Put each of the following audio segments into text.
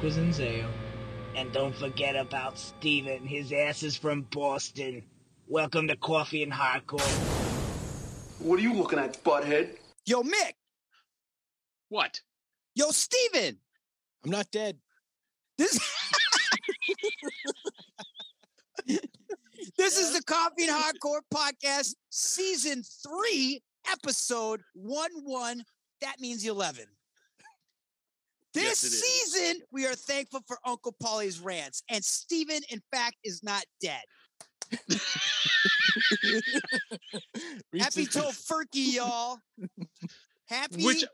Nick was in Zayo. And don't forget about Steven. His ass is from Boston. Welcome to Coffee and Hardcore. What are you looking at, butthead? Yo, Mick. What? Yo, Steven. I'm not dead. This This is the Coffee and Hardcore Podcast, season three, episode one one. That means eleven. This Yes, season, we are thankful for Uncle Paulie's rants, and Steven, in fact, is not dead. Happy Tofurkey, y'all. Happy Which-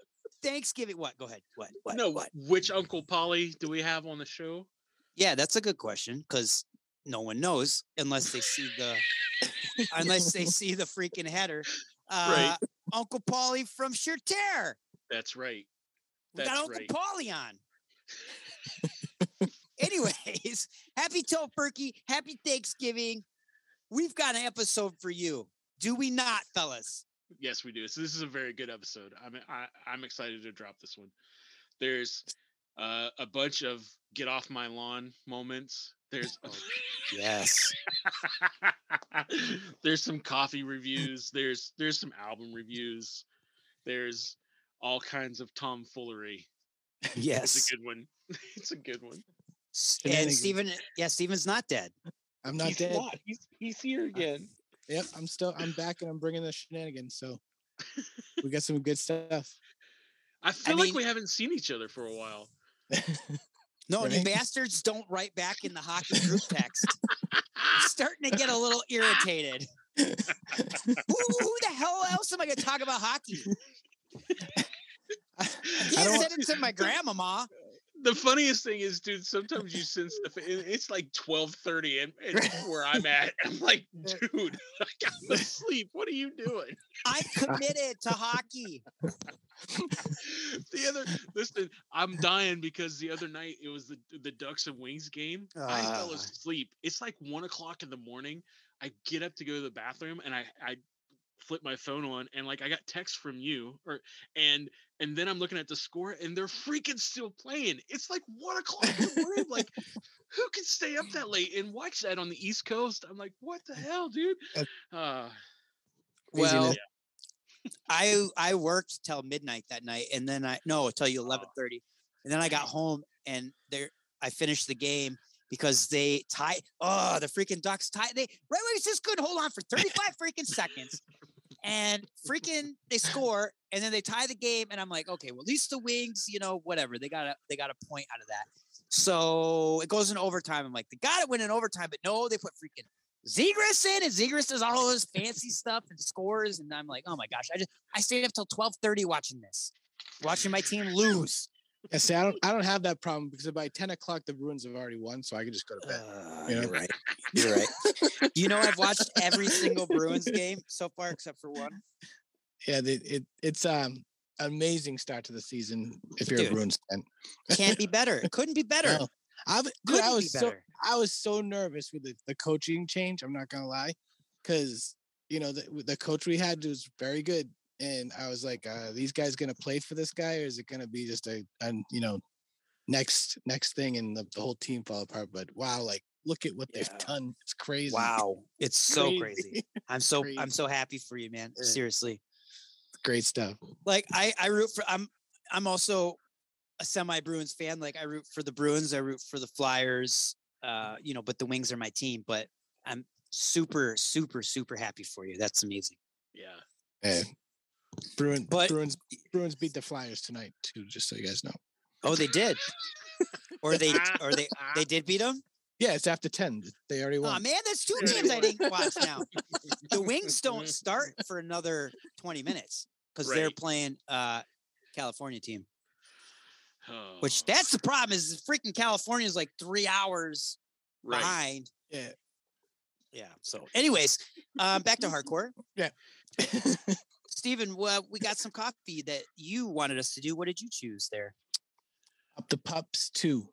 Thanksgiving. What? Go ahead. What? What? no, What? which Uncle Paulie do we have on the show? Yeah, that's a good question because no one knows unless they see the unless they see the freaking header. Uh, Right. Uncle Paulie from Sheer Terror. That's right. We That's got Uncle right. Paulie on. Anyways, happy Tofurkey, happy Thanksgiving. We've got an episode for you. Do we not, fellas? Yes, we do. So this is a very good episode. I'm I, I'm excited to drop this one. There's uh, a bunch of get off my lawn moments. There's Yes. there's some coffee reviews. There's there's some album reviews. There's all kinds of tomfoolery. Yes, it's a good one. It's a good one. And Shenanigans. Steven, yeah, Steven's not dead. I'm not he's dead. not. He's he's here uh, again. Yep, I'm still. I'm back, and I'm bringing the shenanigans. So we got some good stuff. I feel like mean- we haven't seen each other for a while. No, you bastards don't write back in the hockey group text. I'm starting to get a little irritated. who, who the hell else am I going to talk about hockey? I I don't- send it to my grandmama. The funniest thing is, dude, sometimes you stuff. it- It's like twelve thirty, and, and where I'm at, I'm like, dude, I'm asleep. What are you doing? I'm committed to hockey. the other, listen, I'm dying because the other night it was the the Ducks and Wings game. I fell Ah. asleep. It's like one o'clock in the morning. I get up to go to the bathroom, and I I flip my phone on, and like I got text from you, or and and then I'm looking at the score, and they're freaking still playing. It's like one o'clock in the morning. like, who can stay up that late and watch that on the East Coast? I'm like, what the hell, dude? Uh, Well, Craziness. I I worked till midnight that night, and then I no till you Oh. eleven thirty, and then I got home and there I finished the game because they tie. Oh, the freaking Ducks tie. They Red Wings just couldn't hold on for thirty five freaking seconds, and freaking they score, and then they tie the game, and I'm like, okay, well at least the Wings, you know, whatever they got a they got a point out of that. So it goes in overtime. I'm like, they got to win in overtime, but no, they put freaking Zegras in, and Zegras does all his fancy stuff and scores. And I'm like, oh my gosh, I just I stayed up till 12:30 watching this, watching my team lose. Yeah, see, I don't. I don't have that problem because by ten o'clock the Bruins have already won, so I can just go to bed. Uh, you know? You're right. You're right. you know, I've watched every single Bruins game so far except for one. Yeah, the, it it's um amazing start to the season if you're Dude. a Bruins fan. Can't be better. It couldn't be better. No, I dude, I be was so. I was so nervous with the, the coaching change. I'm not gonna lie, because you know the the coach we had was very good, and I was like, uh, these guys gonna play for this guy, or is it gonna be just a, a you know next next thing and the, the whole team fall apart? But wow, like look at what Yeah. they've done. It's crazy. Wow, it's so Crazy. crazy. I'm so I'm so happy for you, man. Yeah. Seriously. great stuff. like I I root for I'm I'm also a semi Bruins fan. Like I root for the Bruins, I root for the Flyers. Uh, you know, but the Wings are my team. But I'm super, super, super happy for you. That's amazing. Yeah. Yeah. Bruin, But- Bruins Bruins beat the Flyers tonight too, just so you guys know. Oh, they did. or they or they they did beat them. Yeah, it's after 10. They already won. Oh man, that's two games I didn't watch now. The Wings don't start for another 20 minutes because they're playing uh California team. Oh, Which that's the problem is freaking California is like three hours right. behind. yeah. Yeah. So, anyways, um, back to hardcore. Yeah. Steven, well, we got some coffee that you wanted us to do. What did you choose there? Up the pups too.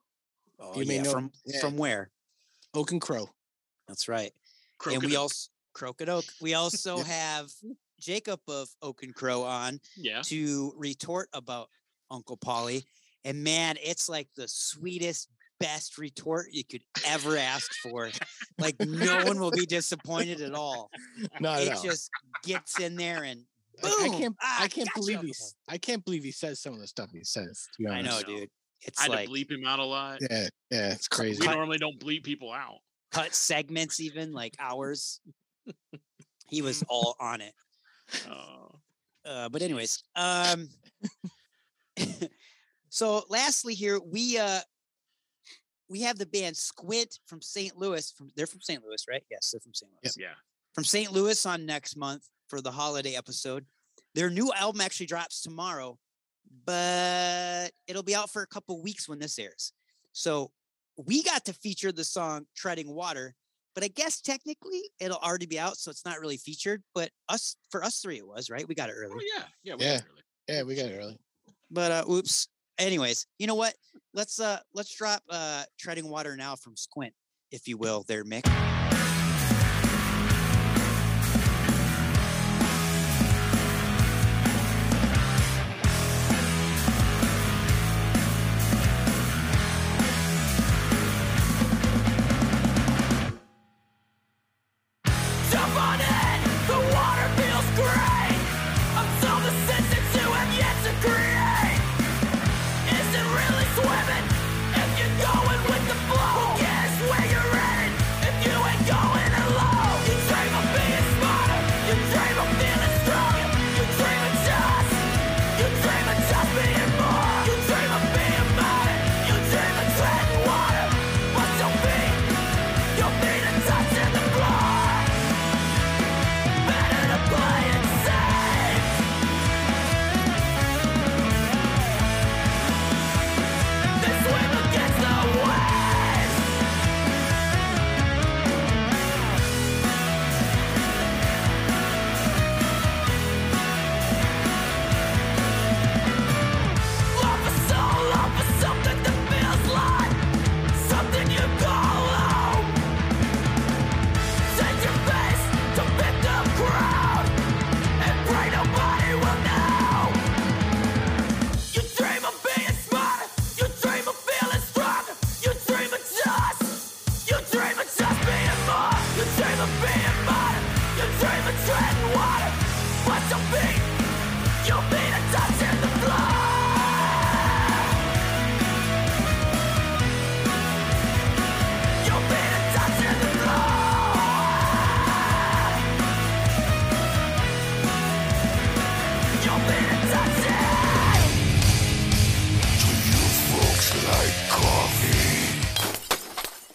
Oh, You may yeah, know- from yeah. from where? Oak and Crow. That's right. Croak and we up. also Croaked Oak. We also Yep. have Jacob of Oak and Crow on yeah. to retort about Uncle Paulie. And man, it's like the sweetest, best retort you could ever ask for. Like no one will be disappointed at all. Not it at all. just gets in there and Like, I boom, can't ah, I can't believe Uncle he s- I can't believe he says some of the stuff he says. To be Paulie. I know, dude. It's I had like to bleep him out a lot. Yeah, yeah, it's crazy. We Cut- normally don't bleep people out. cut segments, even like hours. he was all on it. Oh. Uh, but anyways, um, so lastly here we uh we have the band Squint from St. Louis. From they're from St. Louis, right? Yes, they're from St. Louis. yeah. From St. Louis on next month for the holiday episode. Their new album actually drops tomorrow, but it'll be out for a couple weeks when this airs. So we got to feature the song Treading Water, but I guess technically it'll already be out, so it's not really featured. But us for us three, it was right. We got it early. Oh yeah. Yeah. we Yeah. got it early. yeah, we got it early. But uh oops. Anyways, you know what? Let's uh let's drop uh treading water now from Squint, if you will, there, Mick.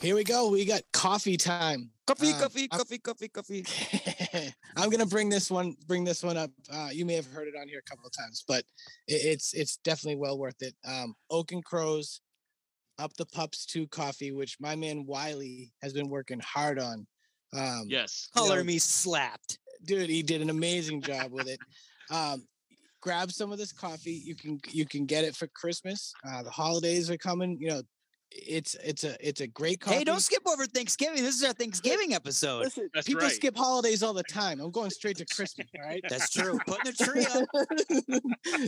Here we go. We got coffee time. Coffee, Uh, coffee, I'm- coffee, coffee, coffee. I'm gonna bring this one bring this one up. Uh, you may have heard it on here a couple of times, but it, it's it's definitely well worth it. Um, Oak and Crows, Up the Pups to Coffee, which my man Wiley has been working hard on. Um, Yes. you Color know, me slapped. dude, he did an amazing job with it. Um, grab some of this coffee. You can you can get it for Christmas. Uh, the holidays are coming. You know, it's it's a it's a great coffee. Hey, don't skip over Thanksgiving. This is our Thanksgiving episode. Listen, That's people right. skip holidays all the time. I'm going straight to Christmas. All right. That's true. Putting a tree up.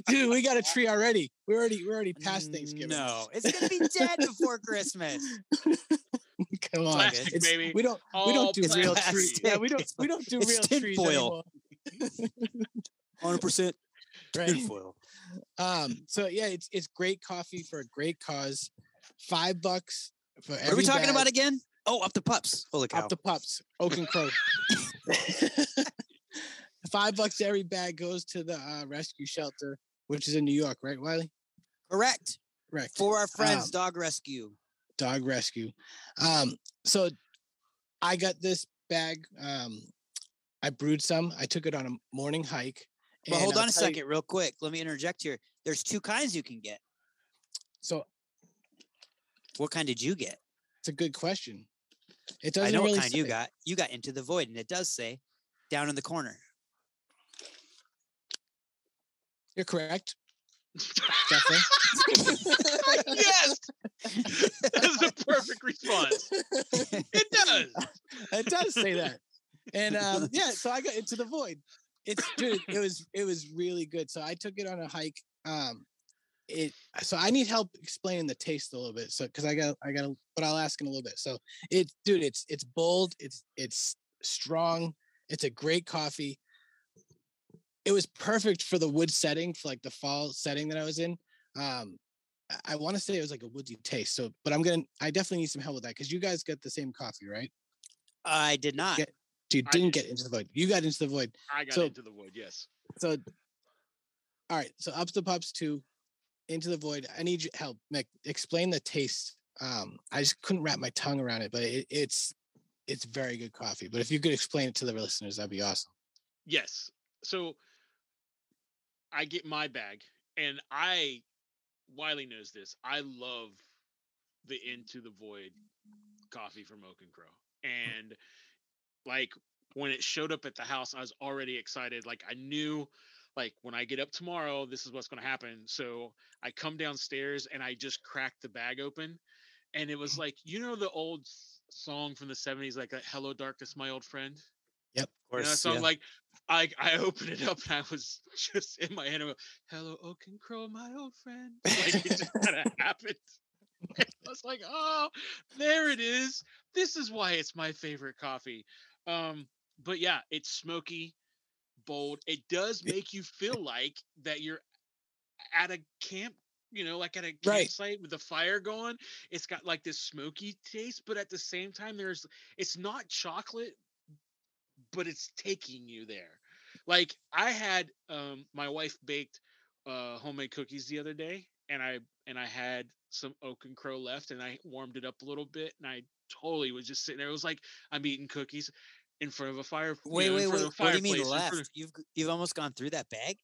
Dude, we got a tree already. We already we're already past Thanksgiving. No, it's gonna be dead before Christmas. Come on. Plastic, It's- baby. We don't we don't do real trees. Yeah, we don't we don't do It's real tin trees foil. anymore. Hundred percent. right? Tinfoil. Um, so yeah, it's it's great coffee for a great cause. Five bucks for every What are we talking bag. about again? Oh, up the pups. Holy cow. Up the pups, Oak and Crow. Five bucks every bag goes to the uh, rescue shelter, which is in New York, right, Wiley? Correct. Correct. For our friends, Um, Dog Rescue. dog rescue. Um, so I got this bag. Um, I brewed some. I took it on a morning hike. Well, and hold I'll on a tell you- second, real quick. Let me interject here. There's two kinds you can get. so What kind did you get? it's a good question. It I doesn't know really what kind you got. You got Into the Void, and it does say down in the corner. You're correct. Yes, that's a perfect response. It does. it does say that. And um, yeah, so I got into the void. It's dude, it was it was really good. So I took it on a hike. Um it so I need help explaining the taste a little bit. So because I got I got but I'll ask in a little bit. So it dude, it's it's bold, it's it's strong, it's a great coffee. It was perfect for the wood setting, for like the fall setting that I was in. Um I- I want to say it was like a woodsy taste. So, but I'm gonna, I definitely need some help with that because you guys get the same coffee, right? I did not. Yeah. You didn't did. get into the void. You got into the void. I got So- into the wood. Yes. So, all right. So ups the pups two, into the void. I need your help. Mick, explain the taste. Um, I just couldn't wrap my tongue around it, but it, it's it's very good coffee. But if you could explain it to the listeners, that'd be awesome. Yes. So I get my bag, and I Wiley knows this. I love the Into the Void coffee from Oak and Crow, and like when it showed up at the house, I was already excited. Like I knew, like when I get up tomorrow, this is what's going to happen. So I come downstairs and I just cracked the bag open, and it was like you know the old song from the '70s, like "Hello Darkness, My Old Friend." Yep, of You know, course, so yeah. like I I opened it up and I was just in my head. Hello, Oak and Crow, my old friend. Like it just kind of happened. I was like, oh, there it is. This is why it's my favorite coffee. Um, but yeah, it's smoky, bold. It does make you feel like that you're at a camp. You know, like at a Right. campsite with the fire going. It's got like this smoky taste, but at the same time, there's it's not chocolate, but it's taking you there. Like I had um my wife baked uh homemade cookies the other day and I and I had some oak and crow left and I warmed it up a little bit and I totally was just sitting there. It was like I'm eating cookies in front of a fire. you Wait, know, wait, wait. What do you mean fireplace, in front left? of- You've you've almost gone through that bag.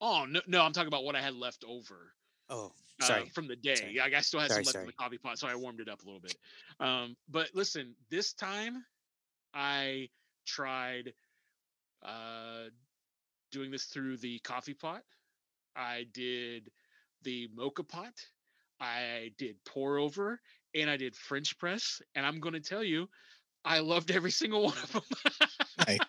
oh no, no, I'm talking about what I had left over. Oh, uh, sorry. from the day. Sorry. Yeah, I still had Sorry, some left in the coffee pot, so I warmed it up a little bit. Um, but listen, this time I tried uh, doing this through the coffee pot. I did the mocha pot. I did pour over, and I did French press. And I'm going to tell you, I loved every single one of them. Right.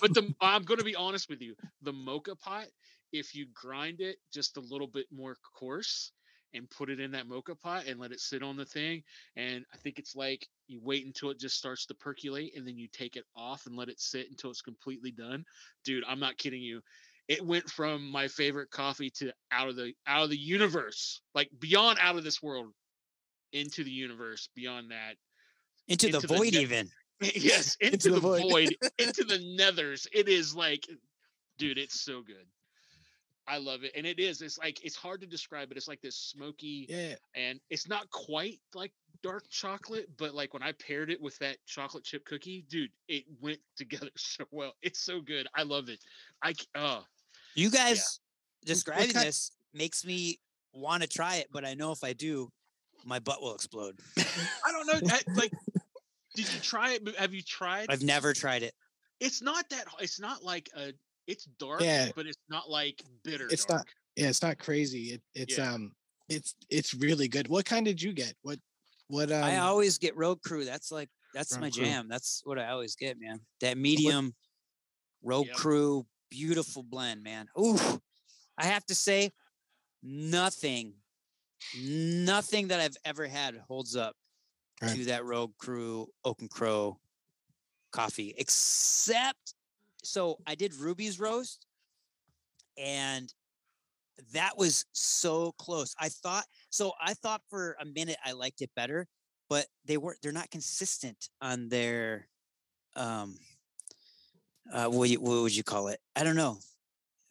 but the I'm going to be honest with you, the mocha pot, if you grind it just a little bit more coarse and put it in that mocha pot and let it sit on the thing, and I think it's like you wait until it just starts to percolate and then you take it off and let it sit until it's completely done. Dude, I'm not kidding you. It went from my favorite coffee to out of the out of the universe, like beyond out of this world into the universe beyond that Into, into the the void, net- even. yes into, the the, void. void, into the nethers it is like dude it's so good i love it and it is it's like it's hard to describe but it's like this smoky Yeah. and it's not quite like dark chocolate but like when i paired it with that chocolate chip cookie dude it went together so well it's so good i love it I oh You guys describing kind- this makes me want to try it, but I know if I do, my butt will explode. i don't know I- like did you try it have you tried I've never tried it. it's not that it's not like a it's dark Yeah. but it's not like bitter It's dark. not- Yeah, it's not crazy. It, it's Yeah. um, it's it's really good. What kind did you get? What what um? I always get Road Crew. That's like that's Road my Crew. jam. That's what I always get, man. That medium Road Yep. Crew, beautiful blend, man. Ooh, I have to say, nothing, nothing that I've ever had holds up Right. to that Rogue Crew Oak and Crow coffee, except so I did Ruby's roast, and that was so close. I thought so. I thought for a minute I liked it better, but they weren't. They're not consistent on their, um, uh, what, you, what would you call it? I don't know.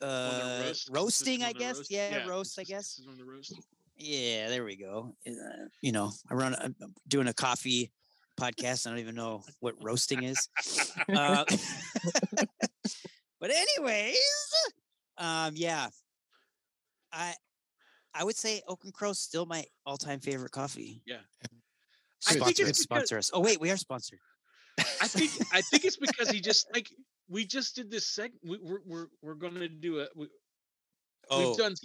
Uh, roast, roasting, I guess. roast? Yeah, roast, I guess. on the roast. Yeah, there we go. Uh, you know, I run. I'm I'm doing a coffee podcast. I don't even know what roasting is. Uh, but anyways, um, yeah, I I would say Oak and Crow's still my all-time favorite coffee. Yeah. I think Sponsor, it's because- sponsor us. Oh wait, we are sponsored. I think I think it's because he just like we just did this seg. We, we're we're we're gonna do a. We, Oh, we've done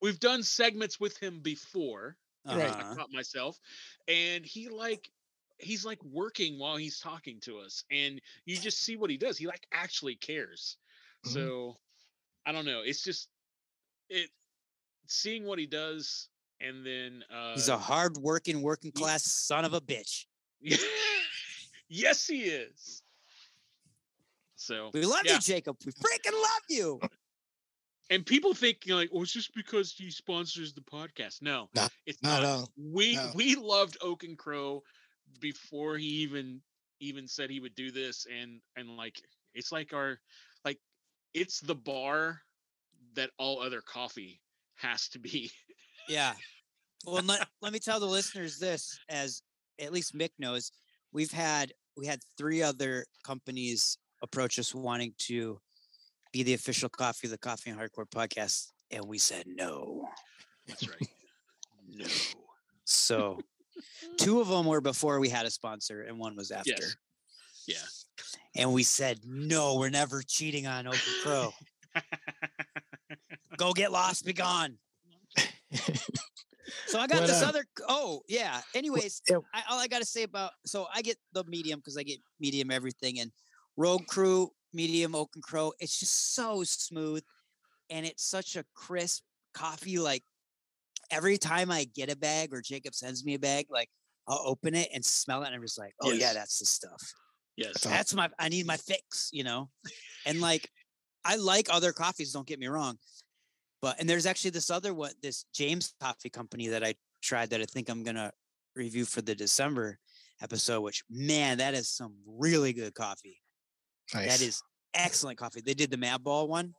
we've done segments with him before. Right. uh-huh. I caught myself, and he like he's like working while he's talking to us, and you just see what he does. He like actually cares. Mhm. So I don't know. It's just it seeing what he does, and then uh He's a hard-working, working class son of a bitch. yes, he is. So We love yeah. you, Jacob. We freaking love you. And people think you know, like, oh, it's just because he sponsors the podcast. No, No, it's not all. We no. we loved Oak and Crow before he even even said he would do this, and and like it's like our like it's the bar that all other coffee has to be. Yeah. Well, let, let me tell the listeners this, as at least Mick knows, we've had we had three other companies approach us wanting to be the official coffee of the Coffee and Hardcore podcast, and we said no. That's right. no. So two of them were before we had a sponsor, and one was after. Yes. Yeah. And we said no, we're never cheating on Oak and Crow. Go get lost, be gone. So I got What, this uh, other. Oh yeah. Anyways, yeah. I, all I got to say about so I get the medium because I get medium everything and Rogue Crew medium Oak and Crow. It's just so smooth, and it's such a crisp coffee. Like every time I get a bag or Jacob sends me a bag, like I'll open it and smell it, and I'm just like, oh yeah, that's the stuff. Yes. That's my. I need my fix. You know, and like I like other coffees. Don't get me wrong. But and there's actually this other one, this James Coffee Company that I tried that I think I'm gonna review for the December episode. Which man, that is some really good coffee. Nice. That is excellent coffee. They did the Madball one.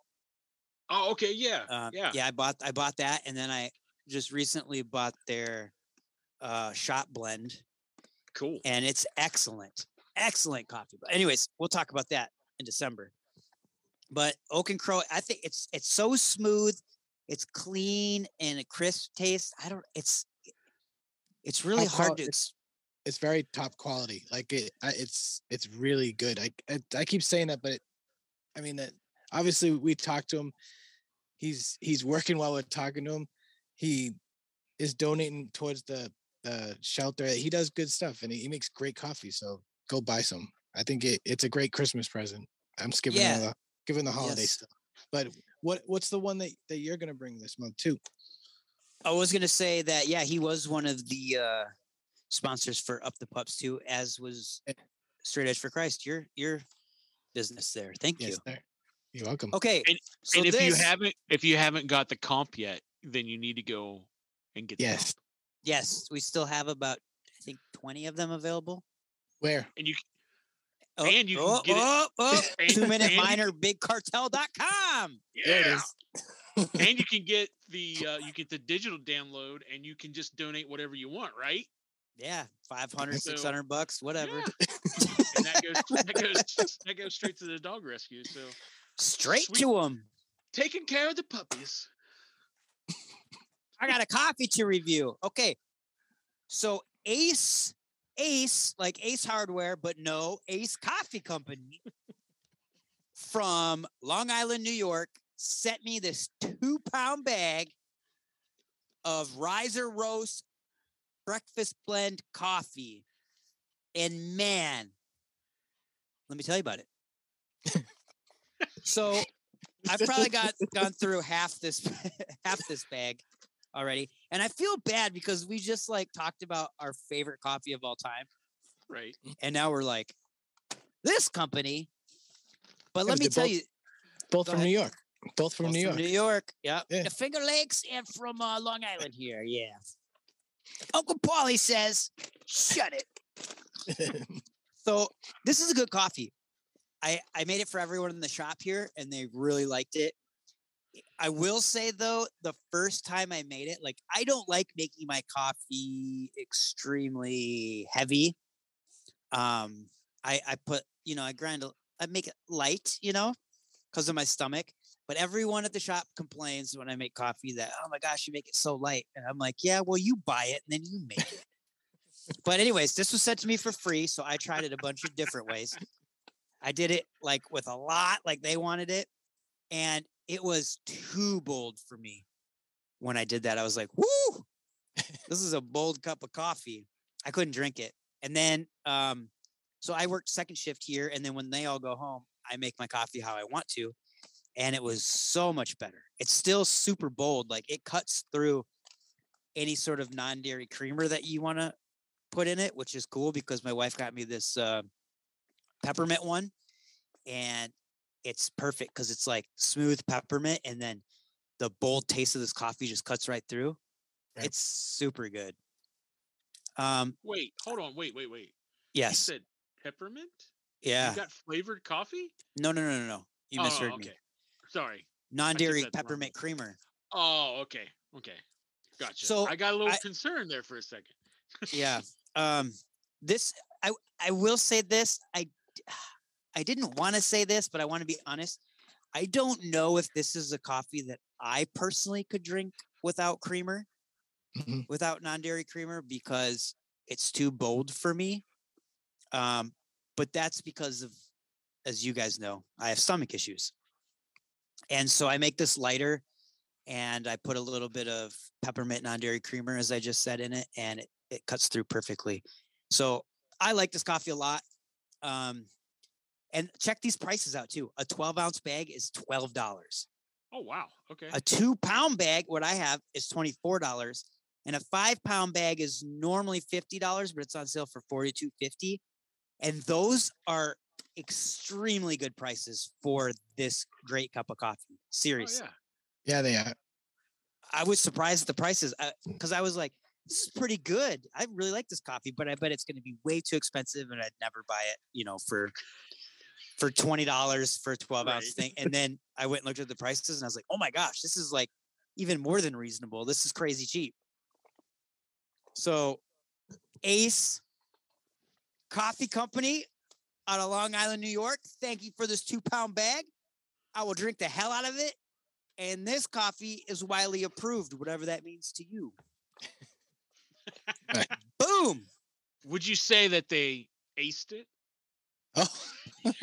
Oh, okay. Yeah. Uh, yeah. yeah, I bought I bought that, and then I just recently bought their uh, shot blend, Cool. and it's excellent, excellent coffee. But anyways, we'll talk about that in December. But Oak and Crow, I think it's it's so smooth, it's clean and a crisp taste. I don't. It's it's really How hard qual- to. it's- Ex- it's very top quality. Like it, it's it's really good. I, I I keep saying that, but it, I mean that obviously we talked to him. He's he's working while we're talking to him. He is donating towards the the shelter. He does good stuff and he, he makes great coffee. So go buy some. I think it, it's a great Christmas present. I'm skipping Yeah. the giving the holiday Yes. stuff. But what what's the one that, that you're gonna bring this month too? I was gonna say that yeah, he was one of the uh, sponsors for Up the Pups too, as was Eh. Straight Edge for Christ. Your your business there. Thank you. Sir. You're welcome. Okay. And- so and if you haven't if you haven't got the comp yet, then you need to go and get the Yes. comp. Yes, we still have about I think 20 of them available. Where? And you Oh, And you can oh, get it- oh, oh, and- two minute and you- minor bigcartel.com. There it Yeah. is. and you can get the uh, you get the digital download and you can just donate whatever you want, right? Yeah, 500, So- 600 bucks, whatever. Yeah. And that goes that goes that goes straight to the dog rescue. So Straight Sweet. to them. taking care of the puppies. I got a coffee to review. Okay. So Ace, Ace, like Ace Hardware, but no, Ace Coffee Company from Long Island, New York, sent me this two pound bag of Riser Roast breakfast blend coffee. And man, let me tell you about it. so I've probably got gone through half this half this bag already. And I feel bad because we just like talked about our favorite coffee of all time. Right. And now we're like, this company. But let me tell both- you, Both from ahead. New York. Both from Both New York. New York. Yep. Yeah. The Finger Lakes and from uh, Long Island here. Yeah. Uncle Paulie says, shut it. So this is a good coffee. I, I made it for everyone in the shop here and they really liked it. I will say though, the first time I made it, like I don't like making my coffee extremely heavy. Um, I I put you know I grind I make it light, you know, because of my stomach. But everyone at the shop complains when I make coffee that oh my gosh, you make it so light, and I'm like, yeah, well you buy it and then you make it. but anyways, this was sent to me for free, so I tried it a bunch of different ways. I did it like with a lot, like they wanted it, and it was too bold for me. When I did that, I was like, "Woo, this is a bold cup of coffee." I couldn't drink it, and then um, so I worked second shift here, and then when they all go home, I make my coffee how I want to, and it was so much better. It's still super bold, like it cuts through any sort of non-dairy creamer that you want to put in it, which is cool because my wife got me this uh, peppermint one, and it's perfect because it's like smooth peppermint, and then the bold taste of this coffee just cuts right through. It's super good. Um, Wait, hold on. Wait, wait, wait. yes, You said peppermint? yeah. You got flavored coffee? No, no, no, no, no. You Oh, misheard okay. me. Sorry. Non-dairy peppermint creamer. Oh, okay. Okay. Gotcha. So, I got a little I- concerned there for a second. yeah. Um, this I I will say this. I I didn't want to say this, but I want to be honest. I don't know if this is a coffee that I personally could drink without creamer, Mhm. without non-dairy creamer, because it's too bold for me. Um, but that's because of, as you guys know, I have stomach issues, and so I make this lighter, and I put a little bit of peppermint non-dairy creamer, as I just said, in it, and it, it cuts through perfectly. So I like this coffee a lot. Um, and check these prices out too. A 12 ounce bag is $12. Oh, wow. Okay. A two pound bag, what I have, is $24. And a five pound bag is normally $50, but it's on sale for $42.50. And those are extremely good prices for this great cup of coffee. oh, Seriously. yeah. yeah, they are. I was surprised at the prices uh, because I was like, this is pretty good. I really like this coffee, but I bet it's going to be way too expensive and I'd never buy it, you know, for for twenty dollars for a twelve ounce Right. thing. And then I went and looked at the prices and I was like, oh my gosh, this is like even more than reasonable. This is crazy cheap. So Ace Coffee Company out of Long Island, New York. Thank you for this two pound bag. I will drink the hell out of it. And this coffee is widely approved, whatever that means to you. Boom. Would you say that they aced it? Oh, look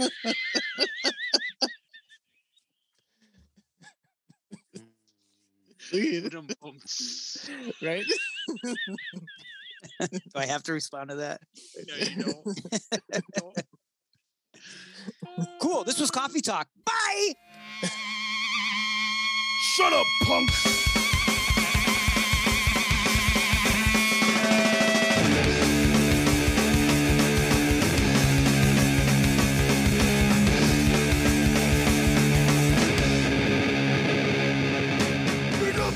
at it, Ba-dum-bums. right? Do I have to respond to that? no, you don't. Cool. This was Coffee Talk. Bye. Shut up, punk!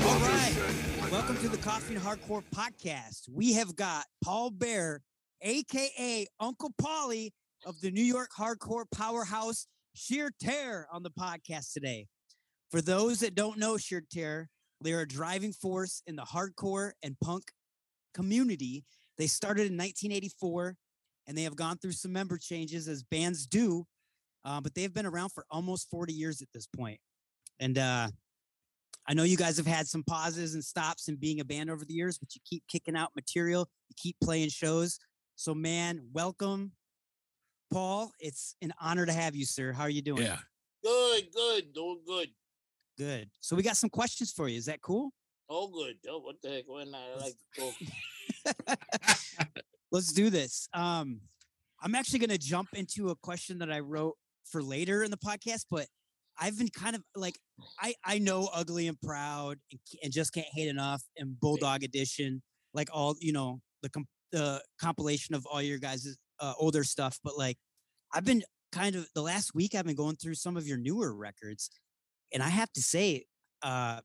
All right. Welcome to the Coffee and Hardcore podcast. We have got Paul Bearer, aka Uncle Paulie of the New York hardcore powerhouse Sheer Terror on the podcast today. For those that don't know Sheer Terror, they're a driving force in the hardcore and punk community. They started in 1984 and they have gone through some member changes as bands do, uh, but they have been around for almost 40 years at this point. And uh, I know you guys have had some pauses and stops in being a band over the years, but you keep kicking out material, you keep playing shows. So, man, welcome, Paul. It's an honor to have you, sir. How are you doing? Yeah. Good, good, doing good. Good. So, we got some questions for you. Is that cool? All good. Oh, what the heck? When I like to talk. Let's do this. Um, I'm actually going to jump into a question that I wrote for later in the podcast, but I've been kind of like I I know ugly and proud and, and just can't hate enough and Bulldog Edition, like all you know the com- the compilation of all your guys' uh, older stuff. But like I've been kind of the last week I've been going through some of your newer records, and I have to say, uh,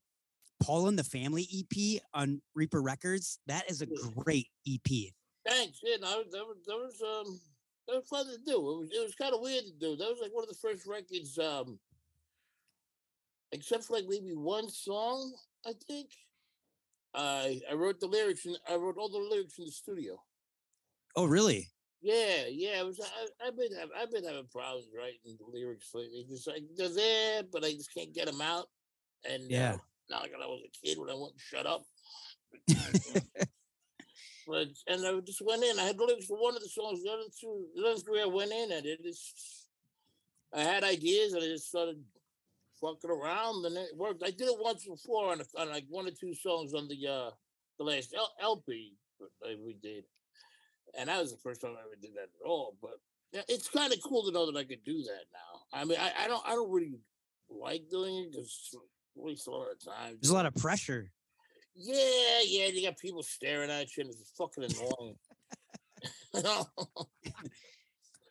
Pall in the Family EP on Reaper Records, that is a great E EP. Thanks. Yeah, no, that was that was um that was fun to do. It was it was kind of weird to do. That was like one of the first records, um, except for like maybe one song, I think. I I wrote the lyrics and I wrote all the lyrics in the studio. Oh, really? Yeah, yeah. Was. I, I've been having I've been having problems writing the lyrics lately. Just like they're there, but I just can't get them out. And Yeah. uh, not like I was a kid when I wouldn't shut up. But and I just went in. I had lyrics for one of the songs. The other two, the other three, I went in and it just. I had ideas and I just started fucking around and it worked. I did it once before on, a, on like one or two songs on the uh the last L- LP that we did, and that was the first time I ever did that at all. But it's kind of cool to know that I could do that now. I mean, I, I don't I don't really like doing it because waste a lot of time. There's a lot of pressure. Yeah, yeah, you got people staring at you, and it's fucking annoying.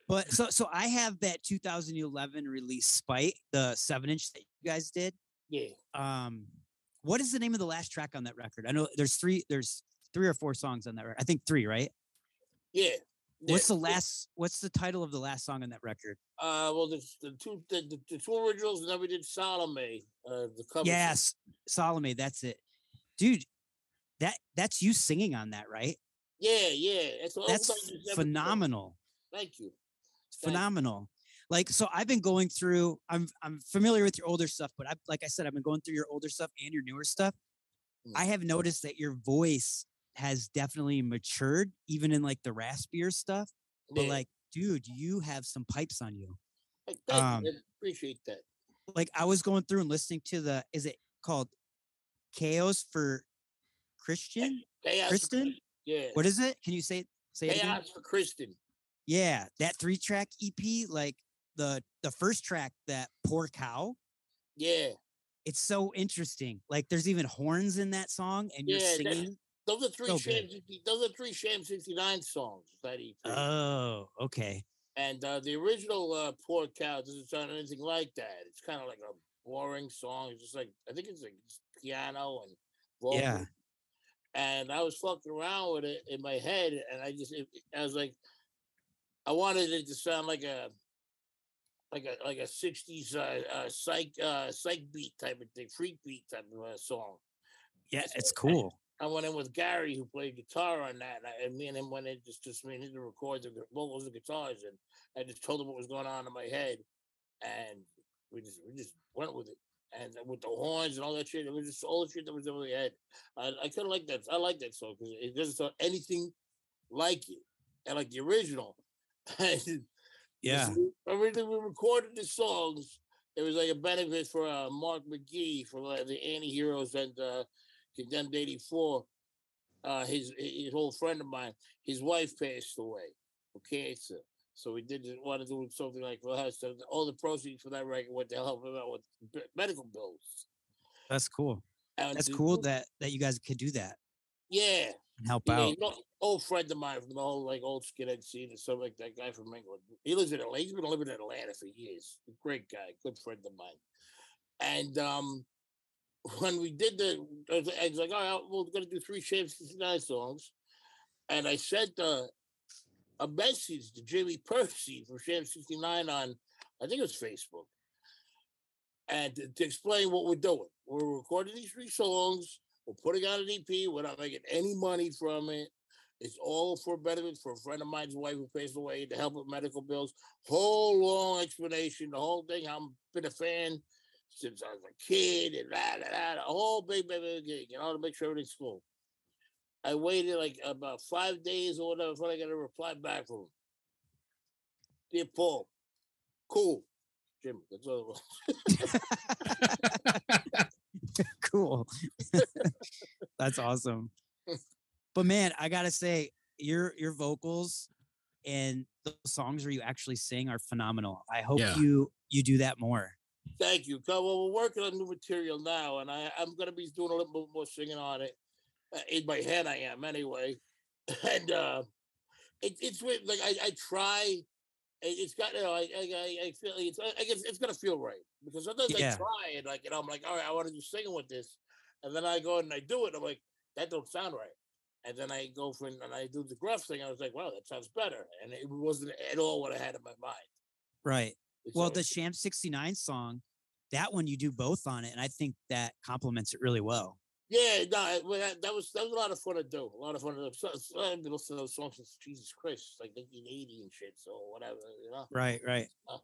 But so so I have that 2011 release Spite, the seven inch that you guys did. yeah, Um, what is the name of the last track on that record? I know there's three, there's three or four songs on that record. I think three, right? Yeah. What's the last? What's the title of the last song on that record? Uh, well, the, the two the, the, the two originals, and then we did Salome, uh, the cover. Yes, Salome. That's it, dude. That that's you singing on that, right? Yeah, yeah. It's That's this phenomenal. Thank you. Thank phenomenal. Like so, I've been going through. I'm I'm familiar with your older stuff, but I like I said, I've been going through your older stuff and your newer stuff. Mm. I have noticed that your voice has definitely matured, even in like the raspier stuff. But Yeah. like, dude, you have some pipes on you. Hey, um, you. I appreciate that. Like I was going through and listening to the. Is it called Chaos for Christian? Chaos Kristen? Yeah. What is it? Can you say say it again? Chaos for Kristen. Yeah, that three track EP, like the the first track, that poor cow. Yeah. It's so interesting. Like there's even horns in that song, and you're Yeah, that- singing. Those are three So Sham 60, those are three Sham 69 songs, that EP. Oh, okay. and uh, the original uh, Poor Cow doesn't sound anything like that. It's kind of like a boring song. It's just like, I think it's like piano and vocals. Yeah. And I was fucking around with it in my head, and I just, it, I was like, I wanted it to sound like a, like a like a '60s uh, uh, psych uh, psych beat type of thing, freak beat type of uh, song. Yeah, it's cool. I went in with Gary, who played guitar on that, and, I, and me and him went in just just me and him to record the vocals and guitars, and I just told him what was going on in my head, and we just we just went with it, and with the horns and all that shit, it was just all the shit that was in my head. I, I kind of like that. I like that song because it doesn't sound anything like it, and like the original. Yeah. so we- we recorded the songs. It was like a benefit for uh, Mark McKee for uh, the Anti-Heroes and uh, Condemned 84. Uh, his his old friend of mine, his wife passed away of cancer. So we did want to do something like for her. So all the proceeds for that record went to help him out with medical bills. That's cool. And That's cool that that you guys could do that Yeah, and help yeah, out. an old friend of mine from the whole like old skinhead scene and stuff like that guy from England. He lives in Atlanta. He's been living in Atlanta for years. Great guy, good friend of mine. And um when we did the, I was, I was like, all right, we're gonna do three Sham 69 songs. And I sent uh, a message to Jimmy Pursey from Sham 69 on, I think it was Facebook. And to, to explain what we're doing. We're recording these three songs. We're putting out an EP. We're not making any money from it. It's all for benefit for a friend of mine's wife who passed away to help with medical bills. Whole long explanation, the whole thing. I've been a fan since I was a kid and that, that, that, a whole big, big, big gig, you know, to make sure everything's cool. I waited like about five days or whatever before I got a reply back from him. Dear Paul, cool. Jim, that's all. cool. That's awesome. But man, I gotta say, your your vocals and the songs where you actually sing are phenomenal. I hope Yeah. you you do that more. Thank you. Well, we're working on new material now, and I, I'm going to be doing a little bit more singing on it. Uh, in my head, I am anyway. And uh, it, it's weird. Like I, I try it- it's got you know, I, I, I- feel it's I guess it's gonna feel right because sometimes Yeah. I try and like you know I'm like all right I want to do singing with this, and then I go and I do it I'm like that don't sound right, and then I go for and I do the gruff thing I was like wow that sounds better and it wasn't at all what I had in my mind. Right. It's Well, the Sham 69 song, that one you do both on it. And I think that complements it really well. Yeah, no, that, that was that was a lot of fun to do. A lot of fun to do. I've been listening to those songs since Jesus Christ, like 1980 and shit. So whatever, you know. Right, right. Uh.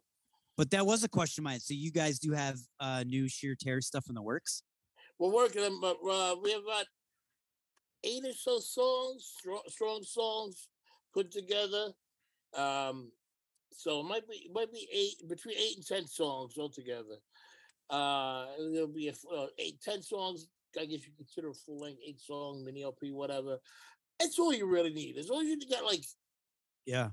But that was a question of mine. So you guys do have uh new Sheer Terror stuff in the works? We're working on, but uh, we have about eight or so songs, strong, strong songs put together. Um, so it might be it might be eight between eight and ten songs altogether. Uh, there'll be a, uh, eight, ten songs. I guess you consider a full length eight song mini LP, whatever. That's all you really need. As long as you got like Yeah.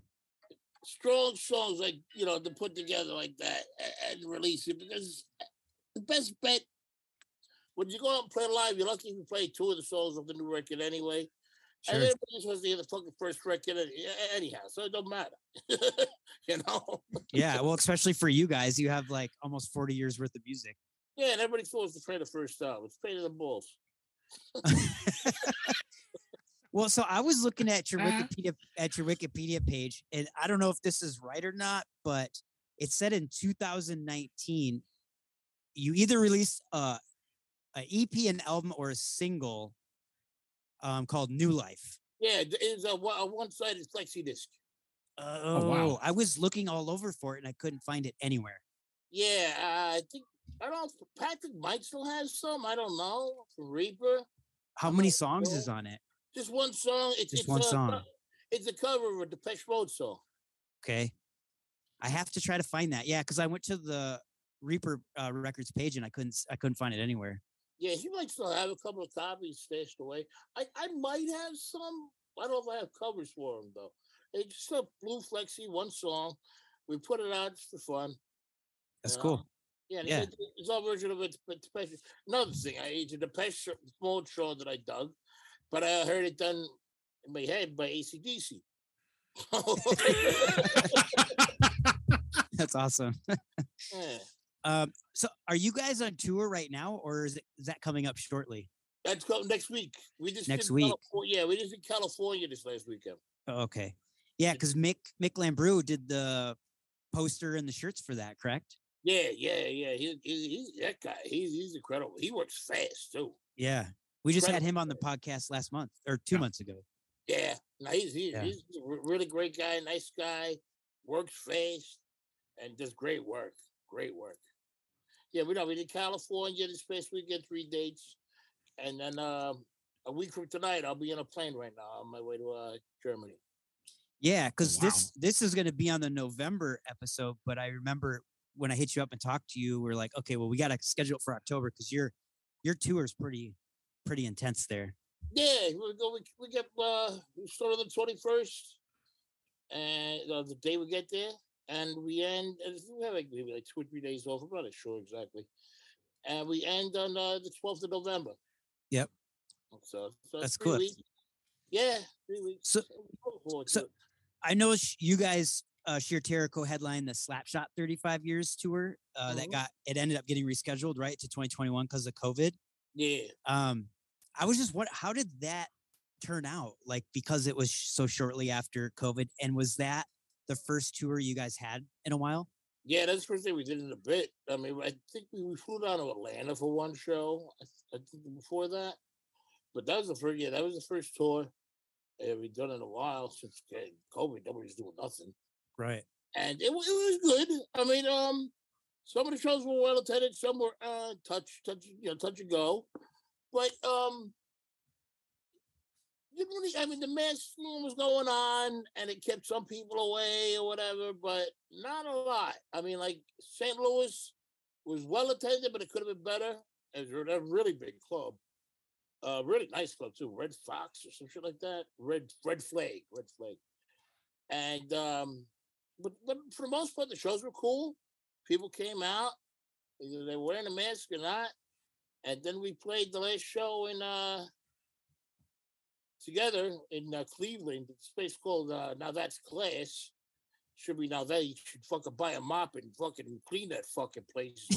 strong songs like you know to put together like that and release it because the best bet when you go out and play live, you're lucky if you play two of the songs of the new record anyway. And Sure. everybody just wants to hear the fucking first record anyhow, so it don't matter. you know? Yeah. Well, especially for you guys, you have like almost 40 years worth of music. Yeah, and everybody thought it was to play the first album. It's pain in the balls. Well, so I was looking at your Uh-huh. Wikipedia at your Wikipedia page, and I don't know if this is right or not, but it said in 2019 you either released a, a EP, an album, or a single um, called New Life. Yeah, it's a, one- a one-sided flexi disc. Oh, wow. I was looking all over for it and I couldn't find it anywhere. Yeah, uh, I think I don't know if Patrick might still has some. I don't know Reaper. How many songs sure. is on it? Just one song. It's Just it's one a song. It's a cover of a Depeche Mode song. Okay. I have to try to find that. Yeah, because I went to the Reaper uh, Records page and I couldn't I couldn't find it anywhere. Yeah, he might still have a couple of copies stashed away. I, I might have some. I don't know if I have covers for them though. It's just a blue flexi, one song. We put it out just for fun. That's you cool. Yeah, Yeah. It's, it's our version of it. But Depeche. Another thing, I it's a Depeche Mode show that I dug, but I heard it done in my head by ACDC. That's awesome. yeah. Um, so are you guys on tour right now, or is it is that coming up shortly? That's coming next week. We just Next week. California, yeah, we just in California this last weekend. Oh, okay. Yeah, because Mick Mick Lambrou did the poster and the shirts for that, correct? Yeah, yeah, yeah. He, he, he's that guy. He's he's incredible. He works fast too. Yeah. We just had him on the podcast last month or two months ago. Yeah, no, he's he's, Yeah. he's a really great guy, nice guy, works fast, and does great work. Great work. Yeah, we know we did California this past weekend, three dates, and then um, a week from tonight, I'll be on a plane right now on my way to uh, Germany. Yeah, because wow. this this is going to be on the November episode, but I remember when I hit you up and talked to you, we are like, okay, well, we got to schedule it for October because your your tour is pretty pretty intense there. Yeah, we go. We, we get uh, we start on the twenty first, and uh, the day we get there, and we end. and We have like maybe like two or three days off. I'm not sure exactly, and we end on uh, the twelfth of November. Yep. So, so That's cool. Weeks. Yeah, three weeks. So- I'm looking forward to so- I know you guys, uh, Sheer Terror co-headline the Slapshot 35 years tour. Uh, That Mhm. got it ended up getting rescheduled right to 2021 because of COVID. yeah, Um, I was just what? How did that turn out? Like because it was sh- so shortly after COVID, and was that the first tour you guys had in a while? yeah. That's the first thing we did in a bit. I mean, I think we, we flew down to Atlanta for one show. I, I think before that, but that was the first. Yeah, that was the first tour. uh, we've done in a while since uh, COVID. Nobody's doing nothing, Right. and it, it was good. I mean, um, some of the shows were well attended, some were uh, touch, touch, you know, touch and go, but um, you really, I mean, the thing was going on, and it kept some people away or whatever, but not a lot. I mean, like St. Louis was well attended, but it could have been better. It was a really big club. Uh, really nice club too. Red Fox or some shit like that. Red Red Flag. Red Flag. And um, but but for the most part, the shows were cool. People came out, either they were wearing a mask or not. And then we played the last show in uh together in uh, Cleveland. It's a place called uh, Now That's Class. should be now there. You should fucking buy a mop and fucking clean that fucking place.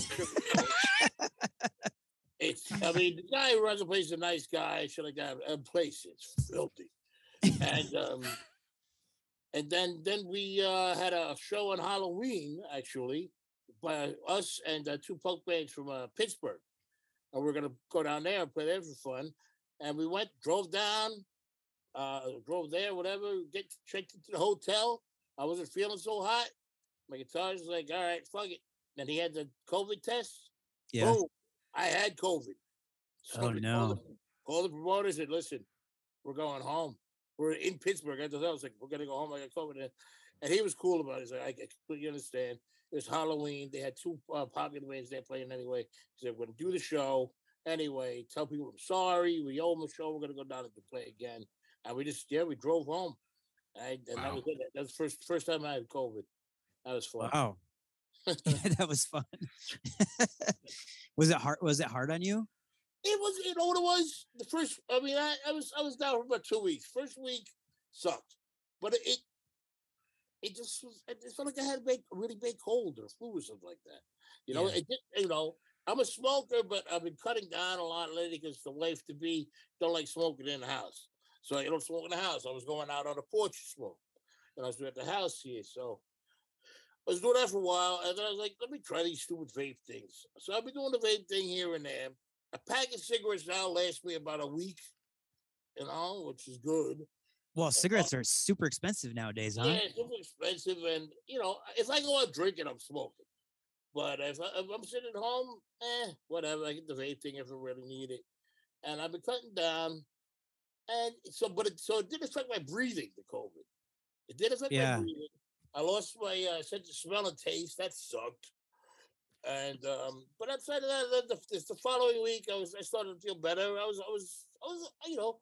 it's, I mean, the guy who runs the place is a nice guy. Should like that. A place it's filthy, and um, and then then we uh had a show on Halloween actually by us and uh, two punk bands from uh, Pittsburgh, and we're gonna go down there and play there for fun. And we went, drove down, uh, drove there, whatever. Get checked into the hotel. I wasn't feeling so hot. My guitarist was like, "All right, fuck it." Then he had the COVID test. Yeah. Boom, I had COVID. Oh, we called no. the- Called the promoters said, "Listen, we're going home. We're in Pittsburgh." I was like, "We're gonna go home. I got COVID." And- he was cool about it. He's like, "I completely understand." It was Halloween. They had two uh, popular bands there playing anyway. He said, "We're gonna do the show anyway. Tell people I'm sorry. We owe them a show. We're gonna go down and play again." And we just yeah, we drove home. I, and that was it. That was first first time I had COVID. That was fun. Wow. that was fun. was it hard? Was it hard on you? It was, you know what it was? The first, I mean, I, I was, I was down for about two weeks. First week sucked, but it, it just was, It felt like I had a big, a really big cold or flu or something like that. You know, Yeah. it did, you know, I'm a smoker, but I've been cutting down a lot lately because the wife to be don't like smoking in the house. So I don't smoke in the house. I was going out on the porch to smoke, and I was at the house here. So I was doing that for a while, and then I was like, let me try these stupid vape things. So I've been doing the vape thing here and there. A pack of cigarettes now lasts me about a week, you know, which is good. Well, cigarettes are super expensive nowadays, huh? Yeah, super expensive, and you know, if I go out drinking, I'm smoking. But if, I, if I'm sitting at home, eh, whatever. I get the vape thing if I really need it, and I've been cutting down, and so, but it so it did affect my breathing. The COVID, it did affect Yeah. my breathing. I lost my uh, sense of smell and taste. That sucked. And um, but outside of that, the, the, the following week, I was I started to feel better. I was I was I was you know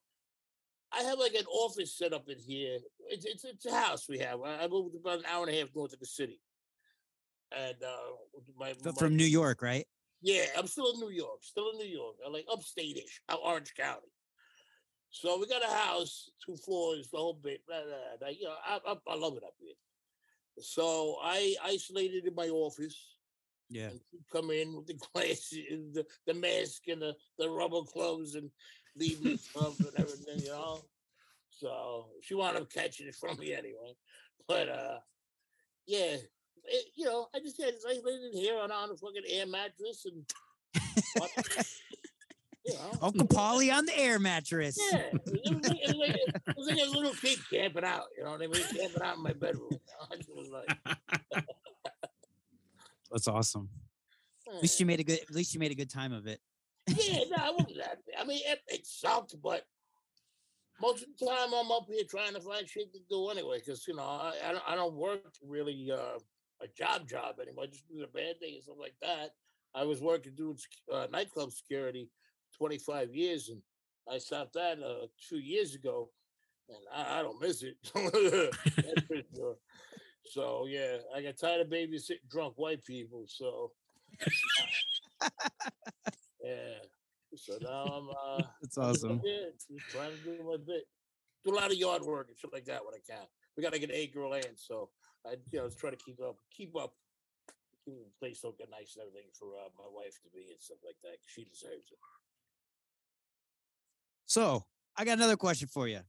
I have like an office set up in here. It's it's, it's a house we have. I, I moved about an hour and a half north of the city, and uh, my, my From New York, right? yeah, I'm still in New York, still in New York. I like upstate-ish, Orange County. So we got a house, two floors, the whole bit. Blah, blah, blah. You know, I, I, I love it up here. So I isolated in my office. Yeah. And she'd come in with the glasses, the, the mask, and the, the rubber gloves, and leave me stuff and everything, you know. So she wound up catching it from me anyway. But uh, yeah, it, you know, I just had I laid in here on, on a fucking air mattress and you know. Uncle Paulie on the air mattress. Yeah, it was, like, it, was like, it was like a little kid camping out. You know what I mean? Camping out in my bedroom. You know? I just was like, That's awesome. At least you made a good. At least you made a good time of it. yeah, no, I wasn't that. I mean, it, it sucked, but most of the time I'm up here trying to find shit to do anyway. Because you know, I, I don't I don't work really uh, a job job anymore. I just do the band thing and stuff like that. I was working doing uh, nightclub security 25 years, and I stopped that uh, two years ago, and I, I don't miss it. Sure. So yeah, I got tired of babysitting drunk white people. So yeah. So now I'm uh That's awesome. Yeah, just trying to do my bit. Do a lot of yard work and shit like that when I can. We got like an acre of land, so I you know try to keep up, keep up, keep the place looking nice and everything for uh, my wife to be and stuff like that. She deserves it. So I got another question for you.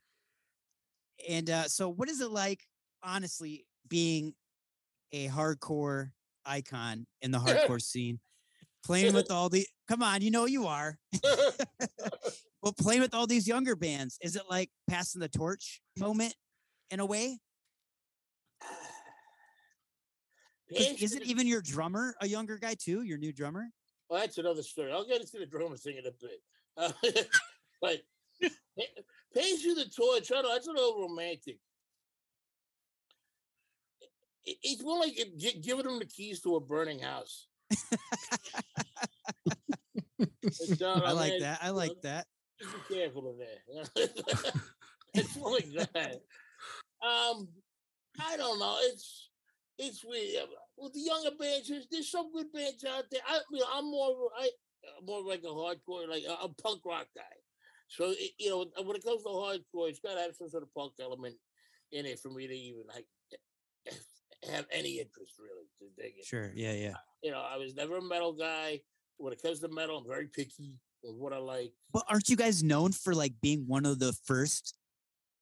And uh, so, what is it like, honestly, being a hardcore icon in the hardcore scene, playing with all the? Come on, you know you are. But playing with all these younger bands, is it like passing the torch moment in a way? Is it even your drummer a younger guy too? Your new drummer? Well, that's another story. I'll get into the drummer thing in a bit. Uh, but pays you the torch. I don't that's a little romantic. It- It's more like it- giving them the keys to a burning house. It's, uh, I like man, that. I like that. Just be careful in there. it's more like that. Um, I don't know. It's it's weird. With the younger bands, there's, there's some good bands out there. I you know, I'm more of a- I I'm more like a hardcore, like a, a punk rock guy. So it, you know, when it comes to hardcore, it's got to have some sort of punk element in it for me to even like have any interest really to dig it. Sure. Yeah. Yeah. You know, I was never a metal guy. When it comes to metal, I'm very picky with what I like. But aren't you guys known for like being one of the first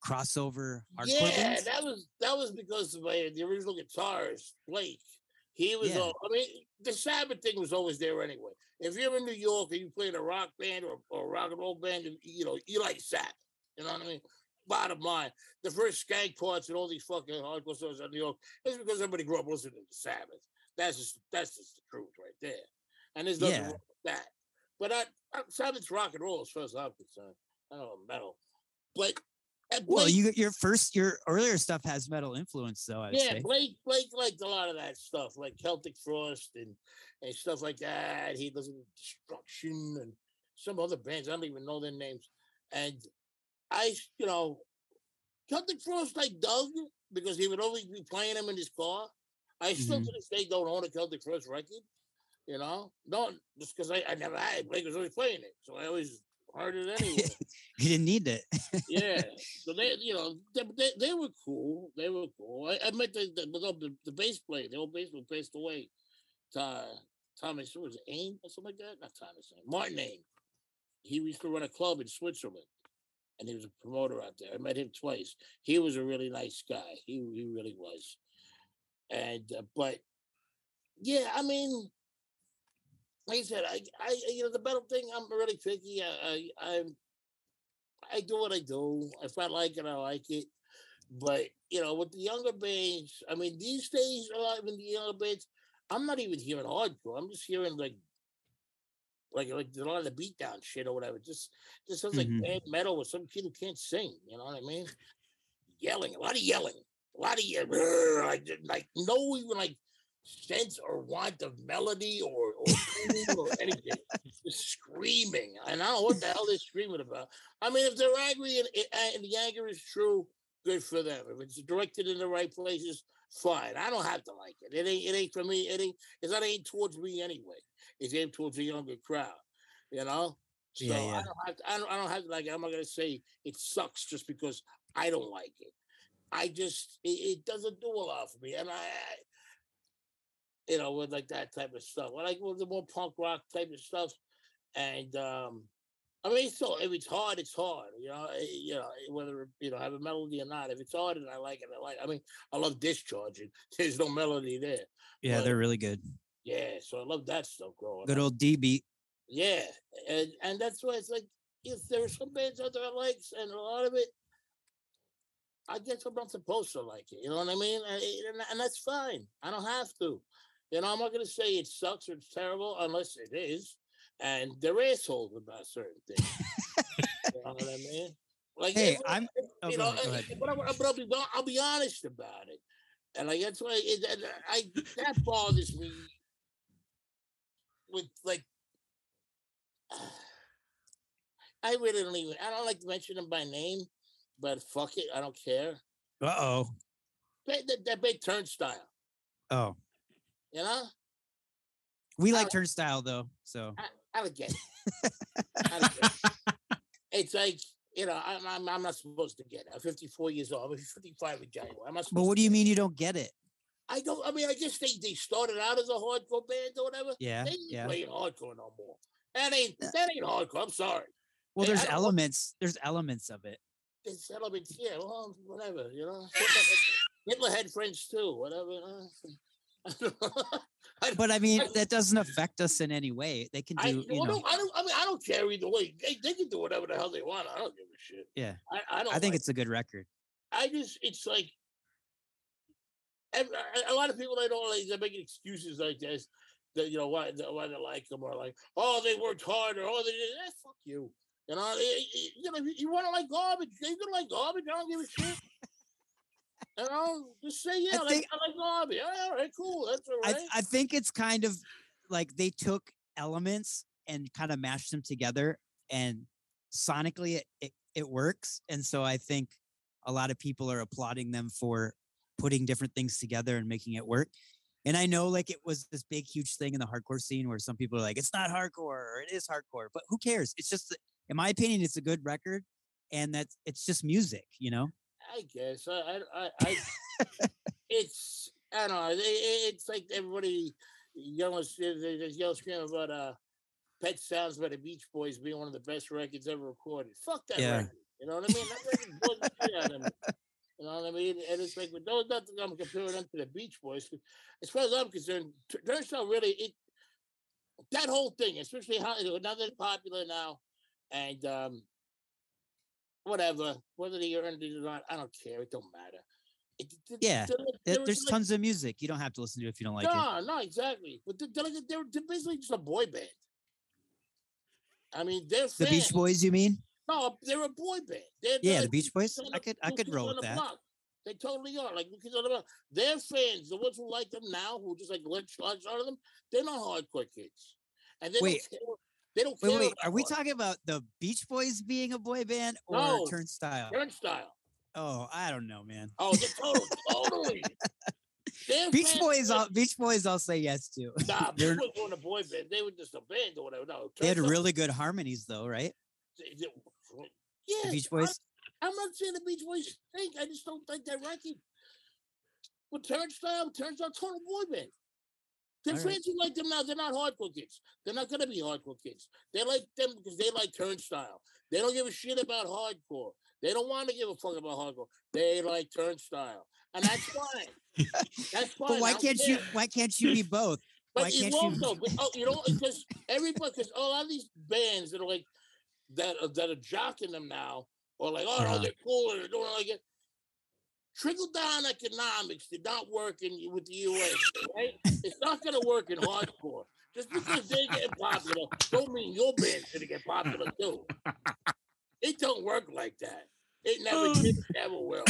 crossover hardcore yeah, bands? that was that was because of my the original guitarist Blake. He was Yeah. all. I mean, the Sabbath thing was always there anyway. If you're in New York and you play in a rock band or, or a rock and roll band, you- you know you like Sabbath. You know what I mean? Bottom line, the first skank parts and all these fucking hardcore songs in New York is because everybody grew up listening to Sabbath. That's just that's just the truth right there. And there's nothing Yeah. wrong with that. But I, I, Sabbath's rock and roll as far as I'm concerned. I don't know metal, but and Well, you your first your earlier stuff has metal influence though. I'd yeah, say. Blake Blake liked a lot of that stuff, like Celtic Frost and and stuff like that. He listened to Destruction and some other bands. I don't even know their names. And I, you know, Celtic Frost I dug because he would always be playing them in his car. I still Mhm. to this day don't own a Celtic Frost record. You know, no, just because I, I never had. it. Blake was always playing it, so I always heard it anyway you didn't need it. yeah. So they, you know, they, they, they were cool. They were cool. I, I met the the, the, the, the bass player. The old bass player passed away. Uh, Thomas, what was it, Ain or something like that? Not Thomas. Martin Ain. He used to run a club in Switzerland, and he was a promoter out there. I met him twice. He was a really nice guy. He he really was. And uh, but yeah, I mean, like I said, I I you know the metal thing. I'm really picky. I, I I'm I do what I do. If I like it, I like it. But you know, with the younger bands, I mean, these days, a lot of the younger bands, I'm not even hearing hardcore. I'm just hearing like, like, like a lot of the beatdown shit or whatever. Just, just sounds Mhm. like bad metal with some kid who can't sing. You know what I mean? Yelling, a lot of yelling, a lot of yelling. Like, like no even like sense or want of melody or or, anything. Just screaming, and I don't know what the hell they're screaming about. I mean, if they're angry and, eh, eh, and the anger is true, good for them. If it's directed in the right places, fine. I don't have to like it. It ain't. It ain't for me. It ain't. It's not aimed towards me anyway. It's aimed towards a younger crowd. You know. So Yeah, yeah. I don't have. To, I don't. I don't have to like. it. I'm not gonna say it sucks just because I don't like it. I just. It, it doesn't do a lot for me, and I. I you know, with like that type of stuff. I like with the more punk rock type of stuff, and um, I mean, so if it's hard, it's hard. You know, eh, you know whether you know have a melody or not. If it's hard and I like it, I like. I mean, I love discharging. There's no melody there. Yeah, But- they're really good. Yeah, so I love that stuff growing Good up. old D beat. Yeah, and and that's why it's like if there are some bands out there I like, and a lot of it, I guess I'm not supposed to like it. You know what I mean? And, and that's fine. I don't have to. You know, I'm not gonna say it sucks or it's terrible unless it is, and they're assholes about certain things. you know what I mean? Like, Hey, if- I'm- oh, you know, ahead, go ahead. but, I, but I'll be I'll be honest about it, and like that's why it, I that bothers me with like I really don't even I don't like to mention them by name, but fuck it, I don't care. Uh oh. That, that, that big Turnstile, Oh, you know? we like like Turnstile though. So I, I don't get it. I don't get it. It's like, you know, I'm, I'm, I'm not supposed to get it. I'm 54 years old. I'm 55 in January. I'm not but what do you mean you don't get it? I don't, I mean, I guess they, they started out as a hardcore band or whatever. Yeah, They ain't yeah. playing hardcore no more. That ain't, that ain't hardcore. I'm sorry. Well, I there's elements. There's elements of it. It's elements, yeah, well, whatever, you know. Hitler had friends too, whatever. You know? I don't know. I, But I mean, I- that doesn't affect us in any way. They can I, do, you know. no, I don't. I mean, I don't care either way. They, they can do whatever the hell they want. I don't give a shit. Yeah. I, I don't. I think like- it's a good record. I just. It's like. A lot of people they don't like. They're making excuses like this. That you know why why they like them or like oh they worked hard or oh they did. Eh, fuck you. You know, eh, eh, you know, you, you want to like garbage, you're gonna like garbage. I don't give a shit. You know, just say yeah, I like, think- I like garbage. All right, cool, that's all I, right. I think it's kind of like they took elements and kind of mashed them together and sonically it, it, it works. And so I think a lot of people are applauding them for putting different things together and making it work. And I know like it was this big, huge thing in the hardcore scene where some people are like, it's not hardcore or it is hardcore, but who cares? It's just, in my opinion, it's a good record and that's, it's just music, you know? I guess I, I, I, I it's I don't know. It, it- it's like everybody yelling, they just yell scream about uh, "Pet Sounds" by the Beach Boys being one of the best records ever recorded. Fuck that Yeah. record. You know what I mean? That record bugs the shit out of me. You know what I mean? And it's like, with those nothing I'm comparing them to the Beach Boys. As far as I'm concerned, Turnstile really it that whole thing, especially how now they're popular now, and um, whatever, whether they earned it or not, I don't care. It don't matter. It, Yeah, they're There- they're There's like- tons of music. You don't have to listen to it if you don't like it. no, no, exactly. But they're, they're, they're, they're basically just a boy band. I mean, they're The Beach. Boys, you mean? No, they're a boy band. They're, Yeah, the Beach Boys. I could I could roll with that. Block. They totally are. Like New Kids on the Block. Their fans, the ones who like them now, who just like let shots out of them, they're not hardcore kids. And they Wait. don't care. They don't Wait, wait. Are we talking about the Beach Boys being a boy band or No. Turnstile? Turnstile? Oh, I don't know, man. Oh, total, totally. Their Beach fans Boys, I'll, Beach Boys, I'll say yes to. Nah, Beach Boys weren't a boy band. They were just a band or whatever. No, They had really good harmonies, though, right? they- they- Yeah, The Beach Boys. I'm not saying the Beach Boys stink. I just don't think they're record. But Turnstile, Turnstile, total boy band. The All right. who like them now, they're not hardcore kids. They're not gonna be hardcore kids. They like them because they like Turnstile. They don't give a shit about hardcore. They don't want to give a fuck about hardcore. They like Turnstile, and that's fine. that's fine. But why can't you? Why can't you be both? But why you can't won't you- though. But, oh, you know, because everybody, because a lot of these bands that are like that are, that are jocking them now, or like, oh, no, Uh-huh. they're cool and they're doing like it. Trickle down economics did not work in with the US, right? It's not going to work in hardcore. Just because they get popular, don't mean your band's going to get popular too. It don't work like that. It never oh. did, never will.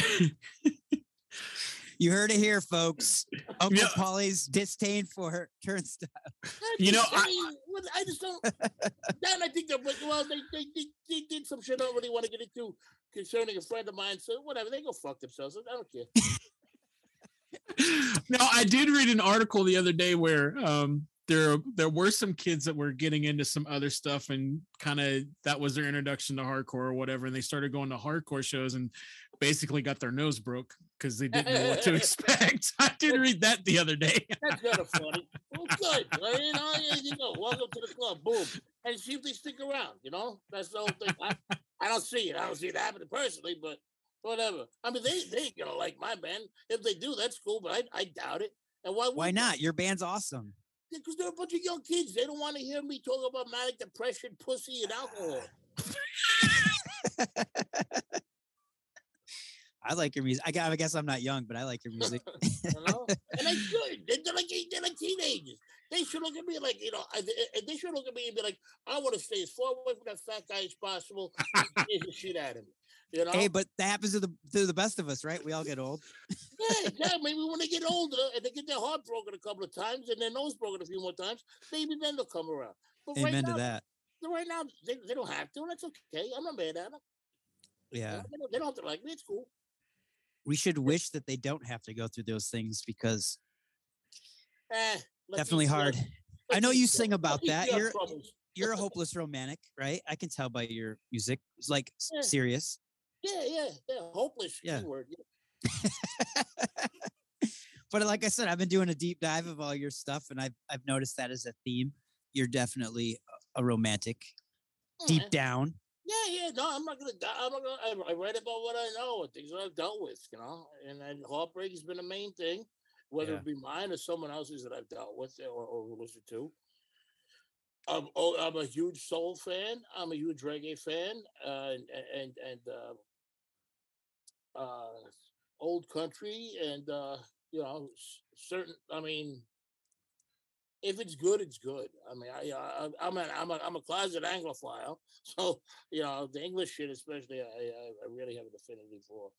You heard it here, folks. Uncle Yeah. Paulie's disdain for her Turnstile. That's You know, I- insane. What- I just don't. then I think they're but, well. They, they they they did some shit I don't really want to get into concerning a friend of mine. So whatever, they go fuck themselves. I don't care. no, I did read an article the other day where um there there were some kids that were getting into some other stuff and kind of that was their introduction to hardcore or whatever and they started going to hardcore shows and basically got their nose broke because they didn't know what to expect. I did read that the other day. That's kind of funny. Well, good. Well, you know, you know, welcome to the club. Boom, and see if they stick around. You know, that's the whole thing. I, I don't see it. I don't see it happening personally, but whatever. I mean, they they ain't gonna like my band. If they do, that's cool. But I, I doubt it. And why? Why not? Your band's awesome. Because they're a bunch of young kids. They don't want to hear me talk about manic depression, pussy, and alcohol. I like your music. I guess I'm not young, but I like your music. You know? and they should. They're, like they're like teenagers. They should look at me like you know. I- they- should look at me and be like, I want to stay as far away from that fat guy as possible. scares the shit out of me. You know? Hey, but that happens to the to the best of us, right? We all get old. yeah, exactly. Maybe when they get older and they get their heart broken a couple of times and their nose broken a few more times, maybe then they'll come around. But right Amen now, to that. right now they, they don't have to, and that's okay. I'm not mad at them. Yeah. They don't, they don't have to like me. It's cool. We should wish that they don't have to go through those things because Eh, definitely hard. I know you sing about that. You're you're a hopeless romantic, right? I can tell by your music. It's like Yeah. serious. Yeah, yeah, yeah. Hopeless Yeah. keyword. Yeah. but like I said, I've been doing a deep dive of all your stuff, and I've I've noticed that as a theme. You're definitely a romantic, oh, deep Yeah. down. Yeah, yeah, no, I'm not gonna. die. I'm not gonna. I, I write about what I know, and things that I've dealt with, you know. And, and heartbreak has been a main thing, whether Yeah. it be mine or someone else's that I've dealt with or, or listened to. I'm, oh, I'm a huge soul fan. I'm a huge reggae fan, uh, and and and uh, uh, old country, and uh, you know, certain. I mean, if it's good, it's good. I mean, I, I I'm a I'm a I'm a closet Anglophile, so you know the English shit, especially, I I, really have an affinity for.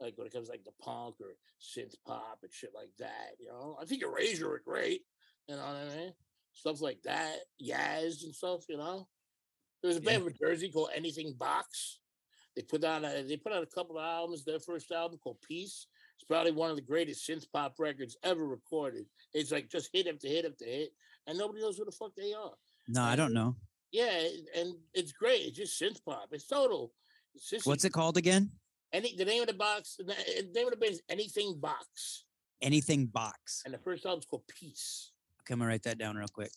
Like when it comes like the punk or synth pop and shit like that, you know. I think Erasure are great, you know what I mean? Stuff like that, Yaz and stuff, you know. There's a band from Jersey called Anything Box. They put out a, they put out a couple of albums. Their first album called Peace. It's probably one of the greatest synth pop records ever recorded. It's like just hit after hit after hit, and nobody knows who the fuck they are. No, I don't know. Yeah, and it's great. It's just synth pop. It's total. It's just What's it called again? Any the name of the box, the name of the band is Anything Box. Anything box. and the first album's called Peace. Okay, I'm gonna write that down real quick.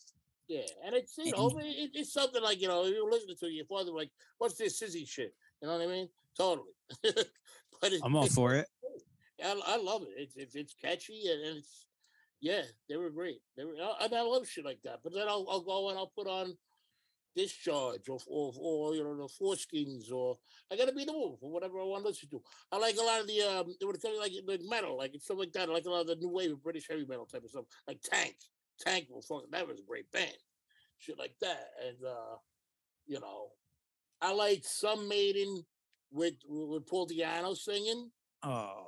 Yeah, and it's you know it, it's something like you know you're listening to your father like what's this sissy shit? You know what I mean? Totally. but it, I'm all for it. I, I love it. It's it's, it's catchy and, it's yeah, they were great. They were and I love shit like that. But then I'll I'll go and I'll put on Discharge or or, or you know the 4-Skins or I gotta be the wolf or whatever I want to listen to. I like a lot of the um it would come like like metal, like stuff like that. I like a lot of the new wave of British heavy metal type of stuff, like Tank. Tank was fucking that was a great band, shit like that. And uh, you know, I like some Maiden with with Paul Di'Anno singing. Oh,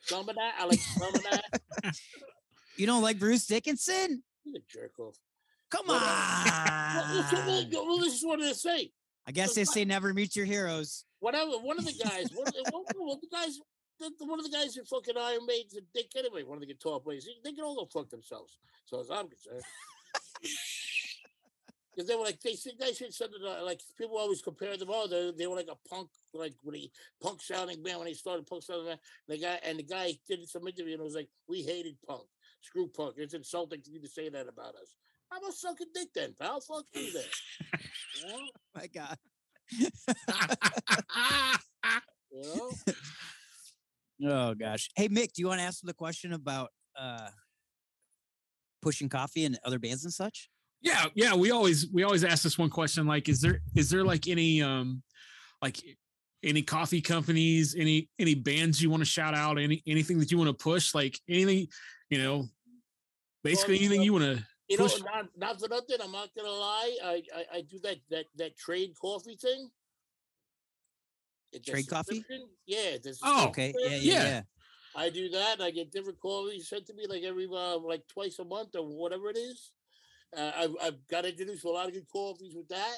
Some of that I like. Some of that. you don't like Bruce Dickinson? He's a jerk off. Come Well, on. well, well, well, this is what I say. I guess they say never meet your heroes. Whatever. One of the guys. One of the, one one of the guys. The- the- One of the guys in fucking Iron Maiden's a dick anyway. One of the guitar players. They- They can all go fuck themselves. So as I'm concerned. Because they were like they said they said something like people always compare them. Oh, they, they were like a punk, like when he punk sounding band when he started punk sounding band. The guy and the guy did some interview and was like, "We hated punk, screw punk. It's insulting to you to say that about us." I'm a sucking dick then, pal. Fuck you then. You know? My God. You know? Oh gosh. Hey Mick, do you want to ask them the question about uh pushing coffee and other bands and such? yeah yeah we always we always ask this one question like is there is there like any um like any coffee companies any any bands you want to shout out any anything that you want to push like anything you know basically Well, anything uh, you want to You know, not, not for nothing. I'm not gonna lie. I I, I do that that that trade coffee thing. It's Trade coffee? Yeah. there's a Oh, Okay. Yeah, yeah, yeah. yeah. I do that. I get different coffees sent to me like every uh, like twice a month or whatever it is. Uh, I've I've got introduced to a lot of good coffees with that.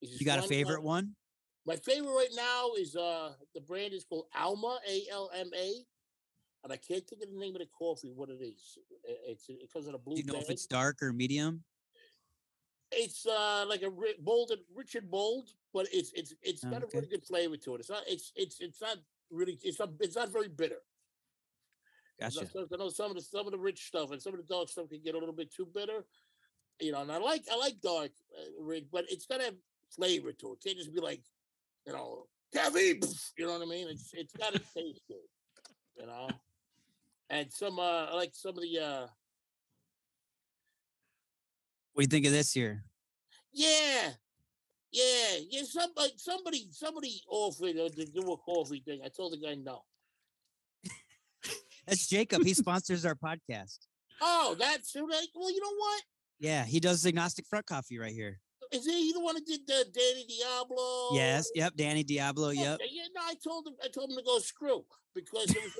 You got a favorite one? My favorite right now is uh the brand is called Alma A L M A, and I can't think of the name of the coffee. What it is? It's it comes in a blue. Do you know if it's dark or medium? it's uh like a ri- bold and rich and bold, but it's it's it's got a really good flavor to it. It's not it's it's it's not really it's not it's not very bitter. Gotcha. I know some of the some of the rich stuff and some of the dark stuff can get a little bit too bitter. You know, and I like I like dark, uh, but it's got to have flavor to it. Can't just be like, you know, caffeine. You know what I mean? It's it's got to taste good. You know, and some uh I like some of the uh What do you think of this year? Yeah, yeah, yeah. Somebody, somebody, somebody offered uh, to do a coffee thing. I told the guy no. That's Jacob. He sponsors our podcast. Oh, that's who they- well. You know what? Yeah, he does Agnostic Front coffee right here. Is he the one that did the Danny Diablo? Yes, yep, Danny Diablo, yep. Okay, Yeah, no, I told him. I told him to go screw because it was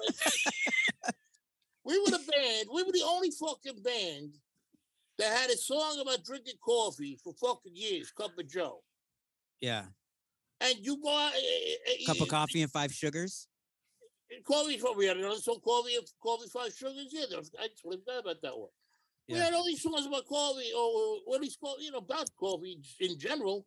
like we were the band. We were the only fucking band that had a song about drinking coffee for fucking years. Cup of Joe, Yeah. and you bought a eh, eh, eh, Cup of coffee and five sugars. Coffee from we had another song, coffee, coffee five sugars. Yeah, was, I totally forgot about that one. We had all these songs about coffee, or what he's coffee, you know, about coffee in general.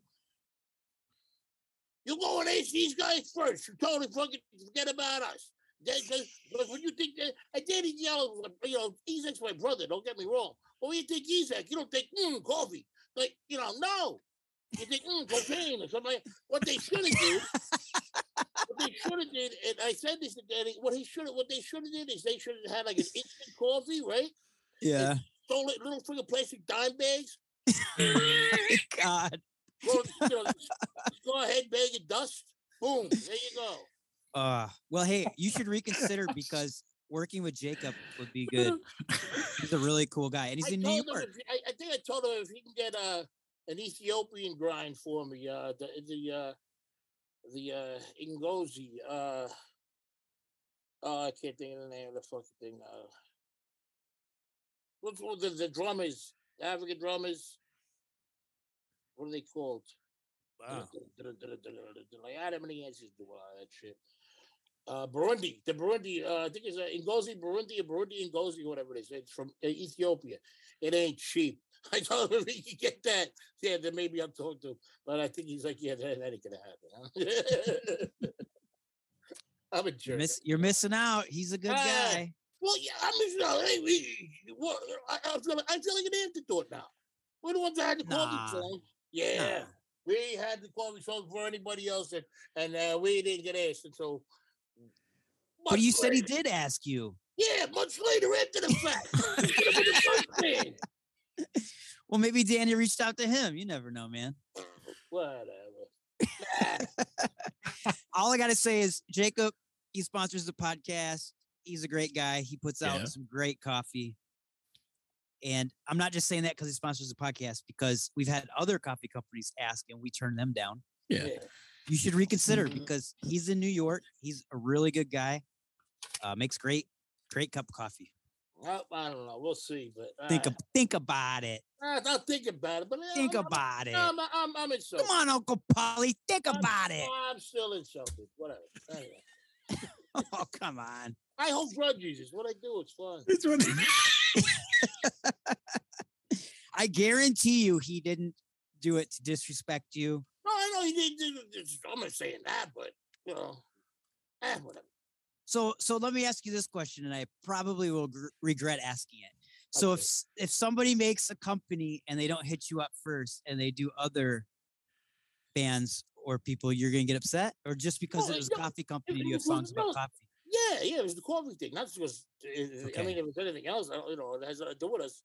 You go and ask these guys first. You totally fucking forget about us. Because when you think that, and Danny Diablo, you know, Isaac's my brother. Don't get me wrong. But when you think Isaac, you don't think mm, coffee. Like you know, no. You think mm, cocaine or something. Like, what they should have did. what they should have did, and I said this to Danny. What he should have, what they should have did is they should have had like an instant coffee, right? Yeah. Stole it, little freaking plastic dime bags. God. Go, you know, go ahead, bag of dust. Boom. There you go. Uh well hey, you should reconsider because working with Jacob would be good. He's a really cool guy. And he's I in New York. if, I, I think I told him if he can get uh, an Ethiopian grind for me, uh, the the uh, the uh, Ngozi. Uh, oh, I can't think of the name of the fucking thing. Uh, what's what the, the drummers, the African drummers? What are they called? Wow. Like I don't have any answers to all that shit. Uh, Burundi, the Burundi, uh, I think it's uh, Ngozi, Burundi, or Burundi Ngozi, whatever it is. It's from uh, Ethiopia. It ain't cheap. I told him he could get that. Yeah, then maybe I'll talk to him. But I think he's like, yeah, that, that ain't gonna happen. Huh? I'm a You're, jerk. miss, you're missing out. He's a good Ah, guy. Well, yeah, I'm missing out. hey, we, what, I, I, feel like, I feel like an antidote now. We're the ones that had the coffee Nah. song. Yeah, Nah. we had the coffee song before anybody else, and, and uh, we didn't get asked until. But you much said he did ask you. Yeah, much later after the fact. He could have been the first man. Well, maybe Danny reached out to him. You never know, man. Whatever. All I gotta say is Jacob, he sponsors the podcast. He's a great guy. He puts out Yeah. some great coffee. And I'm not just saying that because he sponsors the podcast, because we've had other coffee companies ask and we turn them down. Yeah. Yeah. You should reconsider because he's in New York. He's a really good guy. Uh, makes great, great cup of coffee. I, I don't know. We'll see, but uh, Think ab- think about it. I'll think about it. But Think I'm, about it. I'm, I'm, I'm insulted. Come on, Uncle Paulie. Think I'm- about it. I'm still insulted. Whatever. Anyway, Oh, come on. I hold grudges. What I do, it's fun. It's what- I guarantee you he didn't do it to disrespect you. No, I know he didn't. I'm not saying that, but you know, eh, whatever. So so let me ask you this question, and I probably will gr- regret asking it. So if Okay. s- if somebody makes a company and they don't hit you up first, and they do other bands or people, you're gonna get upset, or just because No, it uh, was a no, coffee company, it you have was- songs about coffee. Yeah, yeah, it was the coffee thing. Not just. uh, uh I mean, if it's anything else, I don't, you know, it has uh, nothing to do with us.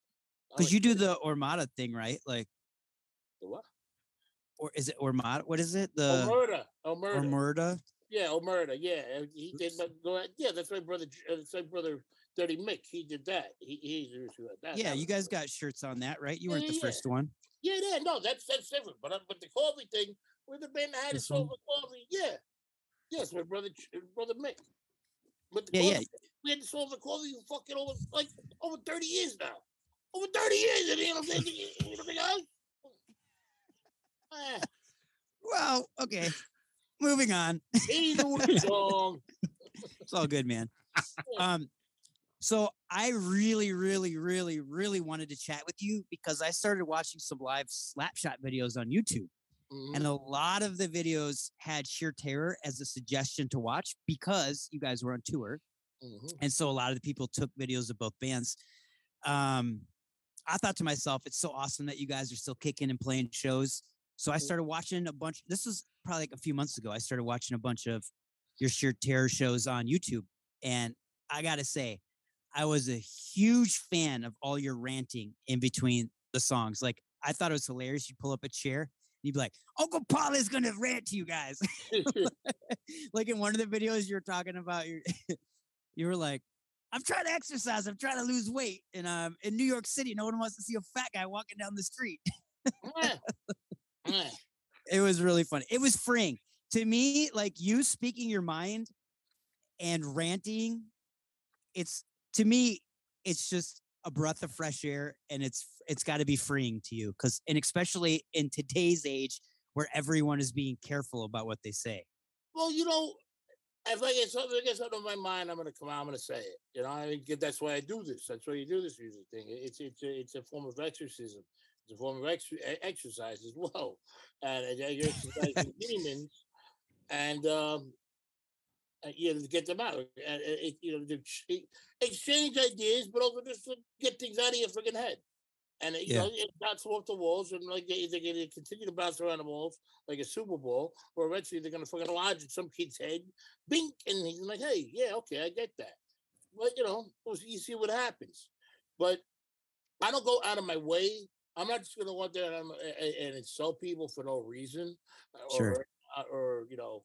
Because like you do the Ormada thing, right? Like, the what? or is it Ormada? What is it? The. Oh, murder. Yeah, murder. Yeah, he did. but Go ahead. Yeah, that's my brother. Uh, That's my brother, Dirty Mick. He did that. He he's that. Yeah, that you guys got shirts on that, right? You Yeah, weren't the yeah, yeah. first one. Yeah, yeah, no, that's that's different. But uh, but the coffee thing, with the band that had This silver coffee, yeah, yes, my brother, uh, brother Mick. But the Yeah, yeah. coffee, we had the silver coffee for fucking over like over thirty years now. Over thirty years, and you know, you, you you don't think I? Eh, Well, okay. Moving on. he knew the song. It's all good, man. Um, so I really, really, really, really wanted to chat with you because I started watching some live Slapshot videos on YouTube, Mhm. and a lot of the videos had Sheer Terror as a suggestion to watch because you guys were on tour, Mhm. and so a lot of the people took videos of both bands. Um, I thought to myself, it's so awesome that you guys are still kicking and playing shows. So I Mhm. started watching a bunch. This was probably like a few months ago. I started watching a bunch of your Sheer Terror shows on YouTube, and I gotta say, I was a huge fan of all your ranting in between the songs. Like I thought it was hilarious. You pull up a chair, and you'd be like, "Uncle Paul is gonna rant to you guys." like in one of the videos you were talking about, you you were like, "I'm trying to exercise. I'm trying to lose weight, and um, in New York City, no one wants to see a fat guy walking down the street." Eh. it was really funny. It was freeing to me. Like you speaking your mind and ranting. It's to me, it's just a breath of fresh air, and it's it's got to be freeing to you because, and especially in today's age where everyone is being careful about what they say. Well, you know, if I get something, I get something on my mind, I'm gonna come out. I'm gonna say it. You know, I mean, that's why I do this. That's why you do this music thing. It's it's a, it's a form of exorcism. It's a form of ex- exercise as well, and uh, you're exercising demons, and um, uh, you know, to get them out. And uh, you know, to exchange ideas, but also just to get things out of your freaking head. And it, you Yeah. know, it bounces off the walls, and like they- they're going to continue to bounce around the walls like a Super Bowl, or eventually they're going to fucking lodge in some kid's head, bink, and he's like, "Hey, yeah, okay, I get that." But you know, you see what happens. But I don't go out of my way. I'm not just going to go out there and, I'm- a- a- and insult people for no reason, uh, Sure. or uh, or you know,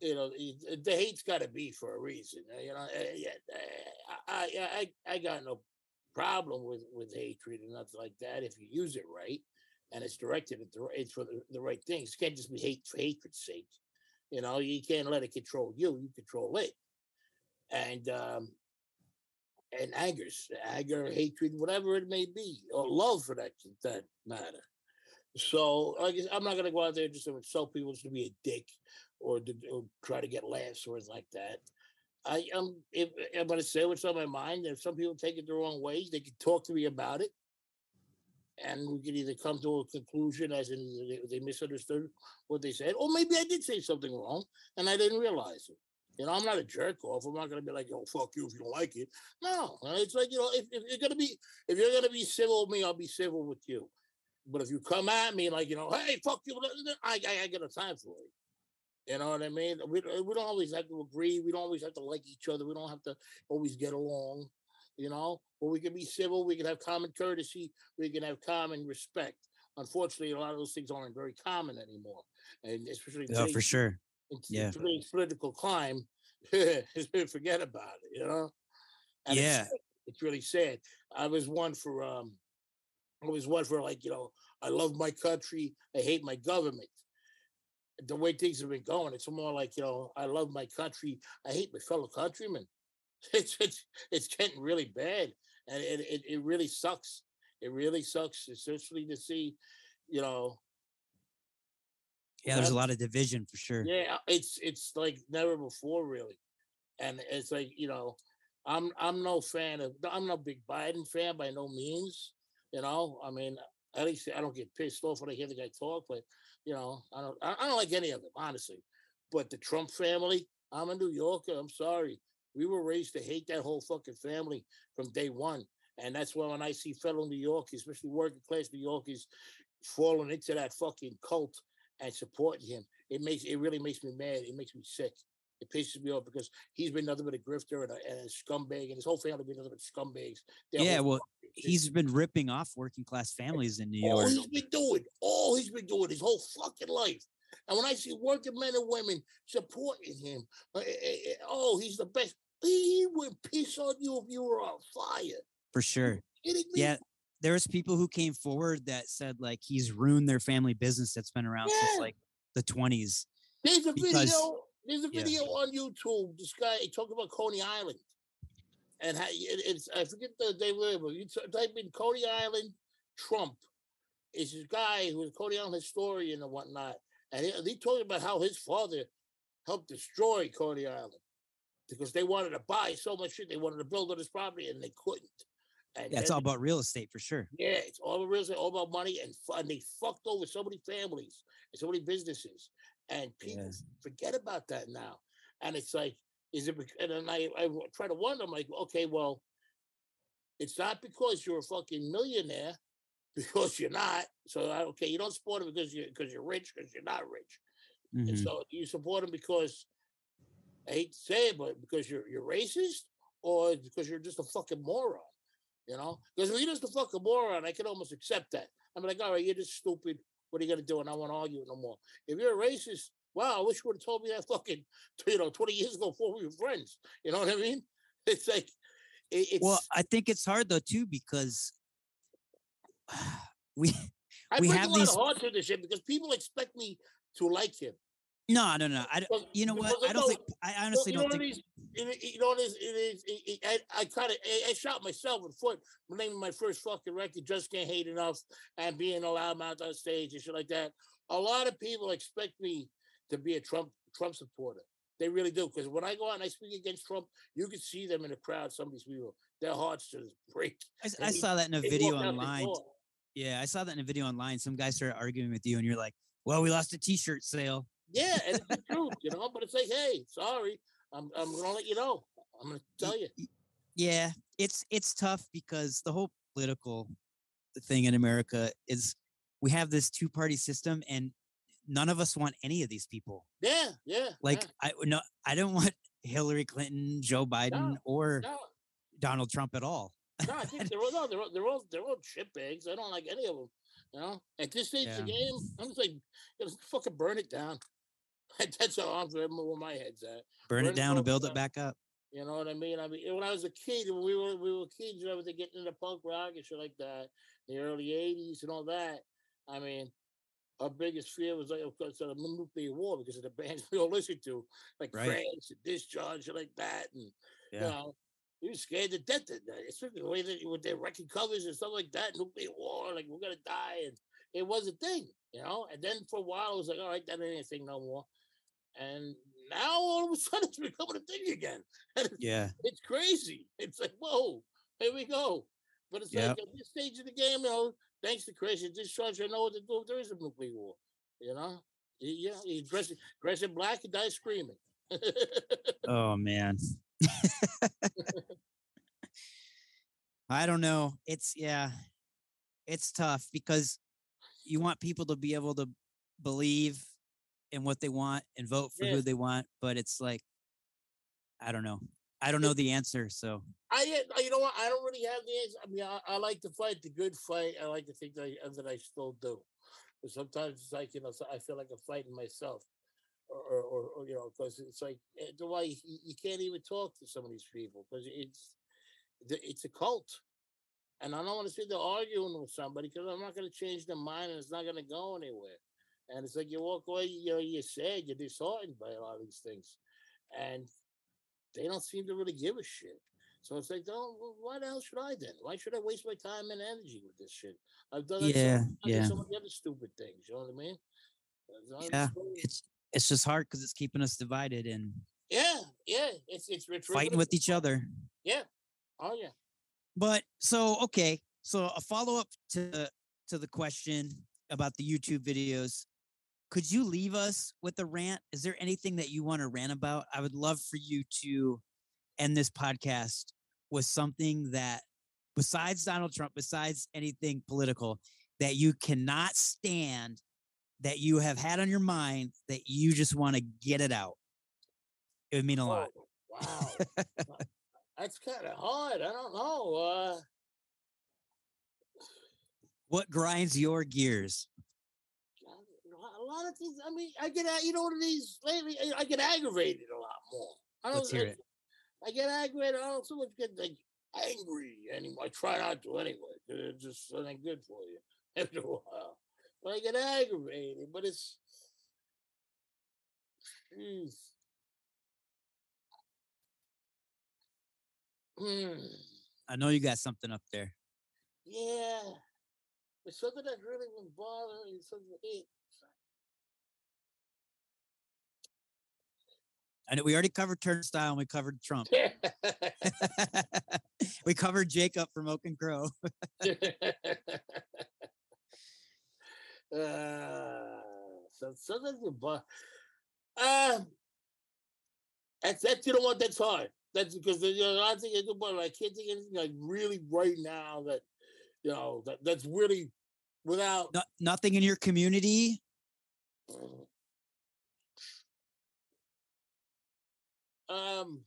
you know, the hate's got to be for a reason. uh, You know, yeah, I, I I I got no problem with with hatred and nothing like that if you use it right and it's directed at the it's for the, the right things. It can't just be hate for hatred's sake. You know, you can't let it control you. You control it. And um and anger, anger, hatred, whatever it may be, or love for that that matter. So I guess I'm not gonna go out there and just to insult people just to be a dick or to or try to get laughs or like that. I um, am if I'm gonna say what's on my mind. If some people take it the wrong way, they can talk to me about it, and we can either come to a conclusion as in they, they misunderstood what they said, or maybe I did say something wrong and I didn't realize it. You know, I'm not a jerk off. I'm not gonna be like, "Yo, fuck you" if you don't like it. No, it's like you know, if, if you're gonna be if you're gonna be civil with me, I'll be civil with you. But if you come at me like you know, hey, fuck you, I I, I get a time for it. You know what I mean? We we don't always have to agree. We don't always have to like each other. We don't have to always get along. You know, but we can be civil. We can have common courtesy. We can have common respect. Unfortunately, a lot of those things aren't very common anymore, and especially Oh, for sure. In Yeah. today's political climb, forget about it, you know. And Yeah. it's, it's really sad. I was one for um, I was one for like you know, I love my country, I hate my government. The way things have been going, it's more like you know, I love my country, I hate my fellow countrymen. It's it's it's getting really bad, and it it, it really sucks. It really sucks, especially to see, you know, Yeah, there's a lot of division for sure. yeah, uh, it's it's like never before, really. And it's like you know, I'm I'm no fan of I'm no big Biden fan by no means. You know, I mean, at least I don't get pissed off when I hear the guy talk, but you know, I don't I I don't like any of them honestly. But the Trump family, I'm a New Yorker. I'm sorry, we were raised to hate that whole fucking family from day one. And that's why when I see fellow New Yorkers, especially working class New Yorkers, falling into that fucking cult and supporting him, it makes it really makes me mad. It makes me sick. It pisses me off because he's been nothing but a grifter and a, and a scumbag, and his whole family been nothing but scumbags. Their Yeah, well, fucking he's been ripping off working class families in New all York. he's been doing, all he's been doing his whole fucking life. And when I see working men and women supporting him, uh, eh, eh, eh, oh, he's the best. He would piss on you if you were on fire. For sure. Yeah. There's people who came forward that said like he's ruined their family business that's been around since like the 20s. There's a because- video. There's a yeah. video on YouTube. This guy talking about Coney Island, and how it, it's I forget the name of it. You type in Coney Island Trump. It's this guy who's a Coney Island historian and whatnot, and he, he talking about how his father helped destroy Coney Island because they wanted to buy so much shit. They wanted to build on his property and they couldn't. And Yeah, it's all about real estate for sure. yeah, it's all about real estate, all about money, and, and they fucked over so many families and so many businesses, and people Yes. forget about that now. And it's like, is it? And then I, I try to wonder, I'm like, okay, well, it's not because you're a fucking millionaire, because you're not. So I- okay, you don't support him because you because you're rich, because you're not rich. And Mhm. so you support him because I hate to say it, but because you're you're racist, or because you're just a fucking moron. You know, because if you're just a fucking moron, I can almost accept that. I'm like, all right, you're just stupid. What are you gonna do? And I won't argue no more. If you're a racist, wow, I wish you would have told me that fucking, you know, 20 years ago before we were friends. You know what I mean? It's like, it, it's. Well, I think it's hard though too because we I we break have a lot these- of hearts with this shit because people expect me to like him. No, no, no. I don't, you know what? I don't think I honestly you know don't think it is? It, it- you know what it is? It is it, it, I, I kind of I, I shot myself in the foot naming my first fucking record, "Just Can't Hate Enough," and being a loudmouth on stage and shit like that. A lot of people expect me to be a Trump Trump supporter. They really do because when I go out and I speak against Trump, you can see them in the crowd. Some of these people, their hearts just break. I, I saw that in a video out online. Yeah, I saw that in a video online. Some guy started arguing with you, and you're like, "Well, we lost a T-shirt sale." Yeah, and it's the truth, you know. But it's like, hey, sorry, I'm I'm gonna let you know. I'm gonna tell you. Yeah, it's it's tough because the whole political thing in America is we have this two-party system, and none of us want any of these people. Yeah, yeah. Like yeah. I no, I don't want Hillary Clinton, Joe Biden, or no, Donald Trump at all. no, I think they're all no, they're all they're all they're all shitbags. I don't like any of them. You know, at this stage of the game, I'm just like, fucking burn it down. That's how I'm where my head's at. Burn it down and build it back up. You know what I mean? I mean, when I was a kid, when we were we were kids and everything, getting into punk rock and shit like that, the early '80s and all that. I mean, our biggest fear was like, of course, the nuclear war because of the bands we all listened to, like Right. Crass and Discharge, shit like that, and Yeah. you know, we were scared to death of that, especially the way that with their record covers and stuff like that, nuclear war, like we're gonna die, and it was a thing, you know. And then for a while, it was like, all right, that ain't a thing no more. And now all of a sudden, it's becoming a thing again. It's, Yeah. it's crazy. It's like, whoa, here we go. But it's Yep. like at this stage of the game, you know, thanks to Chris, you discharge, I know what to do if there is a nuclear war. You know, yeah, you know, you dress, dress in black and die screaming. Oh man. I don't know. It's yeah. It's tough because you want people to be able to believe in what they want and vote for Yeah. who they want, but it's like I don't know. I don't know the answer, so I, uh, you know what? I don't really have the answer. I mean, I, I like to fight the good fight. I like to think that I, that I still do. But sometimes it's like you know, so I feel like I'm fighting myself, or, or, or, or you know, because it's like eh, the way you, you can't even talk to some of these people because it's it's a cult, and I don't want to sit there arguing with somebody because I'm not going to change their mind and it's not going to go anywhere. And it's like you walk away, you know, you're sad, you're disheartened by a lot of these things, and they don't seem to really give a shit. So it's like, oh, well, why the hell should I then? Why should I waste my time and energy with this shit? I've done that so- Yeah, yeah. so many other stupid things. You know what I mean? Yeah, it's it's just hard because it's keeping us divided and yeah, yeah. It's it's it's fighting with each other. Yeah. Oh yeah. But so okay, so a follow up to to the question about the YouTube videos. Could you leave us with a rant? Is there anything that you want to rant about? I would love for you to end this podcast with something that, besides Donald Trump, besides anything political, that you cannot stand, that you have had on your mind, that you just want to get it out. It would mean a lot. Oh, wow. Wow. That's kind of hard. I don't know. Uh, What grinds your gears? A lot of things. I mean, I get you know what it is lately. I- I get aggravated a lot more. I don't. Let's hear I, it. I get aggravated. I don't so much get like angry anymore. I try not to anyway. It's just ain't good for you after a while. But I get aggravated. But it's. Jeez. Hmm. I know you got something up there. Yeah. It's something that really been bothering me. Something it, I know we already covered turnstile and we covered Trump. we covered Jacob from Oak and Crow. uh, so sometimes the bo- uh, that's that's you know what that's hard. That's because you know, I think it's about I can't think of anything like really right now that you know that that's really without No, nothing in your community. Um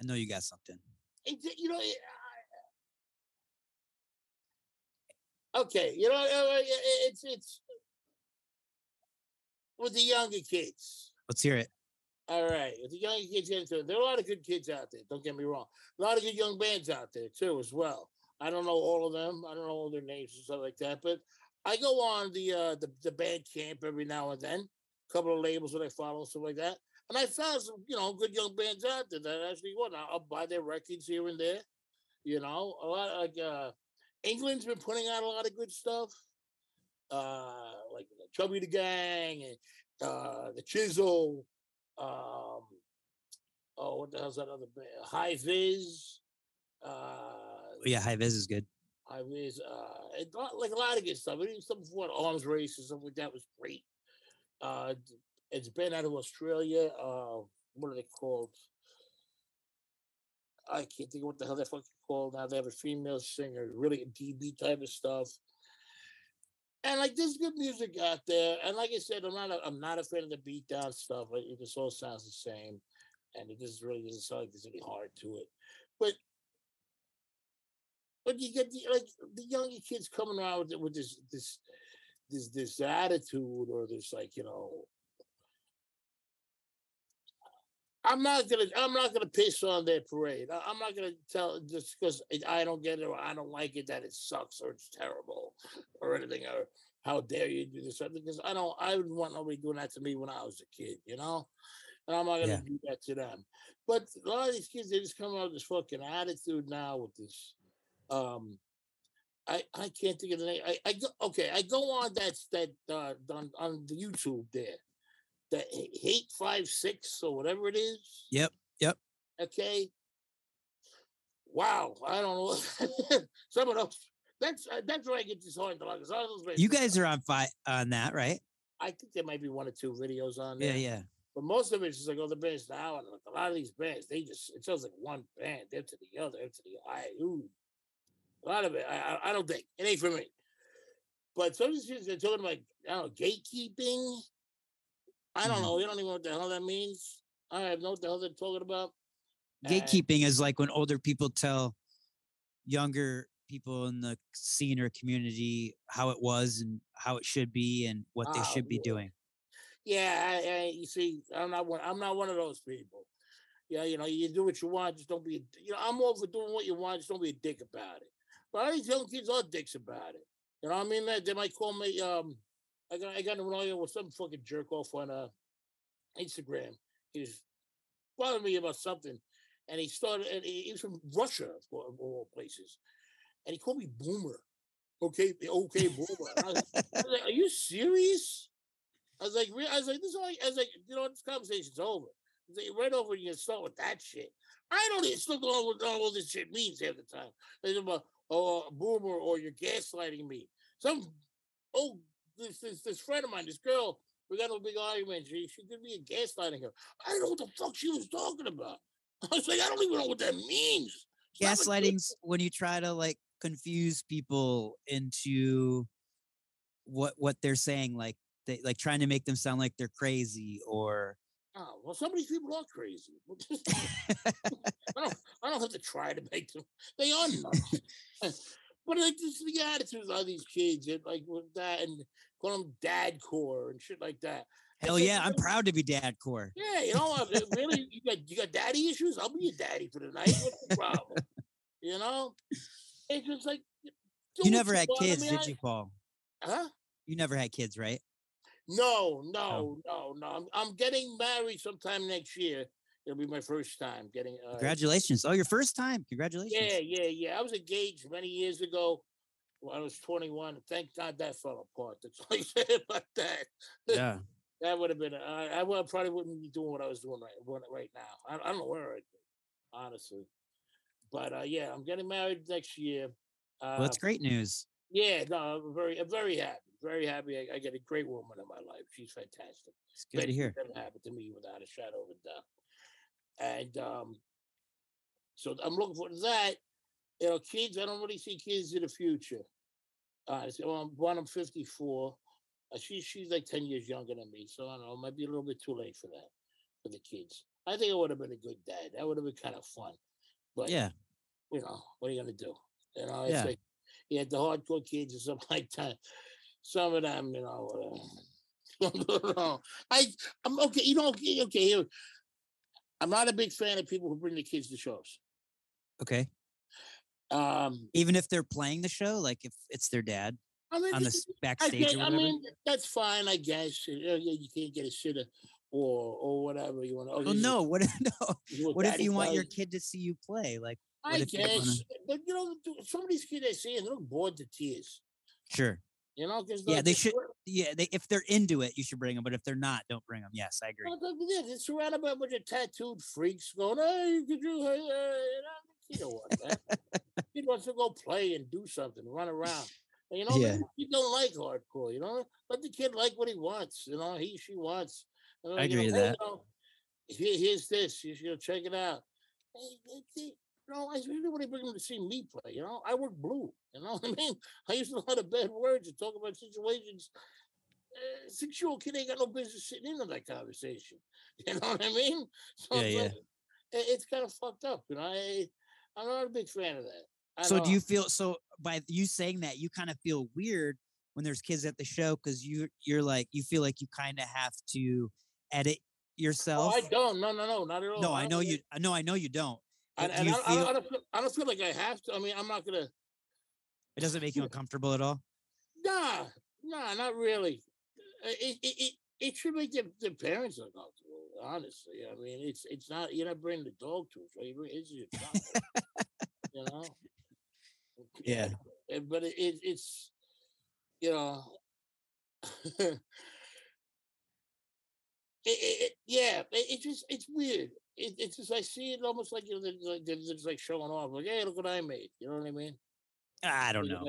I know you got something. it, you know. It, I- okay, you know uh, it- it's it's with the younger kids. Let's hear it. All right, with the younger kids into it, there are a lot of good kids out there. Don't get me wrong. A lot of good young bands out there too, as well. I don't know all of them. I don't know all their names and stuff like that. But I go on the uh the, the Bandcamp every now and then. A couple of labels that I follow, stuff like that. And I found some, you know, good young bands out there that actually what I'll buy their records here and there. You know, a lot like uh England's been putting out a lot of good stuff. Uh like Chubby the Gang and uh the Chisel. Um oh what the hell's that other band? High Vis. Uh yeah, high vis is good. High was uh it, like a lot of good stuff. Even stuff before arms race and stuff like that was great. Uh it's been out of Australia. Uh what are they called? I can't think of what the hell they're fucking called now. They have a female singer, really a DB type of stuff. And like there's good music out there. And like I said, I'm not a, I'm not a fan of the beatdown stuff. It just all sounds the same. And it just really doesn't sound like there's any heart to it. But but you get the like the younger kids coming around with, with this this this this attitude or this like you know I'm not gonna I'm not gonna piss on their parade. I, am not gonna tell just because I don't get it or I don't like it that it sucks or it's terrible or anything or how dare you do this because I don't I wouldn't want nobody doing that to me when I was a kid, you know. And I'm not gonna Yeah. do that to them. But a lot of these kids they just come out with this fucking attitude now with this um I, I can't think of the name. I, I go okay. I go on that that uh, on on the YouTube there, that Hate5six or whatever it is. Yep, yep. Okay. Wow, I don't know. Some of those. That's uh, that's where I get disheartened. a lot, 'cause all those You guys are on fi- on that, right? I think there might be one or two videos on Yeah, there. yeah. yeah. But most of it's just like all the bands now, and like a lot of these bands, they just it sounds like one band, them to the other, them to the I. Ooh, a lot of it, I, I, I don't think it ain't for me. But some of these things they're talking about, I don't know, gatekeeping. I don't Mhm. know. You don't even know what the hell that means. I have no what the hell they're talking about. And- Gatekeeping is like when older people tell younger people in the scene or community how it was and how it should be and what they Oh, should be yeah. doing. Yeah, I, I, you see, I'm not one. I'm not one of those people. Yeah, you know, you do what you want, just don't be. A, you know, I'm all for doing what you want, just don't be a dick about it. But all these young kids are dicks about it. You know what I mean? They, they might call me. Um, I got I got in an argument with some fucking jerk off on uh Instagram. He was bothering me about something, and he started. And he, he was from Russia, of all, of all places, and he called me boomer. Okay, okay, boomer. I was, I was like, Are you serious? I was like, I was like, this is all, I was like, you know, this conversation's over. Like, right over, you start with that shit. I don't even still know what all this shit means half the time. They about, oh, boomer, or you're gaslighting me. Some, oh, this, this, this friend of mine, this girl, we got a big argument. She, she could be a gaslighting her. I don't know what the fuck she was talking about. I was like, I don't even know what that means. Gaslighting's when you try to like confuse people into what what they're saying, like they like trying to make them sound like they're crazy or Oh, well, some of these people are crazy. I don't, I don't have to try to make them. They are nuts. but like just the attitudes of these kids, and like with that, and call them dad core and shit like that. Hell like, yeah, I'm proud to be dad core. Yeah, you know, really, you got you got daddy issues. I'll be your daddy for the night. What's the problem? you know, it's just like You never had want. I kids, mean, did I- you, Paul? Huh? You never had kids, right? No, no, no, no. I'm, I'm getting married sometime next year. It'll be my first time getting. Uh, Congratulations. Oh, your first time. Congratulations. Yeah, yeah, yeah. I was engaged many years ago when I was 21. Thank God that fell apart. That's all I say about that. Yeah. That would have been. I, I would probably wouldn't be doing what I was doing right right now. I, I don't know where I'd be, honestly. But uh, yeah, I'm getting married next year. Uh, Well, that's great news. Yeah, no, I'm very, I'm very happy. Very happy. I, I get a great woman in my life. She's fantastic. It's good to hear. Never happened to me without a shadow of a doubt. And um, so I'm looking for that. You know, kids. I don't really see kids in the future. Uh, so um, one, I'm 54. Uh, she, she's like 10 years younger than me, so I don't know. It might be a little bit too late for that for the kids. I think I would have been a good dad. That would have been kind of fun. But Yeah. you know, what are you gonna do? You know, it's Yeah. like you had the hardcore kids or something like that. Some of them, you know, uh, I I'm okay. You know, okay, okay. Here, I'm not a big fan of people who bring the kids to shows. Okay. Um, Even if they're playing the show, like if it's their dad I mean, on the I, backstage or I mean, that's fine, I guess. You, you can't get a sitter or or whatever you want. oh no, what if no? what What if you want your kid to see you play? Like I if you wanna- guess, but you know, some of these kids I see, and they look bored to tears. Sure. You know, because Yeah, they should yeah, they if they're into it, you should bring them, but if they're not, don't bring them. Yes, I agree. Well, look at this. It's surrounded by a bunch of tattooed freaks going, hey, could you, hey, hey, you know what, man? he wants to go play and do something, run around. And, you know, Yeah. you don't like hardcore, you know? Let the kid like what he wants, you know, he, she wants. You know, I you know, agree to hey, that. You know, here, here's this. You should go check it out. Hey, hey, you know, I really want to bring them to see me play. You know, I work blue. You know what I mean? I use a lot of bad words and talk about situations uh, six year old kid ain't got no business sitting in on that conversation. You know what I mean? So Yeah, it's, yeah. like, it's kind of fucked up. You know, I, I'm not a big fan of that. So do don't- you feel so by you saying that you kind of feel weird when there's kids at the show because you you're like you feel like you kind of have to edit Oh, yourself? I don't. No, no, no, not at all. no, I don't know you. I know I know you don't. And, do and you I, I, don't- I feel don't feel, I don't feel like I have to. I mean, I'm not gonna. it doesn't make you uncomfortable at all? Nah, nah, not really. It it it, it should make the, the parents uncomfortable. Honestly, I mean, it's it's not. You're not bringing the dog to it, right? You It's your child. you know. Yeah. But it, it it's you know. it, it, yeah, it, just it's weird. It, it's just I see it almost like you know, they're, like, they're just like showing off, like, hey, look what I made. You know what I mean? I don't know.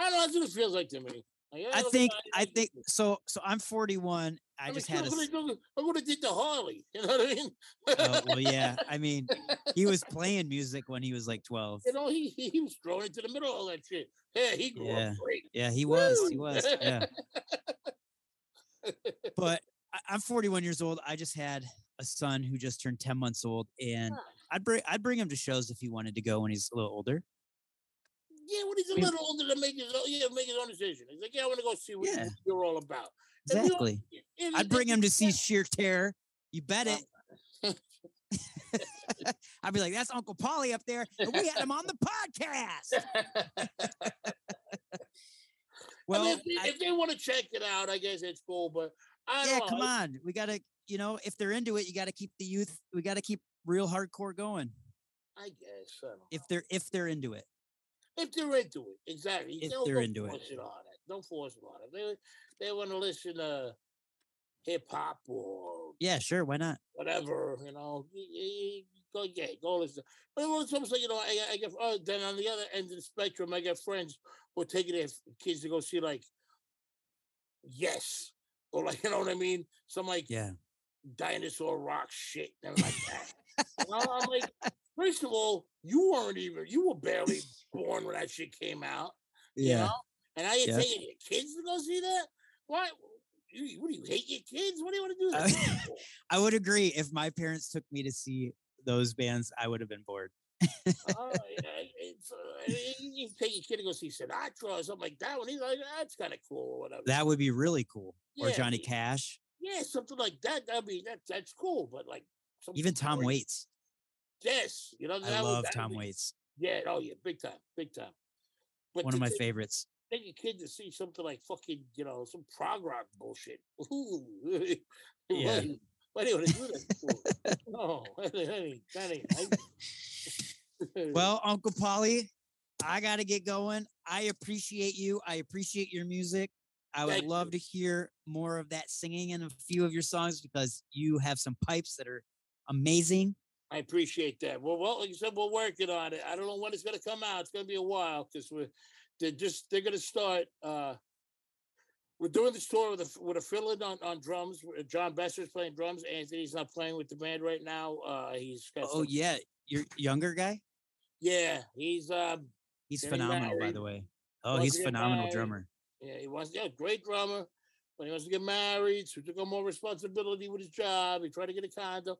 I don't know. That's what it feels like to me. Like, I think I think so. So I'm 41. I mean, just had a. look s- what I what I did to Harley. You know what I mean? Oh, well, yeah. I mean, he was playing music when he was like 12. You know, he he, was thrown into the middle of all that shit. Yeah, he grew Yeah. up great. Yeah, he was. He was. Yeah. But I, I'm 41 years old. I just had a son who just turned 10 months old, and ah. I'd bring I'd bring him to shows if he wanted to go when he's a little older. Yeah, when he's a mean- little older to make his own, yeah, make his own decision. He's like, yeah, I want to go see what Yeah. you're all about. And we all- Exactly. I'd bring him to see. Sheer Terror. You bet it. I'd be like, "That's Uncle Paulie up there, and we had him on the podcast." Well, I mean, if, they, I- if they want to check it out, I guess it's cool. But I yeah, come on. We gotta, you know, if they're into it, you gotta keep the youth. We gotta keep real hardcore going. I guess I. If they're if they're into it. If they're into it, exactly. If don't, they're don't into force it on it. Don't force it on it. They they want to listen to hip hop or Yeah, sure. Why not? whatever, you know. Go yeah, go listen. But it's almost like you know, I, I get oh, then on the other end of the spectrum, I got friends who are taking their kids to go see like Yes, or like you know what I mean, some like Yeah. dinosaur rock shit and like that. You know, I'm like, first of all, you weren't even you were barely born when that shit came out. You Yeah. know? And I you're Yeah. taking your kids to go see that? Why? You, what do you hate your kids? What do you want to do I- that? for? I would agree. If my parents took me to see those bands, I would have been bored. oh, yeah, it's, uh, you take your kid to go see Sinatra or something like that. When he's like, that's kind of cool or whatever. That would be really cool. Or Johnny. Cash, yeah, something like that. That'd be that. That's cool. But like, even Tom Waits. Yes, you know. I love Tom be- Waits. Yeah. Oh yeah. Big time. Big time. But One of my take- favorites. Take your kid to see something like fucking, you know, some prog rock bullshit. Ooh. Yeah. Why, do you want to do that? no, that ain't, that ain't. Well, Uncle Paulie, I got to get going. I appreciate you. I appreciate your music. I would Thank love you. to hear more of that singing in a few of your songs because you have some pipes that are amazing. I appreciate that. Well, well, like you said, we're working on it. I don't know when it's going to come out. It's going to be a while because we're they're just they're going to start. uh We're doing this tour with a with a fill-in on, on drums. Uh, John Besser's playing drums. Anthony's not playing with the band right now. Uh He's got Oh some- yeah, your younger guy. yeah. He's um He's phenomenal, by the way. Oh, he's phenomenal married. drummer. Yeah, he wants yeah, great drummer, but he wants to get married, so he took on more responsibility with his job. He tried to get a condo.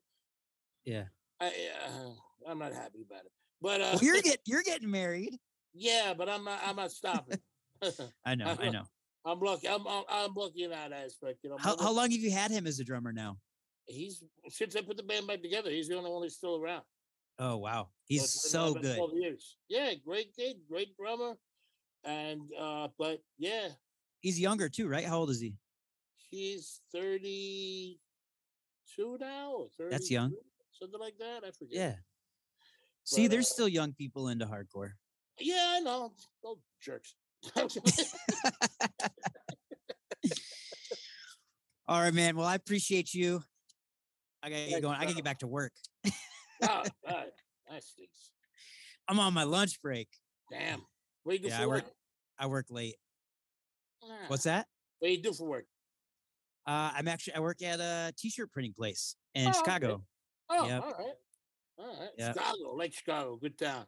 Yeah. I, uh, I'm not happy about it. But uh, Well, you're get you're getting married. yeah, but I'm not. I'm not stopping. I know. I know. I'm lucky. I'm, I'm I'm lucky in that aspect. You know, How how long have you had him as a drummer now? he's since I put the band back together. He's the only one that's still around. Oh wow, he's it's so good. 12 Years. Yeah, great kid, great drummer, and uh, but yeah, He's younger too, right? How old is he? he's 32 now. Or 30, That's young. Something like that. I forget. Yeah. See, But, there's uh, still young people into hardcore. Yeah, I know. Oh, jerks. All right, man. Well, I appreciate you. I gotta get going. I gotta get back to work. oh, all right. That stinks. I'm on my lunch break. Damn. What do you do Yeah, for I work? work. I work late. Ah, What's that? What do you do for work? Uh, I'm actually I work at a t-shirt printing place in Oh, okay. Oh, Yep. all right. All right. Yep. Chicago, Lake Chicago, good town.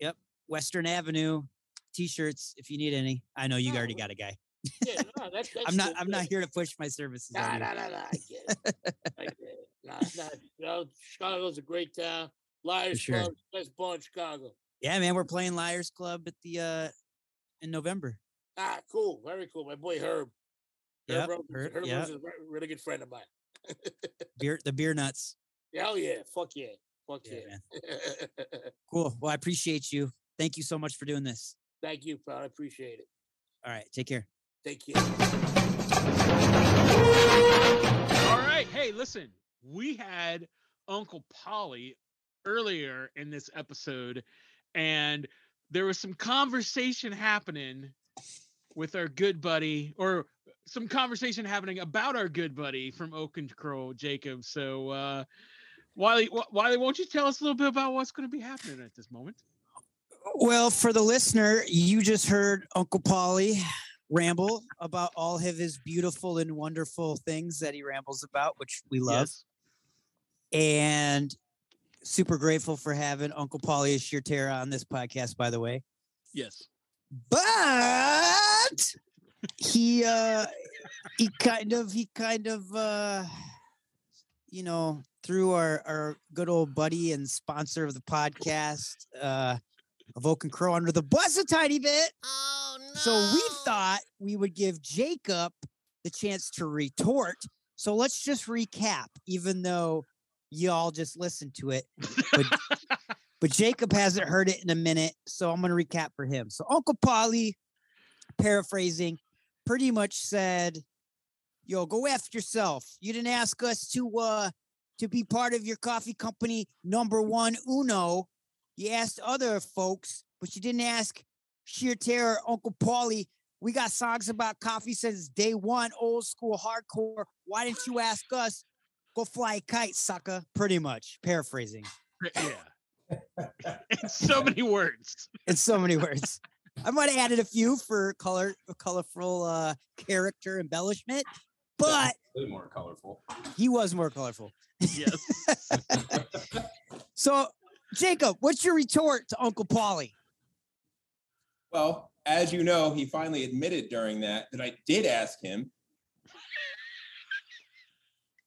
Yep. Western Avenue t-shirts if you need any. I know you Oh, already got a guy. Yeah, no, that's, that's I'm not good, I'm not here to push my services Nah, nah, nah, nah. I get it. I get it. Nah, nah, you know, Chicago's a great town. Liars sure. Club, best bar in Chicago. Yeah, man, we're playing Liars Club at the uh in November. Ah, cool. Very cool. My boy Herb. Yep, Rose, Herb, Herb yep. Is a really good friend of mine. Beer the beer nuts. Hell yeah. Fuck yeah. Fuck Yeah, yeah. Cool. Well, I appreciate you. Thank you so much for doing this. Thank you, pal. I appreciate it. All right, take care. Take care. All right. Hey, listen, we had Uncle Paulie earlier in this episode, and there was some conversation happening with our good buddy, or some conversation happening about our good buddy from Oak and Crow, Jacob. So, uh, Wiley, Wi- Wiley, won't you tell us a little bit about what's going to be happening at this moment? Well, for the listener, you just heard Uncle Paulie ramble about all of his beautiful and wonderful things that he rambles about, which we love. Yes. And super grateful for having Uncle Paulie Shirtera on this podcast, by the way. Yes. But he uh he kind of he kind of uh you know through our our good old buddy and sponsor of the podcast uh Oak and Crow under the bus a tiny bit. Oh no. So we thought we would give Jacob the chance to retort. So let's just recap, even though y'all just listened to it. But, but Jacob hasn't heard it in a minute. So I'm going to recap for him. So Uncle Paulie, paraphrasing, pretty much said, Yo, go after yourself. You didn't ask us to uh to be part of your coffee company number one Uno. You asked other folks, but you didn't ask Sheer Terror, Uncle Paulie. We got songs about coffee since day one, old school hardcore. Why didn't you ask us? Go fly a kite, sucker. Pretty much, paraphrasing Yeah. In so many words. in so many words. I might have added a few for color, colorful uh, character embellishment, but Way more colorful. he was more colorful. Yes. So, Jacob, what's your retort to Uncle Paulie? Well, as you know, he finally admitted during that that I did ask him.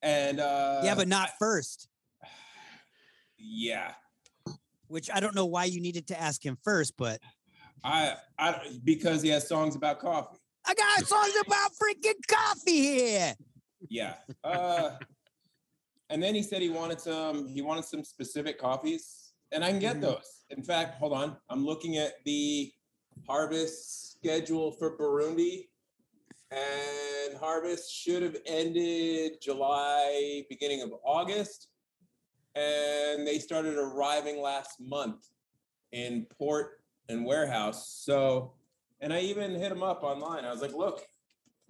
And uh yeah, but not first. yeah, Which I don't know why you needed to ask him first, but I I because he has songs about coffee. I got songs about freaking coffee here. Yeah. Uh and then he said he wanted some he wanted some specific coffees and I can get Mhm. those. In fact, hold on. I'm looking at the harvest schedule for Burundi and harvest should have ended July beginning of August and they started arriving last month in port and warehouse. So and I even hit him up online. I was like, "Look,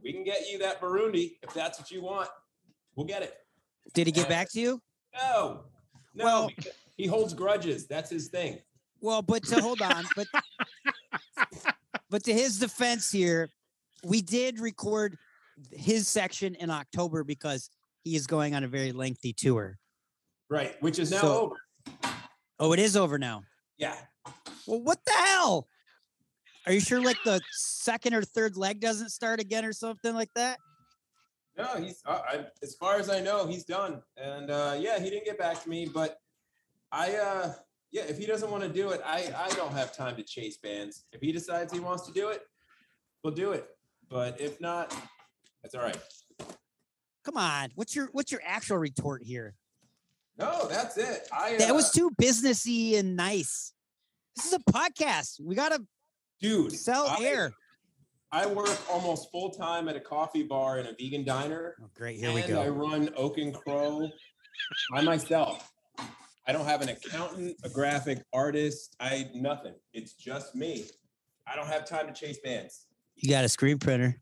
we can get you that Burundi if that's what you want. We'll get it. Did he get back to you? No, no, Well- he holds grudges. That's his thing. Well, but to hold on, but but to his defense here, we did record his section in October because he is going on a very lengthy tour. Right, which is now So- over. Oh, it is over now. Yeah. Well, what the hell? Are you sure like the second or third leg doesn't start again or something like that? No, he's uh, I, as far as I know, he's done. And uh, yeah, he didn't get back to me, but I uh, yeah, if he doesn't want to do it, I I don't have time to chase bands. If he decides he wants to do it, we'll do it. But if not, that's all right. Come on. What's your what's your actual retort here? No, that's it. I uh, That was too businessy and nice. This is a podcast. We gotta dude sell I- air. I work almost full time at a coffee bar and a vegan diner. Oh, great. Here we go. I run Oak and Crow by myself. I don't have an accountant, a graphic artist. I nothing. It's just me. I don't have time to chase bands. You got a screen printer.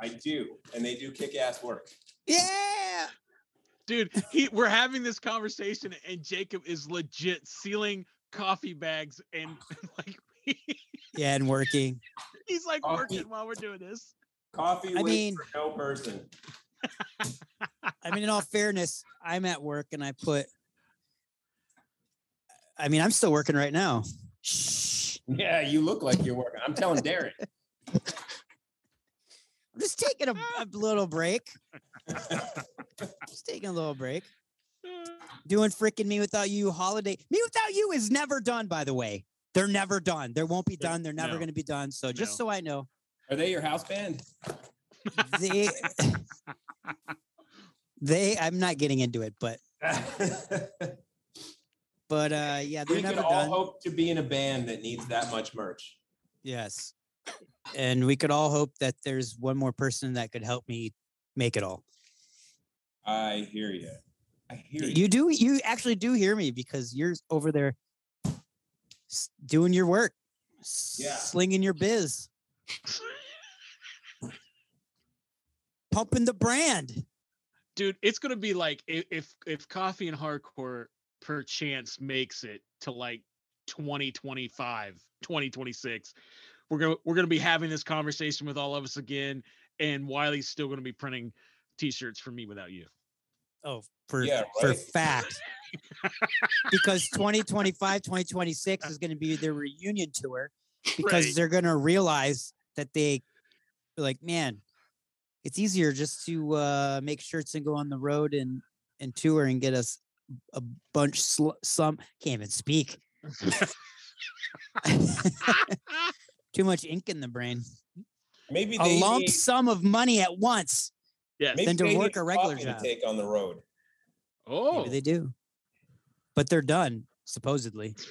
I do, and they do kick ass work. Yeah. Dude, he we're having this conversation and Jacob is legit sealing coffee bags and like Yeah, and working. he's like Coffee. working while we're doing this. Coffee I mean- for no person. I mean, in all fairness, I'm at work and I put. I mean, I'm still working right now. Shh. Yeah, you look like you're working. I'm telling Darren. I'm just taking a, a little break. Just taking a little break. Doing freaking mewithoutYou holiday. mewithoutYou is never done, by the way. They're never done. They won't be done. They're never no. going to be done. So just No. so I know, Are they your house band? they, they, I'm not getting into it, but, but, uh, yeah, they're we can never all done. hope to be in a band that needs that much merch. Yes. And we could all hope that there's one more person that could help me make it all. I hear you. I hear you. You do, you actually do hear me because you're over there doing your work, Yeah. slinging your biz, pumping the brand. Dude, it's gonna be like if if coffee and hardcore per chance makes it to like 2025, 2026, we're gonna we're gonna be having this conversation with all of us again, and Wiley's still gonna be printing T-shirts for mewithoutYou. Oh, for Yeah, for fact. because 2025, 2026 is going to be their reunion tour because Right. they're going to realize that they like, man, it's easier just to uh, make shirts and go on the road and and tour and get us a bunch sl- some can't even speak. Too much ink in the brain. Maybe A lump need, sum of money at once. Yes. maybe than to they work a regular job. to take on the road. Oh, Maybe they do. But they're done, supposedly.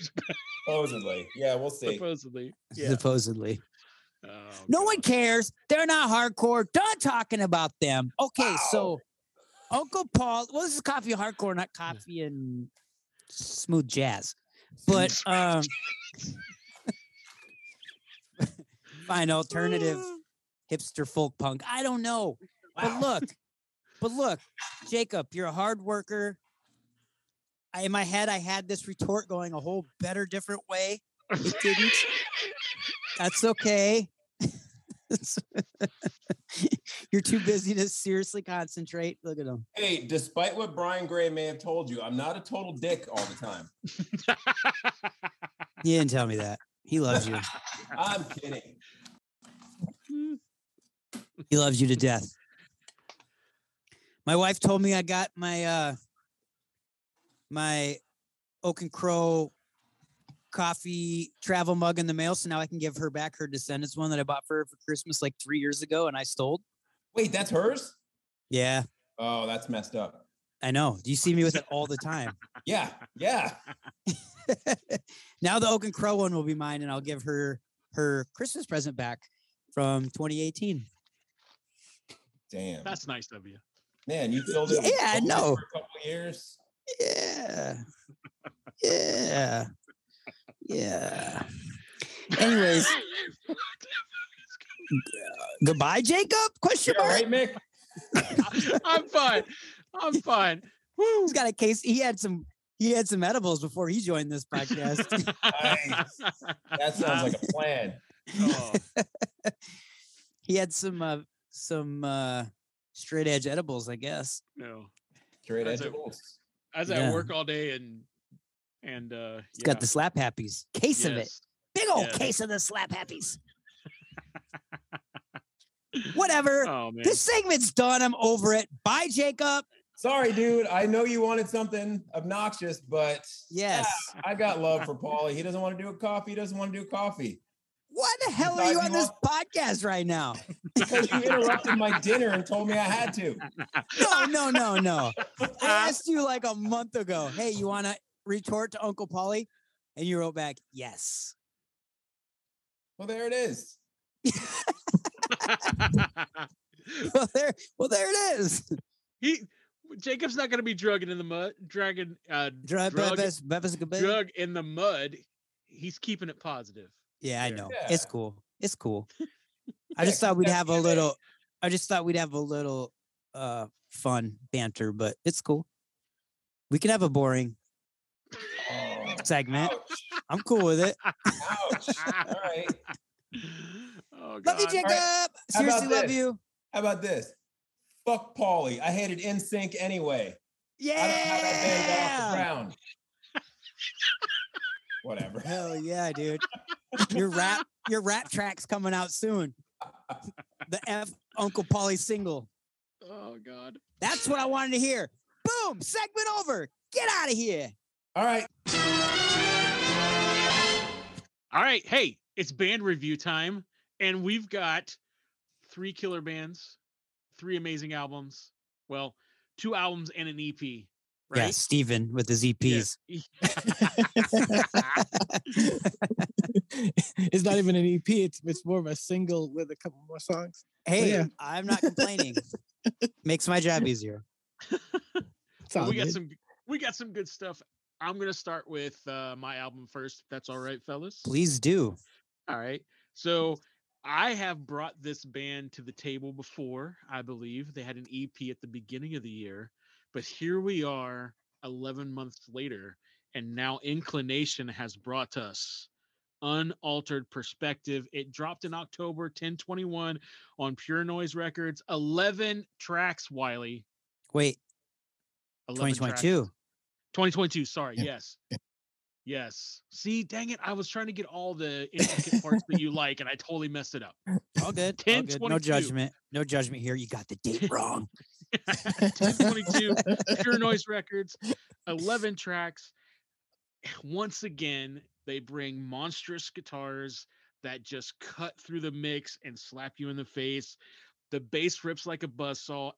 Supposedly, yeah, we'll see. supposedly. Yeah. Supposedly. Oh, No one cares. They're not hardcore. Done talking about them. Okay, so Uncle Paul. Well, this is coffee hardcore, not coffee and smooth jazz. But um, fine alternative hipster folk punk. I don't know. But look, but look, Jacob, you're a hard worker. I, in my head, I had this retort going a whole better, different way. It didn't. That's okay. You're too busy to seriously concentrate. Look at him. Hey, despite what Brian Gray may have told you, I'm not a total dick all the time. He didn't tell me that. He loves you. I'm kidding. Hmm. He loves you to death. My wife told me I got my uh my Oak and Crow coffee travel mug in the mail, so now I can give her back her Descendants one that I bought for her for Christmas like three years ago, and I stole. Wait, that's hers? Yeah, Oh, that's messed up. I know. Do you see me with it all the time? Yeah, yeah. now the Oak and Crow one will be mine, and I'll give her her Christmas present back from 2018. Damn. That's nice of you. Man, you filled it. Yeah, I know. For a couple of years. Yeah. Yeah. Yeah. Anyways, goodbye, Jacob? Question You mark. right, Mick? I'm fine. I'm fine. Woo. He's got a case. He had some. He had some edibles before he joined this podcast. Nice. That sounds like a plan. Oh, he had some uh, some uh, straight edge edibles, I guess. no. Straight That's edge it. rules. I was Yeah. at work all day and and uh He's got the slap happies. Case of it. Big old Yes. case of the slap happies. Whatever. Oh man. This segment's done. I'm over it. Bye, Jacob. Sorry, dude. I know you wanted something obnoxious, but Yes. yeah, I got love for Paulie. He doesn't want to do a coffee. He doesn't want to do a coffee Why the hell are you on this podcast right now? because you interrupted my dinner and told me I had to. No, no, no, no. I asked you like a month ago. Hey, you want to retort to Uncle Paulie? And you wrote back, yes. Well, there it is. Well, there, well, there it is. he Jacob's not gonna be drugging in the mud, dragging uh Dra- drug, Bebes- Bebes drug in the mud. He's keeping it positive. Yeah, I there. know. It's cool. It's cool. I just thought we'd have a little. I just thought we'd have a little uh fun banter, but it's cool. We can have a boring Oh, segment. ouch. I'm cool with it. Ouch. All right. Oh Love you, Jacob. How about Seriously, love you. How about this? Fuck Paulie. I hated NSYNC anyway. I don't know how that band off the Yeah. ground. Whatever. Hell yeah, dude. Your rap, your rap track's coming out soon. The F Uncle Paulie single. Oh God. That's what I wanted to hear. Boom, segment over. Get out of here. All right. All right. Hey, it's band review time, and we've got three killer bands, three amazing albums. Well, two albums and an EP. Yeah, Right? Steven with his EPs. it's not even an EP. It's it's more of a single with a couple more songs. Hey, yeah. I'm not complaining. Makes my job easier. Well, all we got some we got some good stuff. I'm gonna start with uh, my album first. If that's all right, fellas. Please do. All right. So I have brought this band to the table before. I believe they had an EP at the beginning of the year, but here we are, 11 months later, and now Inclination has brought us unaltered perspective. It dropped in October 1021 on Pure Noise Records. 11 tracks, Wiley. Wait, 11 tracks. 2022. 2022, sorry. Yeah. Yes. Yes. See, dang it. I was trying to get all the intricate parts that you like, and I totally messed it up. All good. all good. No judgment. No judgment here. You got the date wrong. 1022 Pure Noise Records, 11 tracks. Once again, they bring monstrous guitars that just cut through the mix and slap you in the face. The bass rips like a buzzsaw.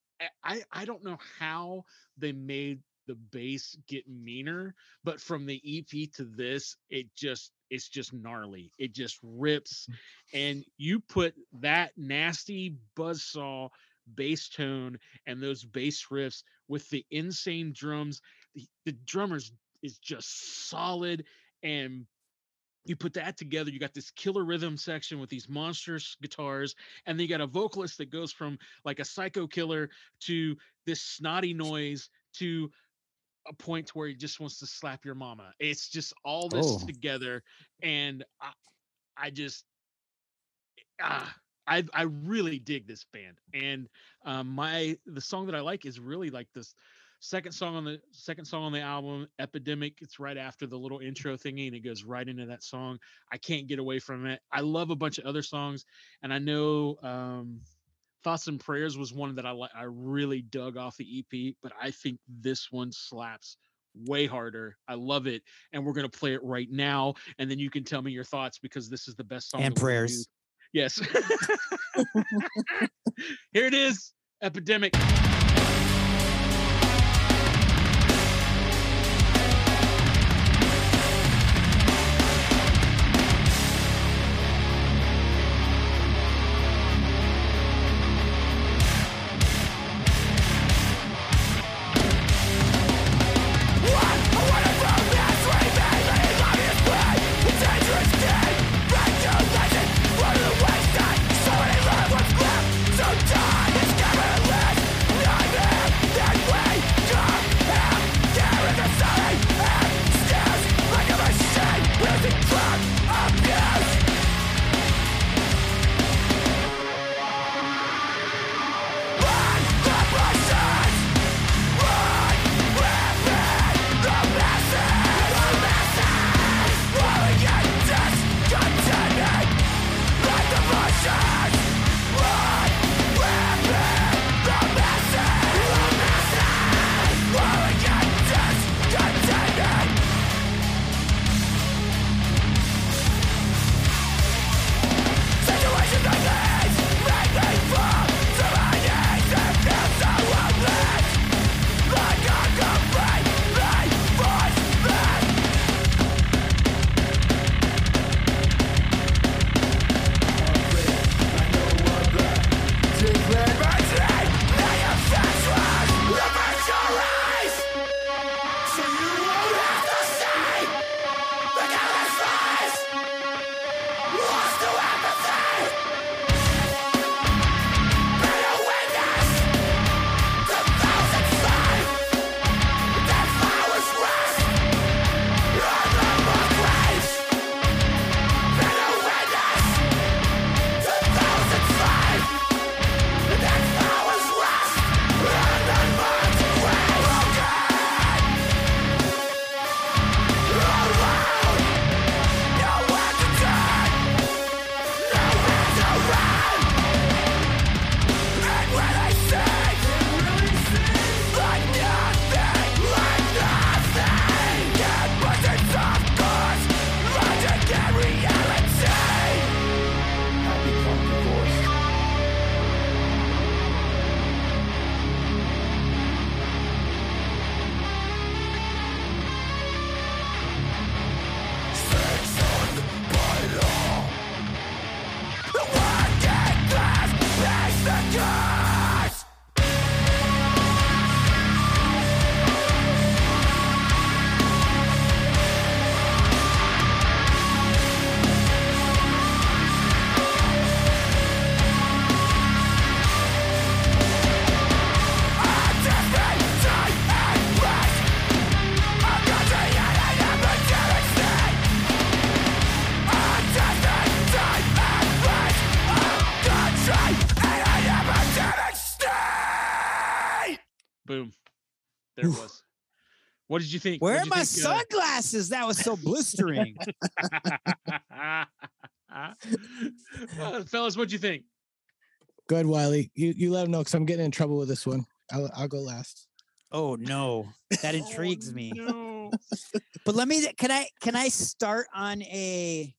I, I don't know how they made the bass get meaner, but from the EP to this, it just it's just gnarly. It just rips. Mm. And you put that nasty buzzsaw bass tone and those bass riffs with the insane drums. The, the drummers is just solid and you put that together you got this killer rhythm section with these monstrous guitars and then you got a vocalist that goes from like a psycho killer to this snotty noise to a point where he just wants to slap your mama it's just all this Oh. together and I, I just ah, I I really dig this band, and um, my the song that I like is really like this second song on the second song on the album, Epidemic. It's right after the little intro thingy, and it goes right into that song. I can't get away from it. I love a bunch of other songs, and I know um, Thoughts and Prayers was one that I. I really dug off the EP, but I think this one slaps way harder. I love it, and we're gonna play it right now, and then you can tell me your thoughts because this is the best song. And that we're gonna prayers. Yes. Here it is, Epidemic. What did you think? Where are What'd you my think, uh, sunglasses? That was so blistering. Uh, fellas, what'd you think? Good, Wiley. You you let him know because I'm getting in trouble with this one. I'll I'll go last. oh no, that Oh, intrigues me. No. But let me can I can I start on a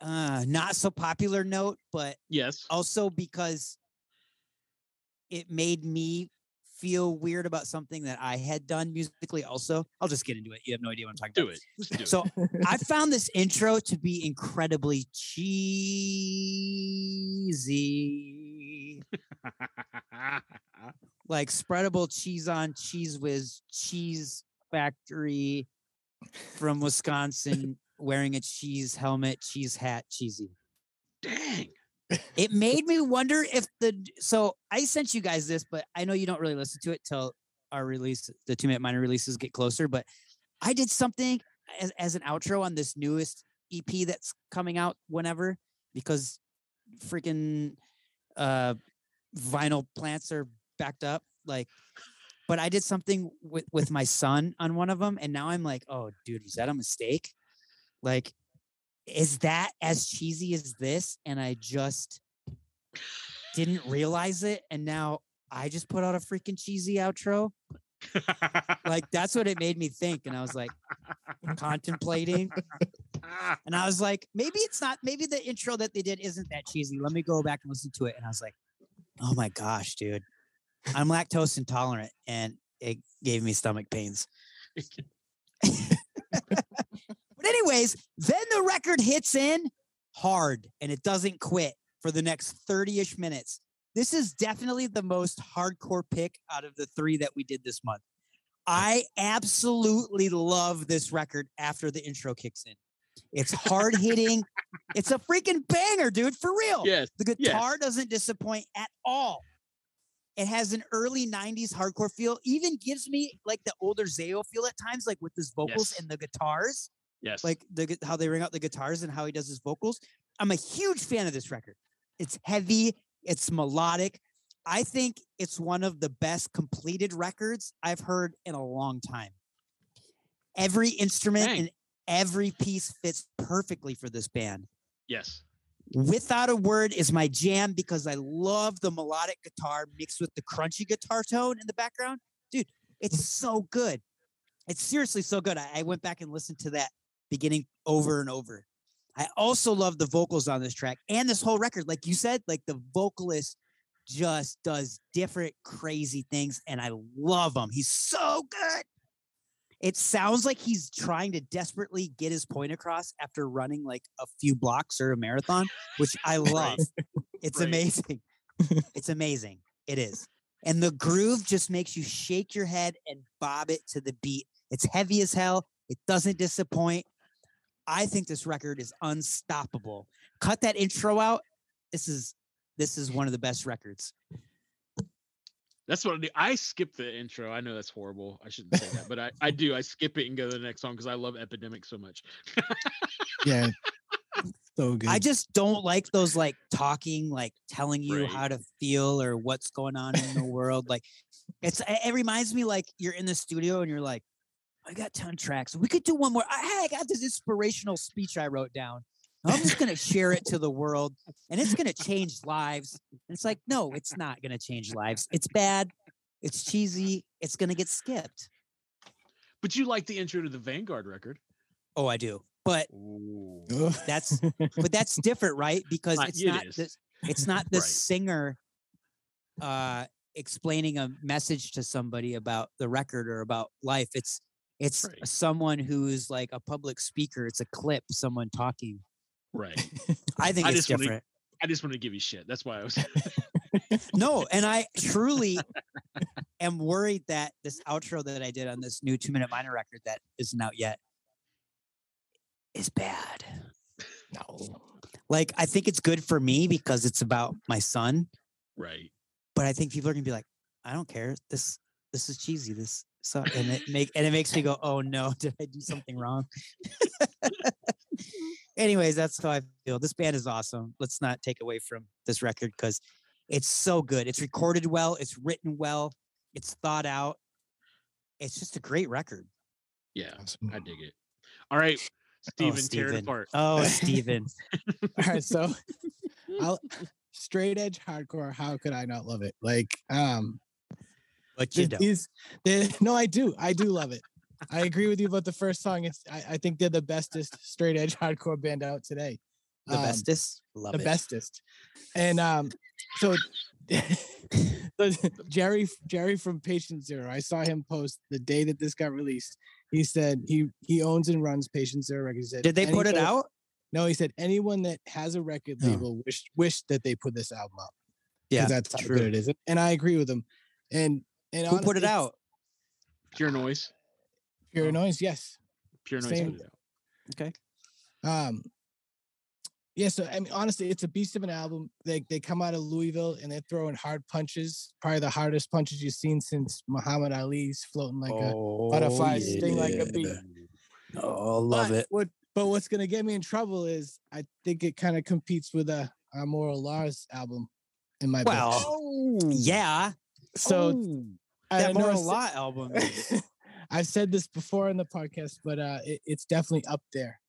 uh not so popular note, but Yes. also because it made me feel weird about something that I had done musically also. I'll just get into it. You have no idea what I'm talking Do about. it. Just do it. So I found this intro to be incredibly cheesy. Like spreadable cheese on cheese whiz cheese factory from Wisconsin wearing a cheese helmet, cheese hat, cheesy. Dang. It made me wonder if the so I sent you guys this, but I know you don't really listen to it till our release, the two minute minor releases get closer. But I did something as, as an outro on this newest EP that's coming out whenever because freaking uh vinyl plants are backed up. Like, but I did something with with my son on one of them, and now I'm like, oh, dude, was that a mistake? Like, is that as cheesy as this? And I just didn't realize it, and now I just put out a freaking cheesy outro. Like that's what it made me think, and I was like contemplating, and I was like, maybe it's not. Maybe the intro that they did isn't that cheesy. Let me go back and listen to it, and I was like, oh my gosh, dude, I'm lactose intolerant, and it gave me stomach pains. But anyways, then the record hits in hard and it doesn't quit for the next 30-ish minutes. This is definitely the most hardcore pick out of the 3 that we did this month. I absolutely love this record after the intro kicks in. It's hard hitting. it's a freaking banger, dude, for real. yes. The yes. guitar doesn't disappoint at all. It has an early 90s hardcore feel, even gives me like the older Zao feel at times, like with his vocals Yes. and the guitars Yes. like the how they ring out the guitars and how he does his vocals. I'm a huge fan of this record. It's heavy, it's melodic. I think it's one of the best completed records I've heard in a long time. Every instrument Dang. and every piece fits perfectly for this band. yes. Without a Word is my jam because I love the melodic guitar mixed with the crunchy guitar tone in the background. Dude, it's so good. It's seriously so good. I, I went back and listened to that beginning over and over. I also love the vocals on this track and this whole record. Like you said, like the vocalist just does different crazy things, and I love him. He's so good. It sounds like he's trying to desperately get his point across after running like a few blocks or a marathon, which I love. It's Right. amazing. It's amazing. It is. And the groove just makes you shake your head and bob it to the beat. It's heavy as hell. It doesn't disappoint. I think this record is unstoppable. Cut that intro out. This is this is one of the best records. That's what I do. I skip the intro. I know that's horrible. I shouldn't say that, but I, I do. I skip it and go to the next song because I love Epidemic so much. Yeah. so good. I just don't like those like talking, like telling you Right. how to feel or what's going on in the world. Like it's it it reminds me like you're in the studio and you're like, I got 10 tracks. We could do one more. I, hey, I got this inspirational speech I wrote down. I'm just gonna share it to the world and it's gonna change lives. And it's like, no, it's not gonna change lives. It's bad, it's cheesy, it's gonna get skipped. But you like the intro to the Vanguard record. Oh, I do. But Ooh. That's but that's different, right? Because it's it not the, it's not the Right. singer uh explaining a message to somebody about the record or about life. It's it's Right. someone who's like a public speaker. It's a clip, someone talking. Right. I think I it's different. I just want to give you shit. That's why I was. No, and I truly am worried that this outro that I did on this new two minute minor record that isn't out yet is bad. no. Like I think it's good for me because it's about my son. right. but I think people are gonna be like, I don't care. This this is cheesy. This so and it make and it makes me go, oh no, did I do something wrong? Anyways, that's how I feel. This band is awesome. Let's not take away from this record because It's so good. It's recorded well. It's written well. It's thought out. It's just a great record. Yeah, I dig it. All right, Steven, tear it apart. Oh, Steven. All right, so I'll, straight edge hardcore. How could I not love it? Like, um, But you don't. these, they, no, I do, I do love it. I agree with you about the first song. It's, I, I think they're the bestest straight edge hardcore band out today. The Um, bestest. Love the it. bestest. And um, so Jerry Jerry from Patient Zero, I saw him post the day that this got released. He said he he owns and runs Patient Zero Records. Said, Did they put it out? No, he said anyone that has a record Oh. label wish wish that they put this album out. 'cause Yeah, that's true. it is. And I agree with him. And and Who put it out? Pure noise. Pure noise, yes. Pure noise. Same- put it out. Okay. Um, yeah, so I mean, honestly, it's a beast of an album. They they come out of Louisville and they're throwing hard punches, probably the hardest punches you've seen since Muhammad Ali's floating like a butterfly, sting like a bee. Oh, love but it. What but what's gonna get me in trouble is I think it kind of competes with a our Moral Laws album in my book. Well, yeah. So Oh, I that Moral Law album. I've said this before in the podcast, but uh, it, it's definitely up there.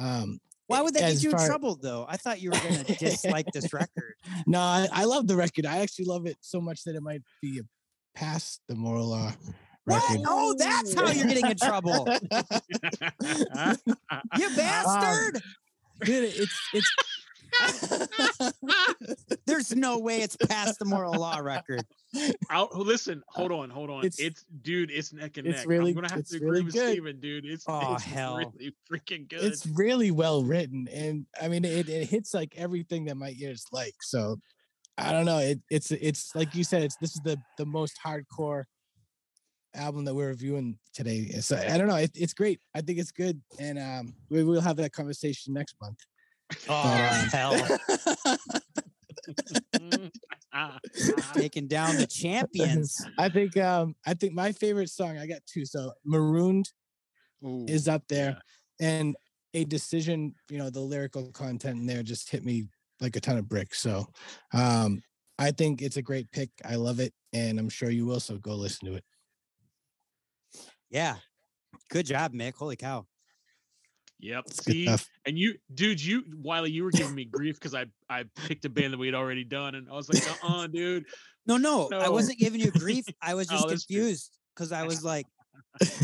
Um, Why would that get you in trouble, though? I thought you were going to dislike this record. No, I, I love the record. I actually love it so much that it might be a past the moral law What? Oh, that's how you're getting in trouble. You bastard! Dude, it's it's There's no way it's past the Moral Law record. Out, oh, listen, hold on, hold on. It's- It's, dude, it's neck and it's neck. really- I'm gonna have to agree really with good. Steven, dude. It's, Aw, it's hell. really freaking good. it's really well written, and I mean it, it hits like everything that my ears like. So I don't know. It, it's it's like you said. It's this is the the most hardcore album that we're reviewing today. So I don't know. It, it's great. I think it's good, and um, we will have that conversation next month. Oh, um, hell. Taking down the champions. I think um I think my favorite song I got two. So Marooned Ooh, is up there, and a decision. You know the lyrical content in there just hit me like a ton of bricks. So um I think it's a great pick. I love it, and I'm sure you will. So go listen to it. Yeah. Good job, Mick. Holy cow. Yep. See, and you, dude, you, Wiley, you were giving me grief because I, I picked a band that we had already done, and I was like, uh, dude. No, no, I wasn't giving you grief. I was Oh, just true. confused because I was like,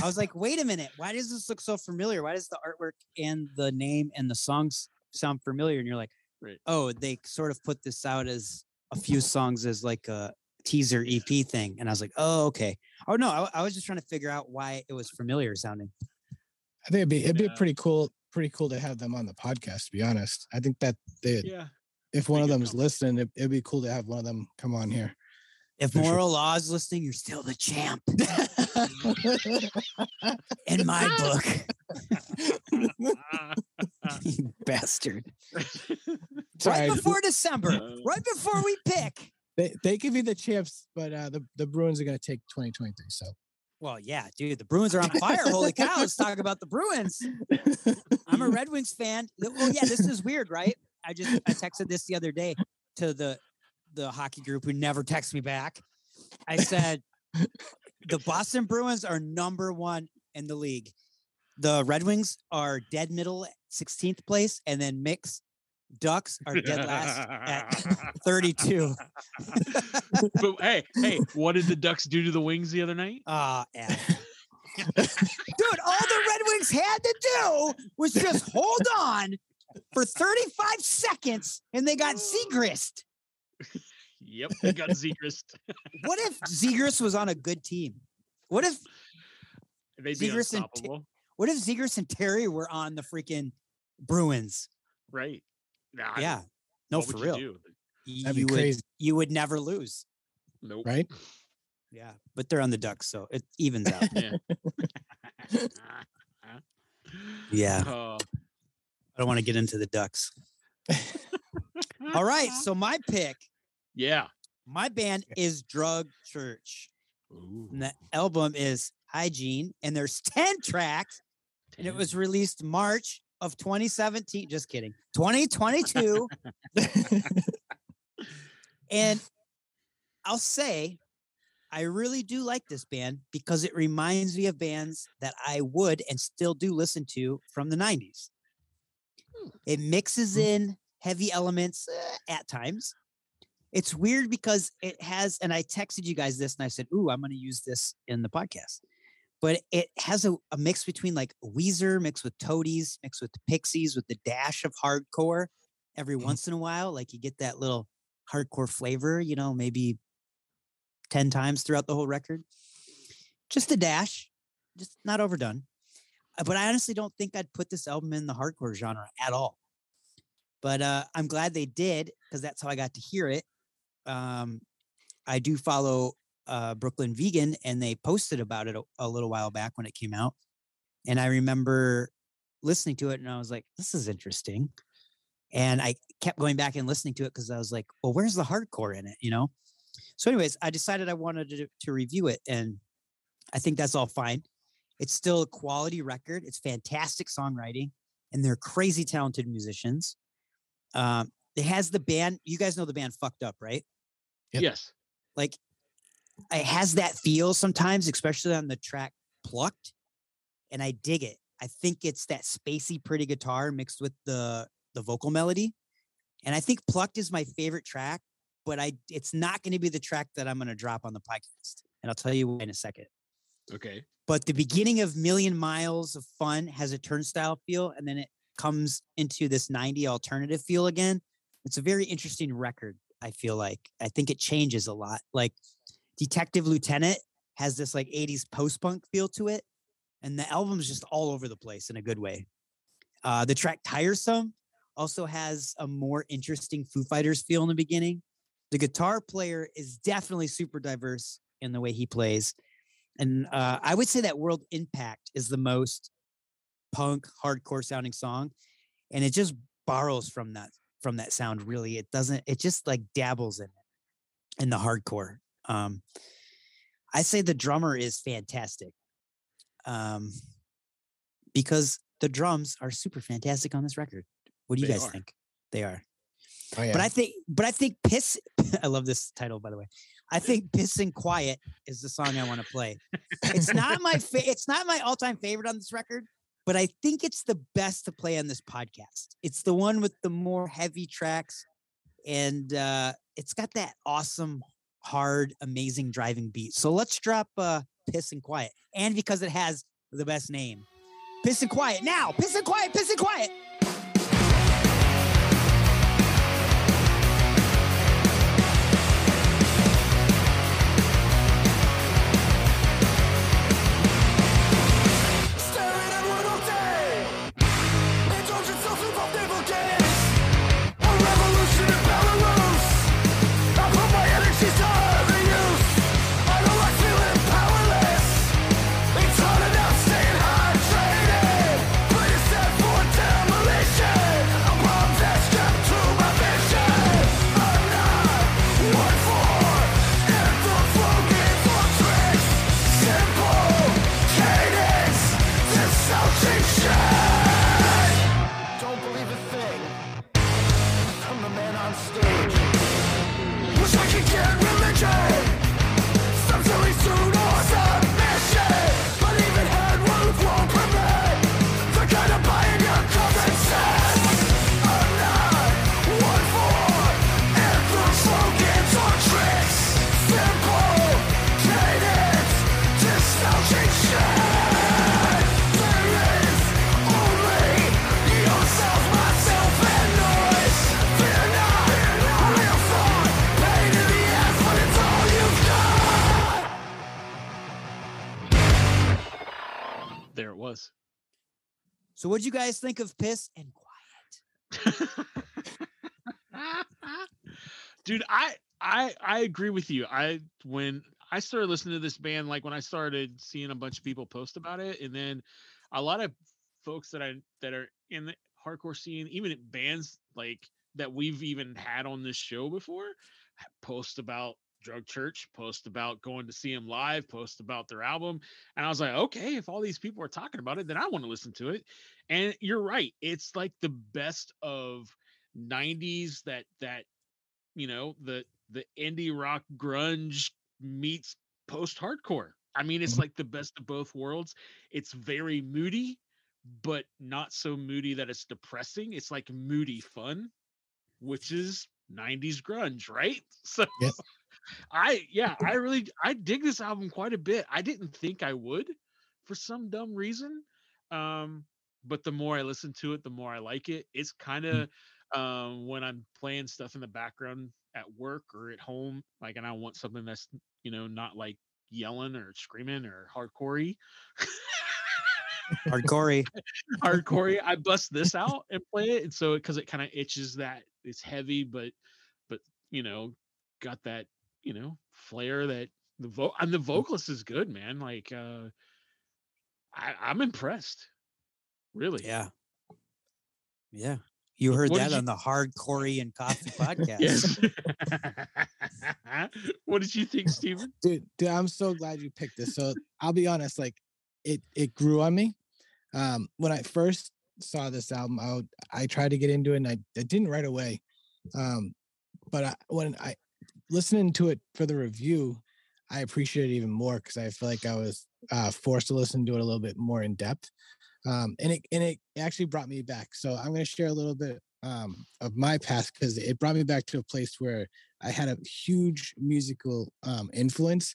I was like, wait a minute. Why does this look so familiar? Why does the artwork and the name and the songs sound familiar? And you're like, Right. oh, they sort of put this out as a few songs as like a teaser EP thing. And I was like, oh, okay. Oh no, I, I was just trying to figure out why it was familiar sounding. I think it'd be it'd be Yeah. pretty cool, pretty cool to have them on the podcast. To be honest, I think that they, Yeah. if one of them is listening, it, it'd be cool to have one of them come on here. If For sure. Moral Law is listening, you're still the champ in my book. you bastard. Sorry, right before December, Uh, right before we pick. they they could be the champs, but uh, the the Bruins are going to take 2023. So Well, yeah, dude, the Bruins are on fire. Holy cow, let's talk about the Bruins. I'm a Red Wings fan. Well, yeah, this is weird, right? I just I texted this the other day to the the hockey group who never texts me back. I said the Boston Bruins are number one in the league. The Red Wings are dead middle, 16th place, and then Mix Ducks are dead last at 32. but hey, hey, what did the Ducks do to the Wings the other night? Ah, F. Dude, all the Red Wings had to do was just hold on for 35 seconds and they got Zegras. Yep, they got Zegras. What if Zegras was on a good team? What if They'd be Zegras and T- what if Zegras and Terry were on the freaking Bruins? right? Nah, I- Yeah. No, for real. You? You That'd be would crazy. you would never lose. Nope. right? Yeah. But they're on the Ducks, so it evens out. Yeah. Yeah. Uh, I don't want to get into the Ducks. All right. So my pick, yeah. my band is Drug Church. Ooh, And the album is Hygiene, and there's 10 tracks, and it was released March of 2017. Just kidding. 2022. And I'll say, I really do like this band because it reminds me of bands that I would and still do listen to from the 90s. It mixes in heavy elements uh, at times. It's weird because it has, and I texted you guys this and I said, Ooh, I'm going to use this in the podcast. But it has a, a mix between like Weezer mixed with Toadies, mixed with the Pixies, with the dash of hardcore every once in a while. Like you get that little hardcore flavor, you know, maybe 10 times throughout the whole record. Just a dash, just not overdone. Uh, But I honestly don't think I'd put this album in the hardcore genre at all. But uh, I'm glad they did because that's how I got to hear it. Um, I do follow uh, Brooklyn Vegan, and they posted about it a, a little while back when it came out. And I remember listening to it, and I was like, "This is interesting." And I kept going back and listening to it because I was like, "Well, where's the hardcore in it?" You know. So, anyways, I decided I wanted to, to review it, and I think that's all fine. It's still a quality record. It's fantastic songwriting, and they're crazy talented musicians. Um, it has the band. You guys know the band Fucked Up, right? Yes. Like, it has that feel sometimes, especially on the track Plucked, and I dig it. I think it's that spacey, pretty guitar mixed with the the vocal melody, and I think Plucked is my favorite track. But I, it's not going to be the track that I'm going to drop on the podcast, and I'll tell you in a second. Okay. But the beginning of Million Miles of Fun has a turnstile feel, and then it comes into this 90 alternative feel again. It's a very interesting record, I feel like. I think it changes a lot. Like Detective Lieutenant has this like 80s post punk feel to it, and the album's just all over the place in a good way. Uh, the track Tiresome also has a more interesting Foo Fighters feel in the beginning. The guitar player is definitely super diverse in the way he plays. And uh, I would say that World Impact is the most punk, hardcore sounding song. And it just borrows from that from that sound really. It doesn't, it just like dabbles in it in the hardcore. Um, I say the drummer is fantastic. Um, because the drums are super fantastic on this record. What do you They guys are. think? They are. Oh, yeah. But I think, but I think piss. I love this title, by the way. I think "Piss and Quiet" is the song I want to play. It's not my, fa- it's not my all-time favorite on this record, but I think it's the best to play on this podcast. It's the one with the more heavy tracks, and uh, it's got that awesome, hard, amazing driving beat. So let's drop uh, "Piss and Quiet," and because it has the best name, "Piss and Quiet." Now, "Piss and Quiet," "Piss and Quiet." Was. So, what'd you guys think of "Piss and Quiet"? Dude, I I I agree with you. I when I started listening to this band, like when I started seeing a bunch of people post about it, and then a lot of folks that I that are in the hardcore scene, even bands like that we've even had on this show before, post about Drug Church, post about going to see them live, post about their album. And I was like, okay, if all these people are talking about it, then I want to listen to it. And you're right. It's like the best of 90s that that you know, the the indie rock grunge meets post hardcore. I mean, it's Mhm. like the best of both worlds. It's very moody, but not so moody that it's depressing. It's like moody fun, which is 90s grunge, right? So Yes. I yeah, I really I dig this album quite a bit. I didn't think I would for some dumb reason. Um, but the more I listen to it, the more I like it. It's kind of um when I'm playing stuff in the background at work or at home, like and I want something that's you know not like yelling or screaming or hardcorey. Hardcore. hardcore i bust this out and play it and so because it kind of itches that it's heavy but but you know got that you know flair that the vo and the vocalist is good man like uh i i'm impressed really Yeah. Yeah. You heard What that you- on the Hardcore and Coffee podcast. what did you think steven dude, dude, I'm so glad you picked this. So I'll be honest, like it it grew on me. Um, when I first saw this album, I would, I tried to get into it and I, I didn't right away. Um, but I, when I listening to it for the review, I appreciate it even more because I feel like I was uh, forced to listen to it a little bit more in depth. Um, and it and it actually brought me back. So I'm going to share a little bit um, of my past because it brought me back to a place where I had a huge musical um, influence.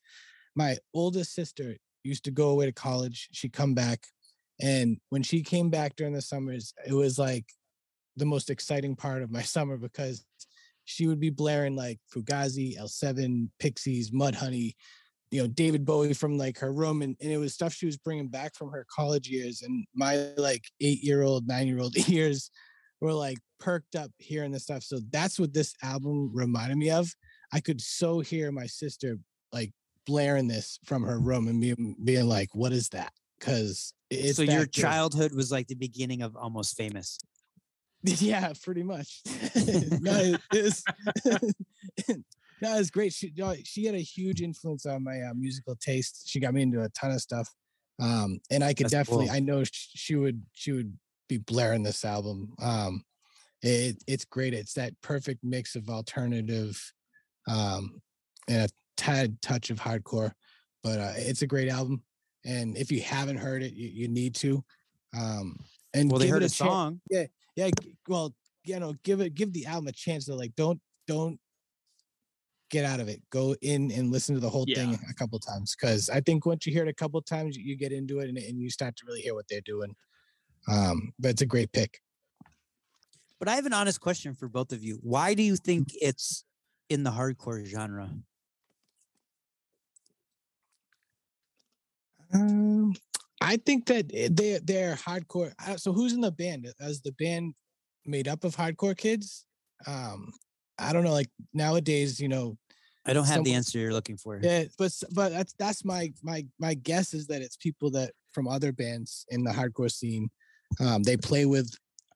My oldest sister used to go away to college. She'd come back, and when she came back during the summers, it was like the most exciting part of my summer because she would be blaring like Fugazi, L7, Pixies, Mudhoney, you know, David Bowie from like her room, and, and it was stuff she was bringing back from her college years. And my like eight year old, nine year old ears were like perked up hearing this stuff. So that's what this album reminded me of. I could so hear my sister like blaring this from her room and being, being like, "What is that?" Because it's so your childhood was like the beginning of Almost Famous. Yeah, pretty much. no, it, was, no, it was great. She she had a huge influence on my uh, musical taste. She got me into a ton of stuff, um, and I could That's definitely. cool. I know sh- she would. She would be blaring this album. Um, it, it's great. It's that perfect mix of alternative, um, and a tad touch of hardcore. But uh, it's a great album, and if you haven't heard it, you, you need to. Um, and Well, they heard a chan- song. yeah yeah well you know give it give the album a chance to like don't don't get out of it. Go in and listen to the whole thing a couple times because i think once you hear it a couple times you get into it and, and you start to really hear what they're doing. Um but it's a great pick. But I have an honest question for both of you. Why do you think it's in the hardcore genre? um i think that eh, they they're hardcore uh, so who's in the band as the band made up of hardcore kids um i don't know like nowadays you know I don't have the answer you're looking for. Yeah, but but that's that's my my my guess is that it's people that from other bands in the hardcore scene. Um, they play with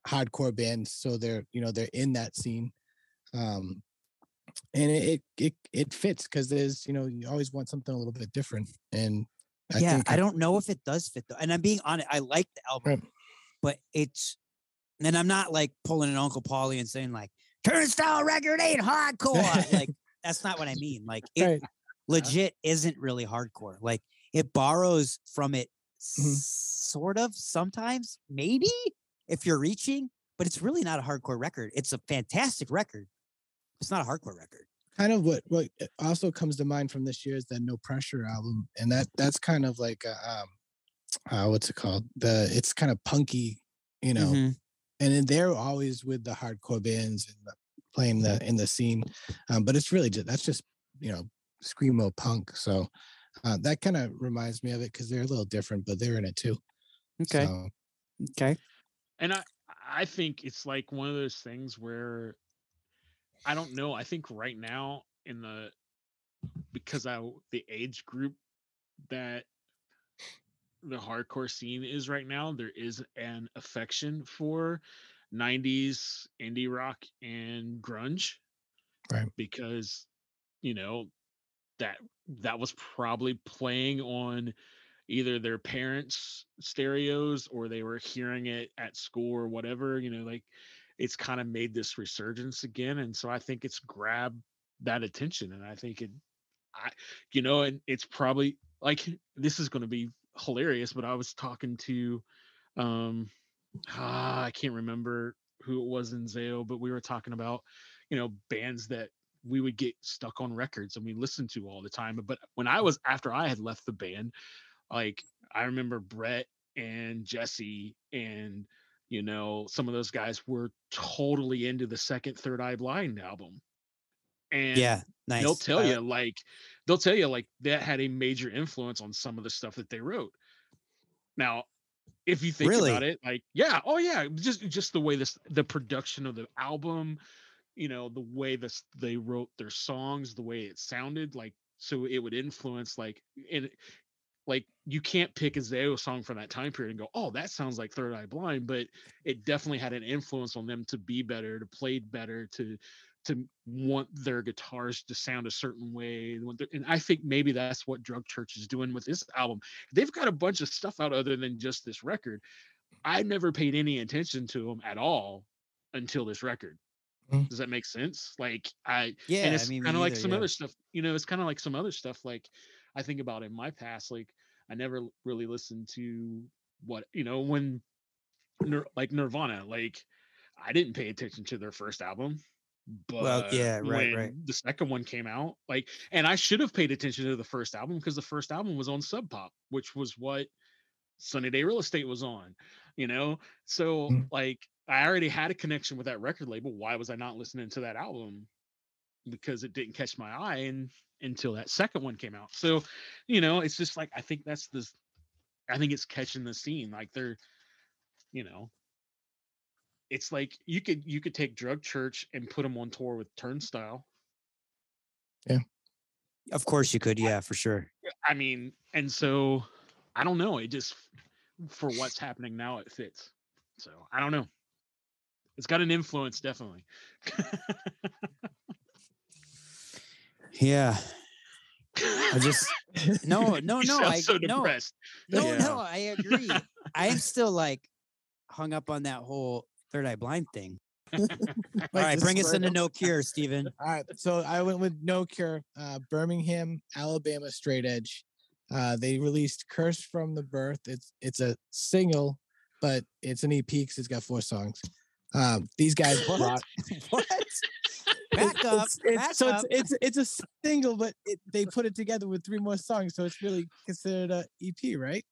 hardcore bands, so they're you know they're in that scene, um, and it it it, it fits because there's you know you always want something a little bit different, and I yeah, think I don't know if it does fit though. And I'm being honest, I like the album, Right. but it's and I'm not like pulling an Uncle Paulie and saying like turnstile record ain't hardcore. like that's not what I mean. Like it Right. legit isn't really hardcore. Like it borrows from it Mhm. sort of sometimes, maybe if you're reaching, but it's really not a hardcore record. It's a fantastic record. It's not a hardcore record. Kind of what what also comes to mind from this year is that No Pressure album, and that that's kind of like a, um, uh, what's it called? The it's kind of punky, you know, Mhm. and then they're always with the hardcore bands and the, playing the in the scene, um, but it's really just that's just you know screamo punk. So uh, that kind of reminds me of it because they're a little different, but they're in it too. Okay. So, Okay. and i i think it's like one of those things where i don't know i think right now in the because i the age group that the hardcore scene is right now there is an affection for 90s indie rock and grunge Right. because you know that that was probably playing on either their parents stereos or they were hearing it at school or whatever you know like it's kind of made this resurgence again and so i think it's grabbed that attention and i think it i you know and it's probably like this is going to be hilarious but i was talking to um ah, i can't remember who it was in zao but we were talking about you know bands that we would get stuck on records and we listened to all the time but when i was after i had left the band like i remember brett and jesse and you know some of those guys were totally into the second third eye blind album and Yeah, nice. they'll tell Uh, you like they'll tell you like that had a major influence on some of the stuff that they wrote now if you think Really? about it like yeah oh yeah just just the way this the production of the album you know the way this they wrote their songs the way it sounded like so it would influence like and like you can't pick a Zao song from that time period and go, oh, that sounds like Third Eye Blind, but it definitely had an influence on them to be better, to play better, to to want their guitars to sound a certain way. they want their- And I think maybe that's what Drug Church is doing with this album. They've got a bunch of stuff out other than just this record. I never paid any attention to them at all until this record. Mm. Does that make sense? Like I Yeah, and I it's mean, kind of like some yeah. other stuff, you know, it's kind of like some other stuff like I think about in my past, like I never really listened to what, you know, when like Nirvana, like I didn't pay attention to their first album. But Well, yeah, right, right. the second one came out, like, and I should have paid attention to the first album because the first album was on Sub Pop, which was what Sunny Day Real Estate was on, you know. So, Mm. like, I already had a connection with that record label. Why was I not listening to that album? Because it didn't catch my eye and until that second one came out. So, you know, it's just like I think that's the I think it's catching the scene. Like they're, you know, it's like you could you could take Drug Church and put them on tour with Turnstile. Yeah. Of course you could, yeah, for sure. I mean, and so I don't know. It just for what's happening now, it fits. So I don't know. It's got an influence, definitely. Yeah. I just no, no, no. sound I so no, depressed. no, Yeah. no. I agree. I am still like hung up on that whole third eye blind thing. All right, bring us into no cure, Steven. All right, so I went with No Cure, uh, Birmingham, Alabama, straight edge. Uh, they released "Curse from the Birth." It's it's a single, but it's an EP because it's got four songs. Um, these guys What? brought what? Back up. It's, it's, back so up. it's it's it's a single, but it, they put it together with three more songs, so it's really considered a EP, right?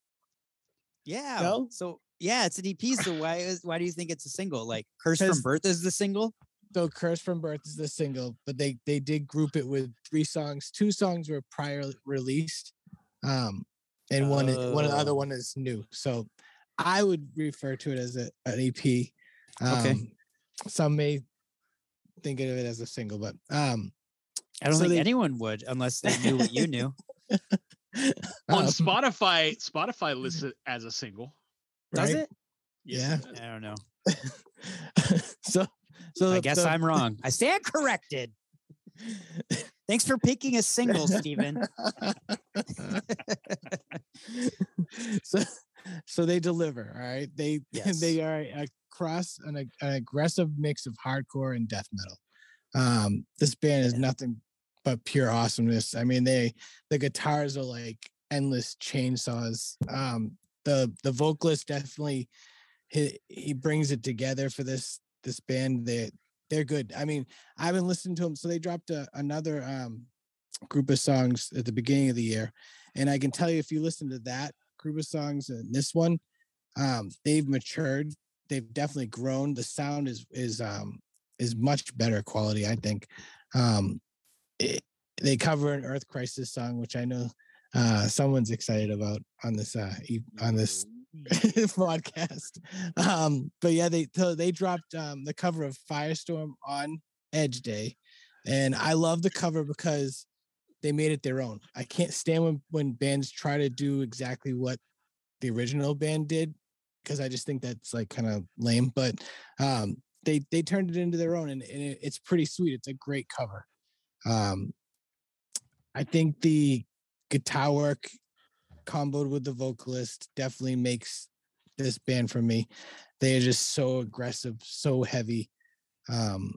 yeah. No? So yeah, it's an EP. So why is why do you think it's a single? Like Curse from Birth is the single? So "Curse from Birth" is the single, but they they did group it with three songs. Two songs were prior released, um, and one i- one of the other Oh. one is new. So I would refer to it as a, an EP. Um, Okay. Some may think of it as a single, but um, I don't So think they- anyone would unless they knew what you knew. On um, Spotify, Spotify lists it as a single. Does right? it? Yeah. I don't know. so so I guess the- I'm wrong. I stand corrected. Thanks for picking a single, Stephen. so so they deliver all right they Yes. they are a cross an, an aggressive mix of hardcore and death metal. Um this band is nothing but pure awesomeness. I mean they the guitars are like endless chainsaws. Um the the vocalist definitely he he brings it together for this this band. They they're good. I mean i've been listening to them so they dropped a, another um group of songs at the beginning of the year and I can tell you if you listen to that group of songs and this one, um, they've matured. They've definitely grown. The sound is is um is much better quality, I think. Um it, they cover an Earth Crisis song, which I know uh someone's excited about on this uh on this podcast. Um, but yeah, they so they dropped um the cover of Firestorm on Edge Day. And I love the cover because they made it their own. I can't stand when when bands try to do exactly what the original band did because I just think that's like kind of lame. But um, they they turned it into their own, and, and it, it's pretty sweet. It's a great cover. Um, I think the guitar work comboed with the vocalist definitely makes this band for me. They are just so aggressive, so heavy. Um,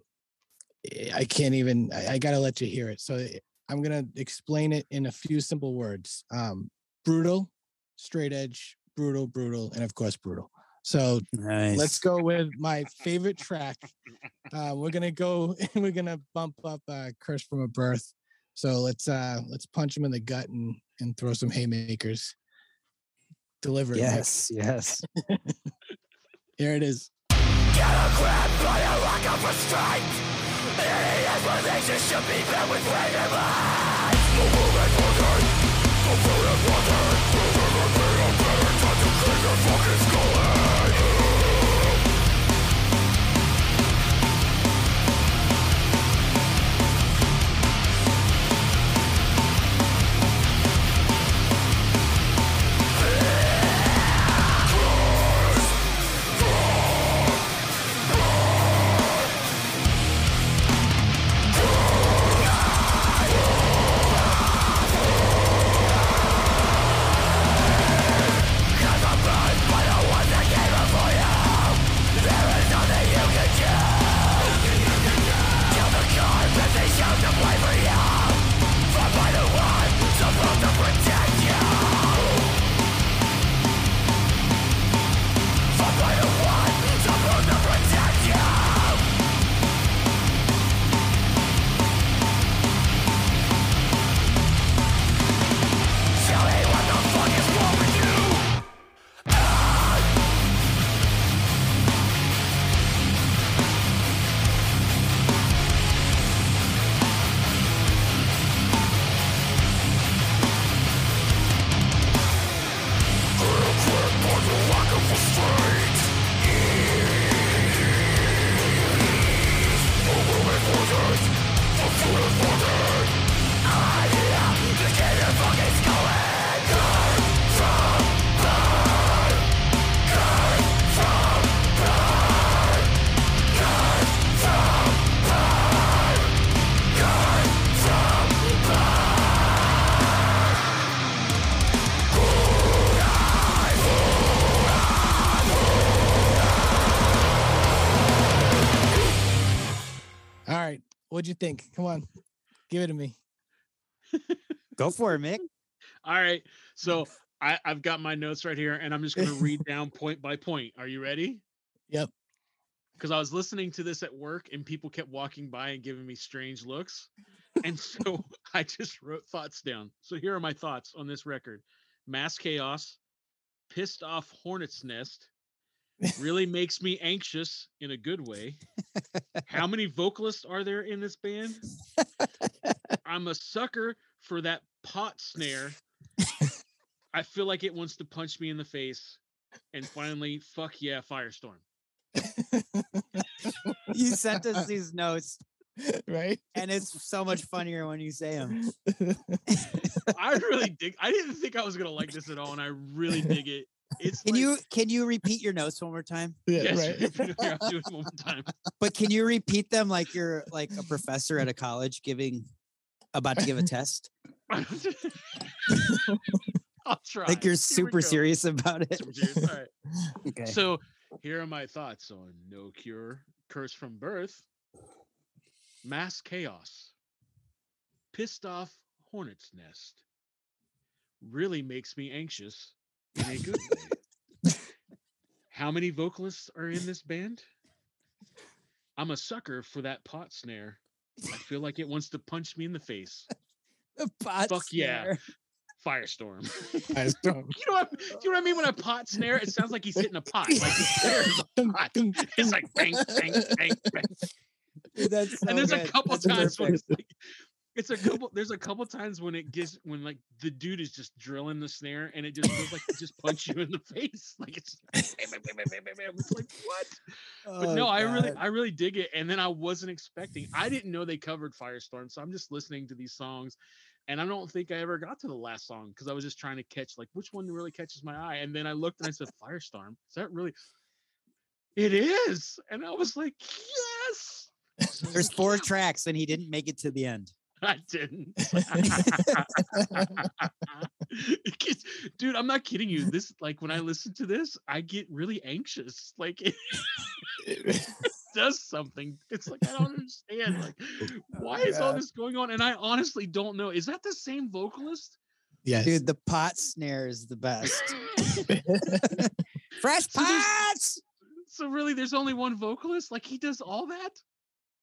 eh, I can't even. I, I gotta let you hear it. So eh, I'm gonna explain it in a few simple words. Um, brutal, straight edge, brutal, brutal, and of course brutal. So Nice. let's go with my favorite track. Uh, we're gonna go. and We're gonna bump up uh, "Curse from a Birth." So let's uh let's punch him in the gut and and throw some haymakers. Deliver it. Nick. Yes, yes. Here it is. Get a grip by a lack of restraint. Any explanation should be met with random lies. The movement ordered, the movement ordered. Moving clean your What'd you think? Come on. Give it to me. Go for it, Mick. All right. So I, I've got my notes right here, and I'm just going to read down point by point. Are you ready? Yep. Because I was listening to this at work, and people kept walking by and giving me strange looks, and so I just wrote thoughts down. So here are my thoughts on this record: Mass Chaos, Pissed Off Hornet's Nest, really makes me anxious in a good way. How many vocalists are there in this band? I'm a sucker for that pot snare. I feel like it wants to punch me in the face. And finally, fuck yeah, Firestorm. You sent us these notes, right? and it's so much funnier when you say them. I really dig. I didn't think I was gonna like this at all, and I really dig it. It's Can like- you can you repeat your notes one more time? Yeah, Yes, right. I'll do it one more time. But can you repeat them like you're like a professor at a college giving about to give a test? I'll try. Like you're super serious about it. Serious. All right. Okay. So here are my thoughts on No Cure, Curse from Birth, Mass Chaos, Pissed Off Hornet's Nest. Really makes me anxious in a good way. How many vocalists are in this band? I'm a sucker for that pot snare. I feel like it wants to punch me in the face. The pot Fuck yeah. Firestorm. Firestorm. You know what? Do you know what I mean when a pot snare? It sounds like he's hitting a pot. Like the snare is a pot. It's like bang, bang, bang, bang. Dude, that's so and there's a couple That's times when perfect. it's like it's a couple there's a couple times when it gets when like the dude is just drilling the snare and it just feels like it just punch you in the face. Like it's it's like what? But Oh, no i really i really dig it and then i wasn't expecting i didn't know they covered firestorm so i'm just listening to these songs and i don't think i ever got to the last song because i was just trying to catch like which one really catches my eye and then i looked and i said firestorm. Is that really it is and i was like yes! There's four tracks and he didn't make it to the end. I didn't. Dude, I'm not kidding you. This like when I listen to this, I get really anxious. Like it does something. It's like I don't understand. Like, oh, why is all this going on? And I honestly don't know. Is that the same vocalist? Yes. Dude, the pot snare is the best. Fresh So pots. So really, there's only one vocalist. Like he does all that.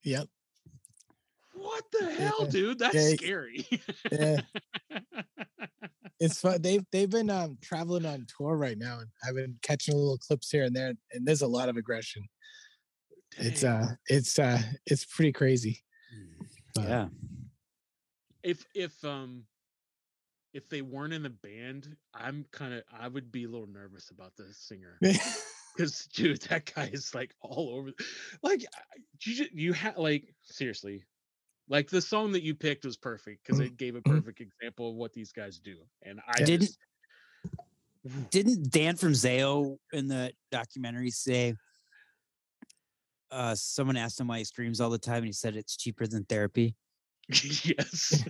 Yep. What the hell, Yeah. dude? That's Yeah. scary. Yeah. It's fun. They've they've been um traveling on tour right now, and I've been catching little clips here and there, and there's a lot of aggression. It's uh it's uh it's pretty crazy. But- Yeah. if if um if they weren't in the band, I'm kind of I would be a little nervous about the singer because dude, that guy is like all over. Like you ju- you had like seriously, like the song that you picked was perfect because it gave a perfect example of what these guys do, and I Didn't- just Didn't Dan from Zao in the documentary say uh someone asked him why he screams all the time and he said it's cheaper than therapy? yes,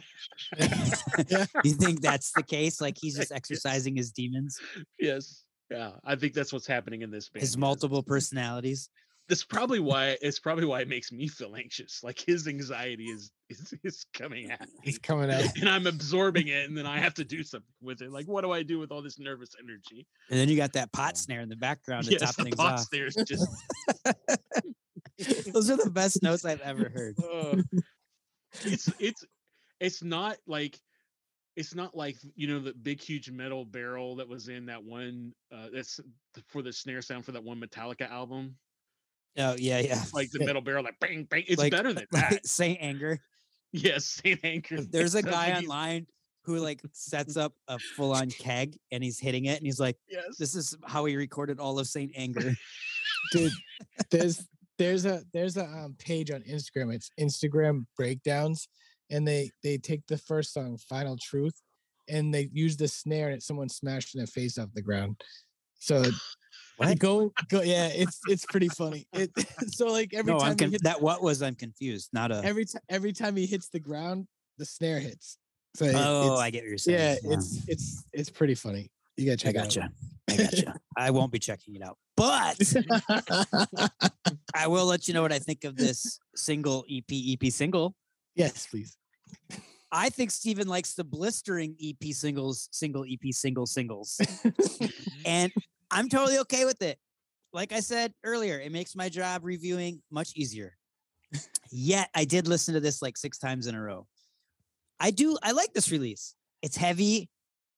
you think that's the case? Like he's just exercising his demons, yes, yeah. I think that's what's happening in this band. his multiple personalities. That's probably why it's probably why it makes me feel anxious. Like his anxiety is is, is coming at me. It's coming out. and I'm absorbing it, and then I have to do something with it. Like, what do I do with all this nervous energy? And then you got that pot snare in the background to Yes, top the things pot off. snares just Those are the best notes I've ever heard. uh, it's it's it's not like it's not like you know the big huge metal barrel that was in that one uh that's for the snare sound for that one Metallica album. Oh yeah, yeah. Like the middle barrel, like bang bang. It's Like- better than like that. Saint Anger. Yes, Saint anger. There's a guy online who like sets up a full on keg and he's hitting it and he's like, Yes. "This is how he recorded all of Saint Anger." dude there's there's a there's a um, page on instagram it's instagram breakdowns and they they take the first song final truth and they use the snare and someone smashing their face off the ground so What? going go yeah it's it's pretty funny it so like every no, time I'm con- hits, that what was I'm confused. Not a. every time every time he hits the ground the snare hits so oh, I get what you're saying. yeah it's it's it's pretty funny you gotta I check it out gotcha. I gotcha. I won't be checking it out, but I will let you know what I think of this single EP EP single. yes please I think Steven likes the blistering EP singles, single EP single singles. and I'm totally okay with it. Like I said earlier, it makes my job reviewing much easier. Yet I did listen to this like six times in a row. I do, I like this release. It's heavy.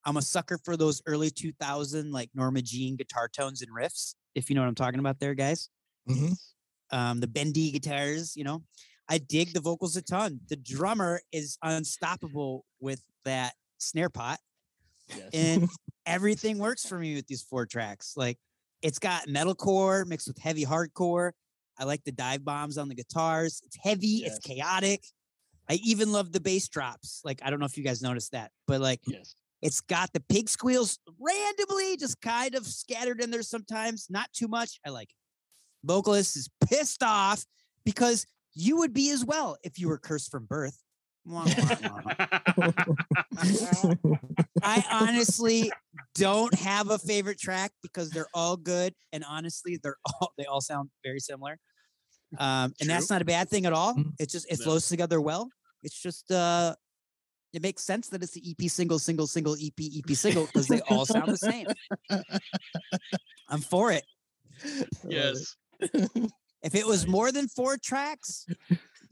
I'm a sucker for those early 2000 like Norma Jean guitar tones and riffs, if you know what I'm talking about there, guys. Mhm. Um, the bendy guitars, you know. I dig the vocals a ton. The drummer is unstoppable with that snare pot and everything works for me with these four tracks. Like it's got metalcore mixed with heavy hardcore. I like the dive bombs on the guitars. It's heavy, it's chaotic. I even love the bass drops. Like I don't know if you guys noticed that, but like Yes. it's got the pig squeals randomly just kind of scattered in there sometimes, not too much. I like it. Vocalist is pissed off because you would be as well if you were cursed from birth. Wah, wah, wah. I honestly don't have a favorite track because they're all good, and honestly, they're all they all sound very similar. Um, and that's not a bad thing at all. Mm. It just it No. flows together well. It's just uh, it makes sense that it's the EP single, single, single, EP, EP single because they all sound the same. I'm for it. yes. If it was more than four tracks,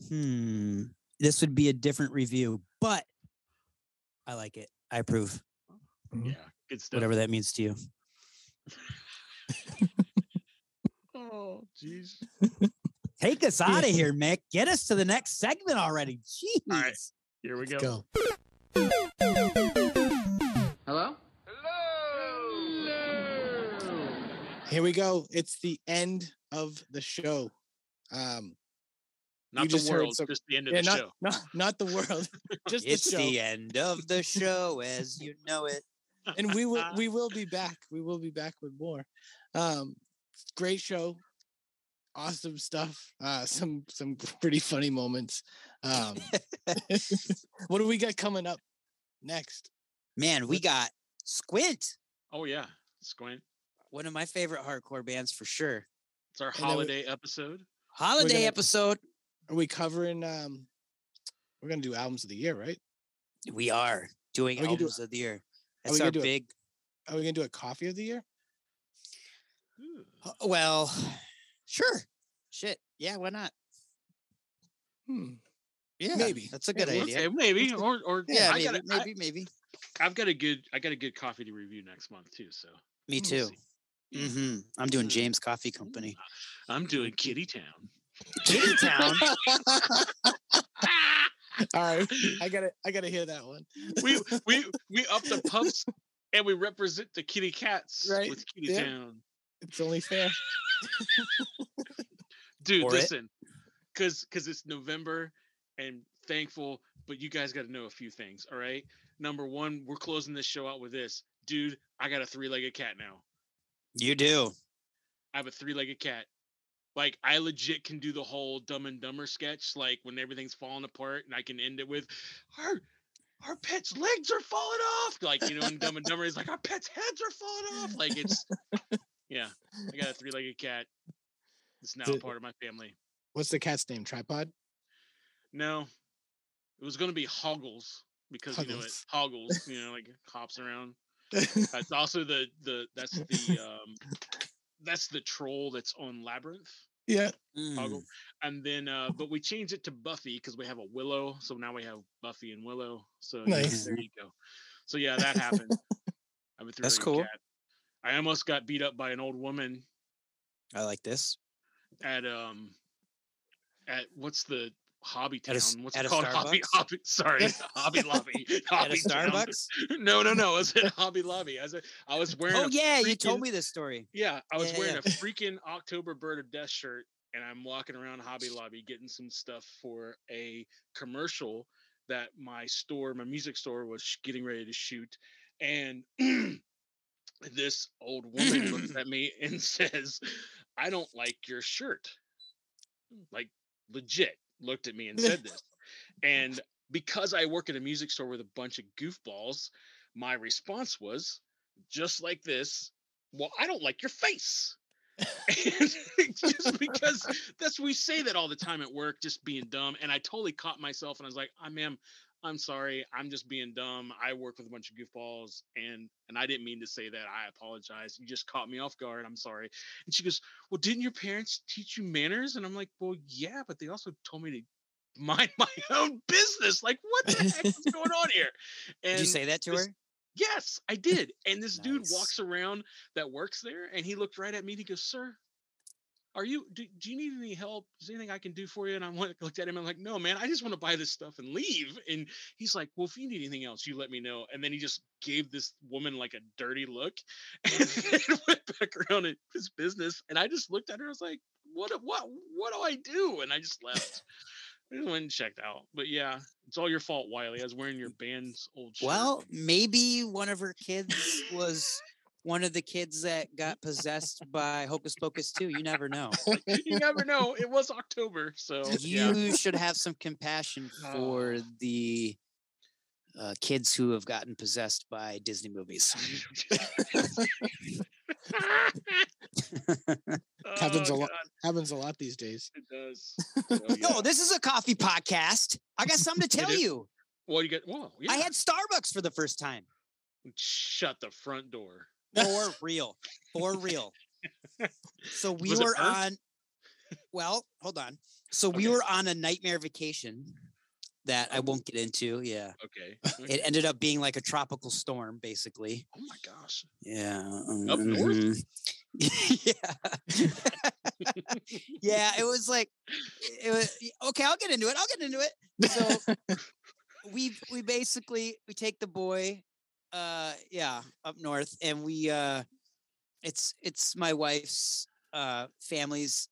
hmm, this would be a different review. But I like it. I approve. Yeah. Good stuff. Whatever that means to you. Oh, jeez. Take us out of here, Mick. Get us to the next segment already. Jeez. All right. Here we Let's go. go Hello? here we go it's the end of the show um Not You the just world, some- just the end of yeah, the not, show. not not the world just It's the show the end of the show as you know it. and we will we will be back we will be back with more um great show awesome stuff uh some some pretty funny moments um what do we got coming up next Man, we got Squint, Oh yeah. Squint. one of my favorite hardcore bands for sure. It's our then we- holiday episode. Holiday gonna- episode. Are we covering? Um, we're gonna do albums of the year, right? We are doing Are we gonna do- albums of the year. That's our do a- big. Are we gonna do a coffee of the year? Uh, Well, sure. Shit. Yeah, why not? Hmm. Yeah, Maybe. That's a good we'll- idea. Okay, maybe or or Yeah, I maybe, gotta, maybe, maybe. I, have got a good I got a good coffee to review next month too. So Me we'll too. see. hmm I'm doing. James Coffee Company. I'm doing Kitty Town. Kitty Town. All right, I gotta, I gotta hear that one. we we we up the pumps and we represent the kitty cats Right, with Kitty yeah. Town. It's only fair. Dude, For listen, because because it's November and thankful, but you guys got to know a few things. All right, number one, we're closing this show out with this, dude. I got a three-legged cat now. You do. I have a three-legged cat. Like I legit can do the whole Dumb and Dumber sketch, like when everything's falling apart, and I can end it with, "Our our pet's legs are falling off." Like you know, in Dumb and Dumber, he's like, "Our pet's heads are falling off." Like it's, yeah. I got a three-legged cat. It's now part of my family. What's the cat's name? Tripod. No, it was gonna be Hoggles because you know it Hoggles, you know, like hops around. That's also the the that's the um that's the troll that's on Labyrinth. Yeah. Hoggle. And then uh but we changed it to Buffy because we have a Willow, so now we have Buffy and Willow. So Nice. there you go. So yeah, that happened. I That's cool. cat. I almost got beat up by an old woman I like this. at um at what's the hobby At a town? What's at it called? Hobby, Starbucks? hobby sorry, Hobby Lobby. At a Hobby Town. Starbucks. No, no, no. I was at Hobby Lobby. I was, I was wearing. Oh yeah, you told me this story. Yeah, I was Yeah, wearing yeah. a freaking October Bird of Death shirt, and I'm walking around Hobby Lobby getting some stuff for a commercial that my store, my music store, was getting ready to shoot, and this old woman looks at me and says, "I don't like your shirt." Like legit, looked at me and said this, and because I work at a music store with a bunch of goofballs, my response was just like this. Well, I don't like your face. and just because that's we say that all the time at work, just being dumb. And I totally caught myself and I was like, I ma'am, I'm sorry, I'm just being dumb. I work with a bunch of goofballs and and I didn't mean to say that. I apologize. You just caught me off guard. I'm sorry. And she goes, Well, didn't your parents teach you manners? And I'm like, Well, yeah, but they also told me to mind my own business. Like, what the heck is going on here? And Did you say that to this- her? Yes, I did. And this dude walks around that works there and he looked right at me and he goes, Sir, are you do, do you need any help? Is anything I can do for you? And I went- looked at him and I'm like, No, man, I just want to buy this stuff and leave. And he's like, Well, if you need anything else, you let me know. And then he just gave this woman like a dirty look and mm-hmm. went back around at his business. And I just looked at her, I was like, What do- what what do I do? And I just left. I just went and checked out. But yeah, it's all your fault, Wiley. I was wearing your band's old shirt. Well, maybe one of her kids was one of the kids that got possessed by Hocus Pocus too. You never know. you never know. It was October, so You yeah. should have some compassion for the uh, kids who have gotten possessed by Disney movies. happens a Oh, lot. God, Happens a lot these days. It does. So, yeah. No, this is a coffee podcast. I got something to tell you. Well, you get. Whoa, yeah. I had Starbucks for the first time. shut the front door. For real. For real. So we Was were on well, hold on. So we were on a nightmare vacation that I won't get into. Yeah. Okay. It ended up being like a tropical storm, basically. oh my gosh. Yeah. Up north? mhm. yeah. yeah, it was like it was okay, I'll get into it. I'll get into it. So we we basically we take the boy uh yeah, up north and we uh it's it's my wife's uh family's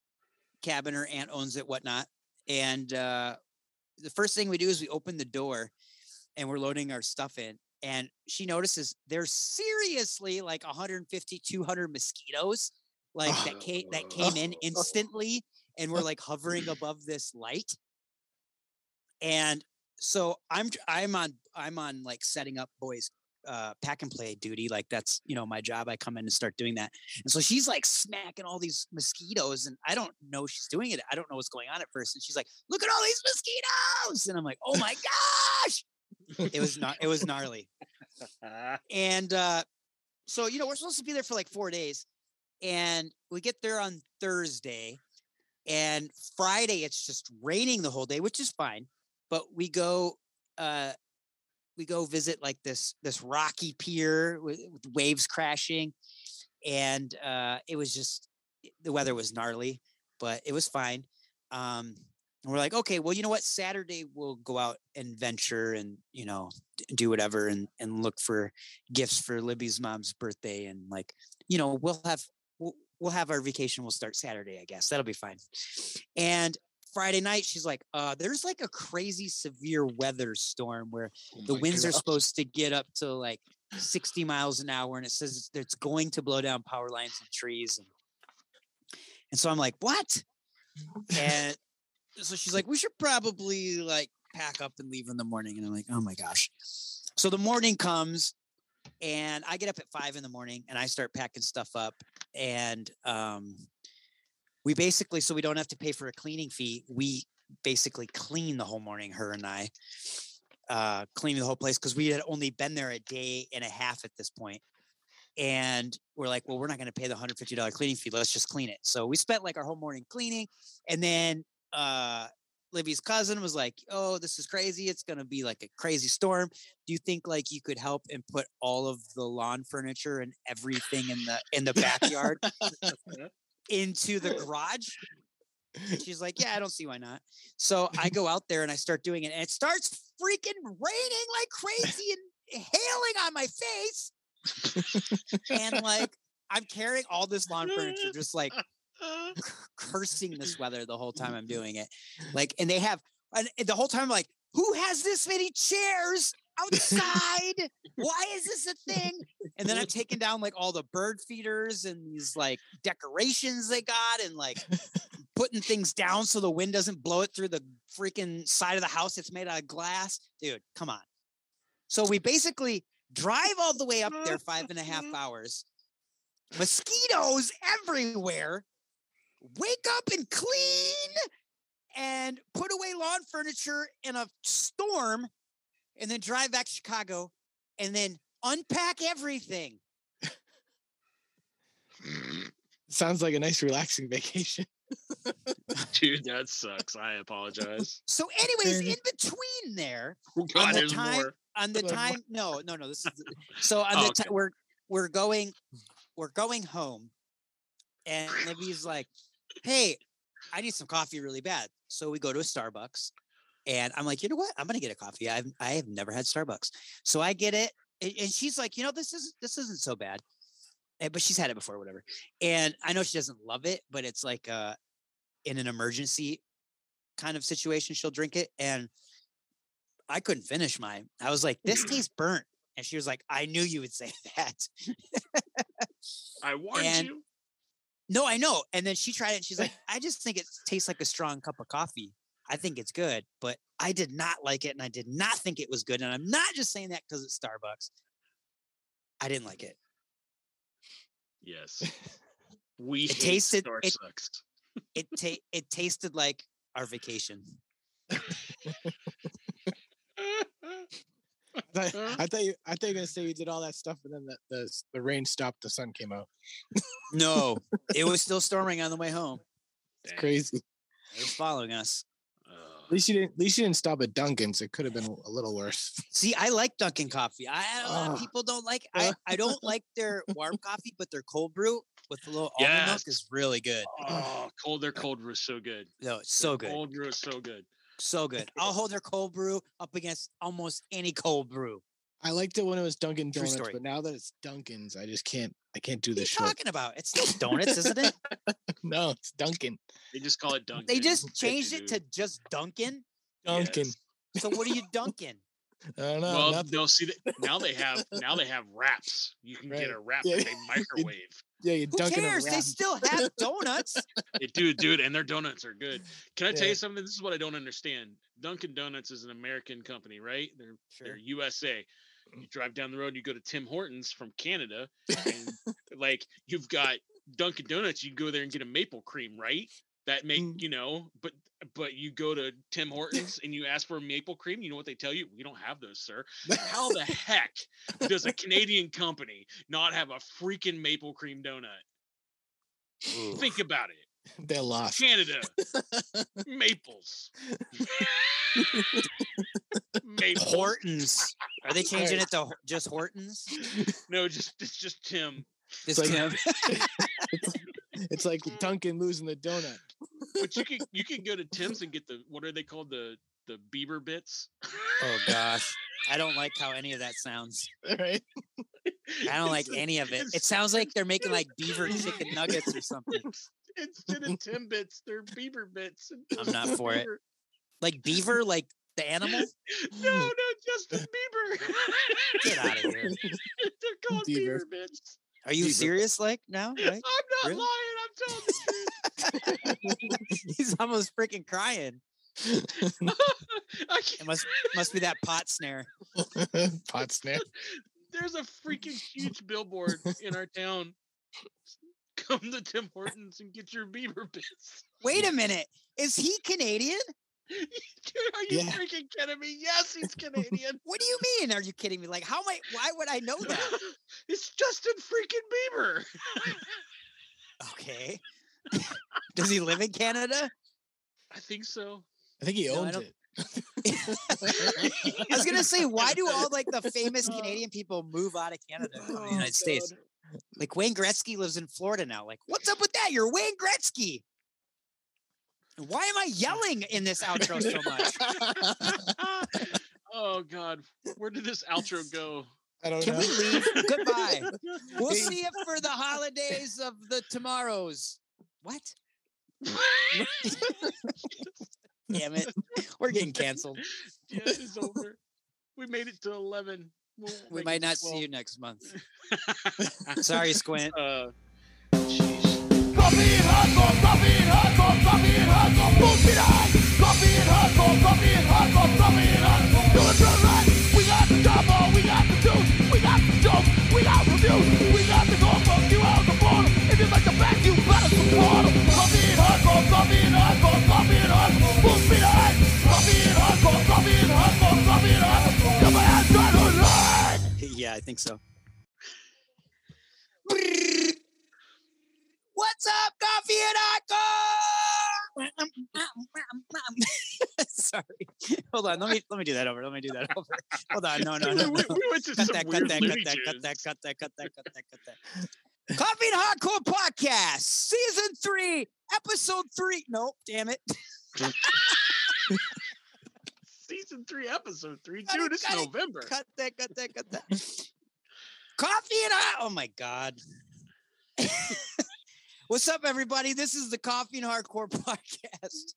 cabin her aunt owns it whatnot and uh the first thing we do is we open the door and we're loading our stuff in and she notices there's seriously like 150 200 mosquitoes like that came that came in instantly and we're like hovering above this light. And so i'm i'm on i'm on like setting up boys uh, pack and play duty. Like that's you know my job. I come in and start doing that. And so she's like smacking all these mosquitoes, and I don't know she's doing it. I don't know what's going on at first. And she's like, "Look at all these mosquitoes!" And I'm like, "Oh my gosh!" It was not. It was gnarly. And uh, so you know we're supposed to be there for like four days, and we get there on Thursday, and Friday it's just raining the whole day, which is fine. But we go. Uh, we go visit like this this rocky pier with, with waves crashing and uh it was just the weather was gnarly but it was fine um and we're like okay well you know what? Saturday we'll go out and venture and you know do whatever and and look for gifts for libby's mom's birthday and like you know we'll have we'll, we'll have our vacation we'll start saturday i guess that'll be fine. And Friday night, she's like, uh, there's like a crazy severe weather storm where the my winds are supposed to get up to like 60 miles an hour and it says it's- it's going to blow down power lines and trees. And, and so I'm like, what? And so she's like, we should probably like pack up and leave in the morning. And I'm like, oh my gosh. So the morning comes and I get up at five in the morning and I start packing stuff up. And um, we basically, so we don't have to pay for a cleaning fee, we basically clean the whole morning, her and I, uh, cleaning the whole place because we had only been there a day and a half at this point. And we're like, well, we're not going to pay the $150 cleaning fee. Let's just clean it. So we spent like our whole morning cleaning. And then uh, Libby's cousin was like, oh, this is crazy. It's going to be like a crazy storm. Do you think like you could help and put all of the lawn furniture and everything in the in the backyard into the garage? And she's like, yeah, I don't see why not. So I go out there and I start doing it, and it starts freaking raining like crazy and hailing on my face. and like I'm carrying all this lawn furniture, just like cursing this weather the whole time I'm doing it. Like, and they have and the whole time I'm like, who has this many chairs outside? Why is this a thing? And then I'm taking down like all the bird feeders and these like decorations they got and like putting things down so the wind doesn't blow it through the freaking side of the house. It's made out of glass. Dude, come on. So we basically drive all the way up there five and a half hours. Mosquitoes everywhere. Wake up and clean and put away lawn furniture in a storm and then drive back to Chicago and then unpack everything. Sounds like a nice relaxing vacation. Dude, that sucks. I apologize. So, anyways, in between there, Oh, God, on the time, more. on the time, no, no, no. This is the- so on Oh, the okay. time we're we're going we're going home, and Libby's like, "Hey, I need some coffee really bad." So we go to a Starbucks, and I'm like, "You know what? I'm gonna get a coffee. I've I have never had Starbucks, so I get it." And, she's like, "You know, this is this isn't so bad." But she's had it before, whatever. And I know she doesn't love it, but it's like uh, in an emergency kind of situation, she'll drink it. And I couldn't finish mine. I was like, this tastes burnt. And she was like, I knew you would say that. I warned and- you. no, I know. And then she tried it and she's like, I just think it tastes like a strong cup of coffee. I think it's good, but I did not like it and I did not think it was good. And I'm not just saying that because it's Starbucks. I didn't like it. Yes. We It tasted- Star it- It ta- it tasted like our vacation. I thought, I thought you I thought you were gonna say you did all that stuff and then the, the the rain stopped, the sun came out. No, it was still storming on the way home. It's Dang. crazy. It was following us. At least you didn't at least you didn't stop at Dunkin's. It could have been a little worse. See, I like Dunkin' coffee. I, I don't Ah. people don't like. I, I don't like their warm coffee, but their cold brew with a little almond milk is really good. Oh, cold. Their cold brew is so good. No, it's so good, Cold brew is so good. so good. I'll hold their cold brew up against almost any cold brew. I liked it when it was Dunkin' True Donuts, story. but now that it's Dunkin's, I just can't I can't do What are you this talking about? It's still donuts, isn't it? No, it's Dunkin'. They just call it Dunkin'. They just changed good, it to just Dunkin'. Dunkin'. Yes. So what are you Dunkin'? I don't know. Well, nothing. no. See, th- now they have now they have wraps. You can Right. get a wrap Yeah. that they microwave. yeah, you Who Dunkin' a cares? They still have donuts. It, dude, dude, and their donuts are good. Can I tell you something? This is what I don't understand. Dunkin' Donuts is an American company, right? They're Sure. they're USA. You drive down the road, you go to Tim Hortons from Canada, and like you've got Dunkin' Donuts, you go there and get a maple cream, right? That make Mm. you know, but but you go to Tim Hortons and you ask for a maple cream, you know what they tell you? We don't have those, sir. How the heck does a Canadian company not have a freaking maple cream donut? Think about it. They're lost. Canada. Maples. Maples. Hortons. Are they changing it to just Hortons? No, just it's just Tim. This like- Tim. It's like mm. Dunkin' losing the donut. But you can you can go to Tim's and get the what are they called? The the Bieber bits. Oh gosh. I don't like how any of that sounds. Right? I don't like It's- any of it. It sounds like they're making like beaver chicken nuggets or something. Instead of Timbits, they're beaver bits. I'm not Justin for it. Like beaver, like the animal? No, hmm. no, Justin Bieber. Get out of here. they're called Bieber. Bieber bits. Are you Beaver. serious like now? Right? I'm not Really? lying. I'm telling the truth. He's almost freaking crying. I It must must be that pot snare. Pot snare. There's a freaking huge billboard in our town. Come to Tim Hortons and get your Bieber bits. Wait a minute. Is he Canadian? Dude, are you Yeah. freaking kidding me? Yes, he's Canadian. What do you mean? Are you kidding me? Like how am I why would I know that? it's Justin freaking Bieber. Okay. Does he live in Canada? I think so. I think he No, owns don't- it. I was gonna say, why do all like the famous Canadian people move out of Canada to come the Oh, United States? God. Like Wayne Gretzky lives in Florida now. Like, what's up with that? You're Wayne Gretzky. Why am I yelling in this outro so much? oh God, where did this outro go? I don't Can know. we leave? Goodbye. We'll see you for the holidays of the tomorrows. What? Damn it. We're getting canceled. Yeah, it's over. We made it to eleven. We'll We might not see you next month. Sorry, Squint. Uh. Coffee and hardcore, coffee and hardcore, coffee and hardcore, boom on. Coffee and hardcore, coffee and hardcore, coffee and hardcore. Doing it right. We got the double, we got the juice, we got the dope, we got the views, we got the gold you out the border. If you like the back, you better support think so. What's up, coffee and hardcore? Sorry. Hold on. Let me let me do that over. Let me do that over. Hold on. No, no, no. we, no. we went to Cut some that, cut that, Looney cut that, cut that, cut that, cut that, cut that, cut that. Coffee and Hardcore Podcast, Season 3, Episode 3. Nope, damn it. Season three, episode three. Cut Dude, it's cut it, November. Cut that, cut that, cut that. Coffee and I. Oh my God. What's up, everybody? This is the Coffee and Hardcore podcast.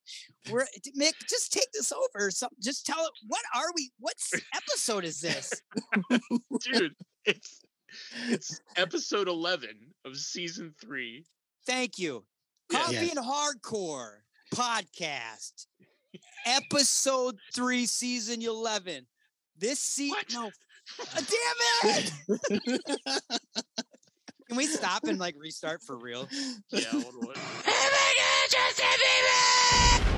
We're Mick. Just take this over. Some, just tell it. What are we? What episode is this? Dude, it's it's episode eleven of season three. Thank you. Coffee Yes. and Hardcore podcast, episode three, season eleven. This season, no, Ah, damn it! Can we stop and like restart for real? Yeah.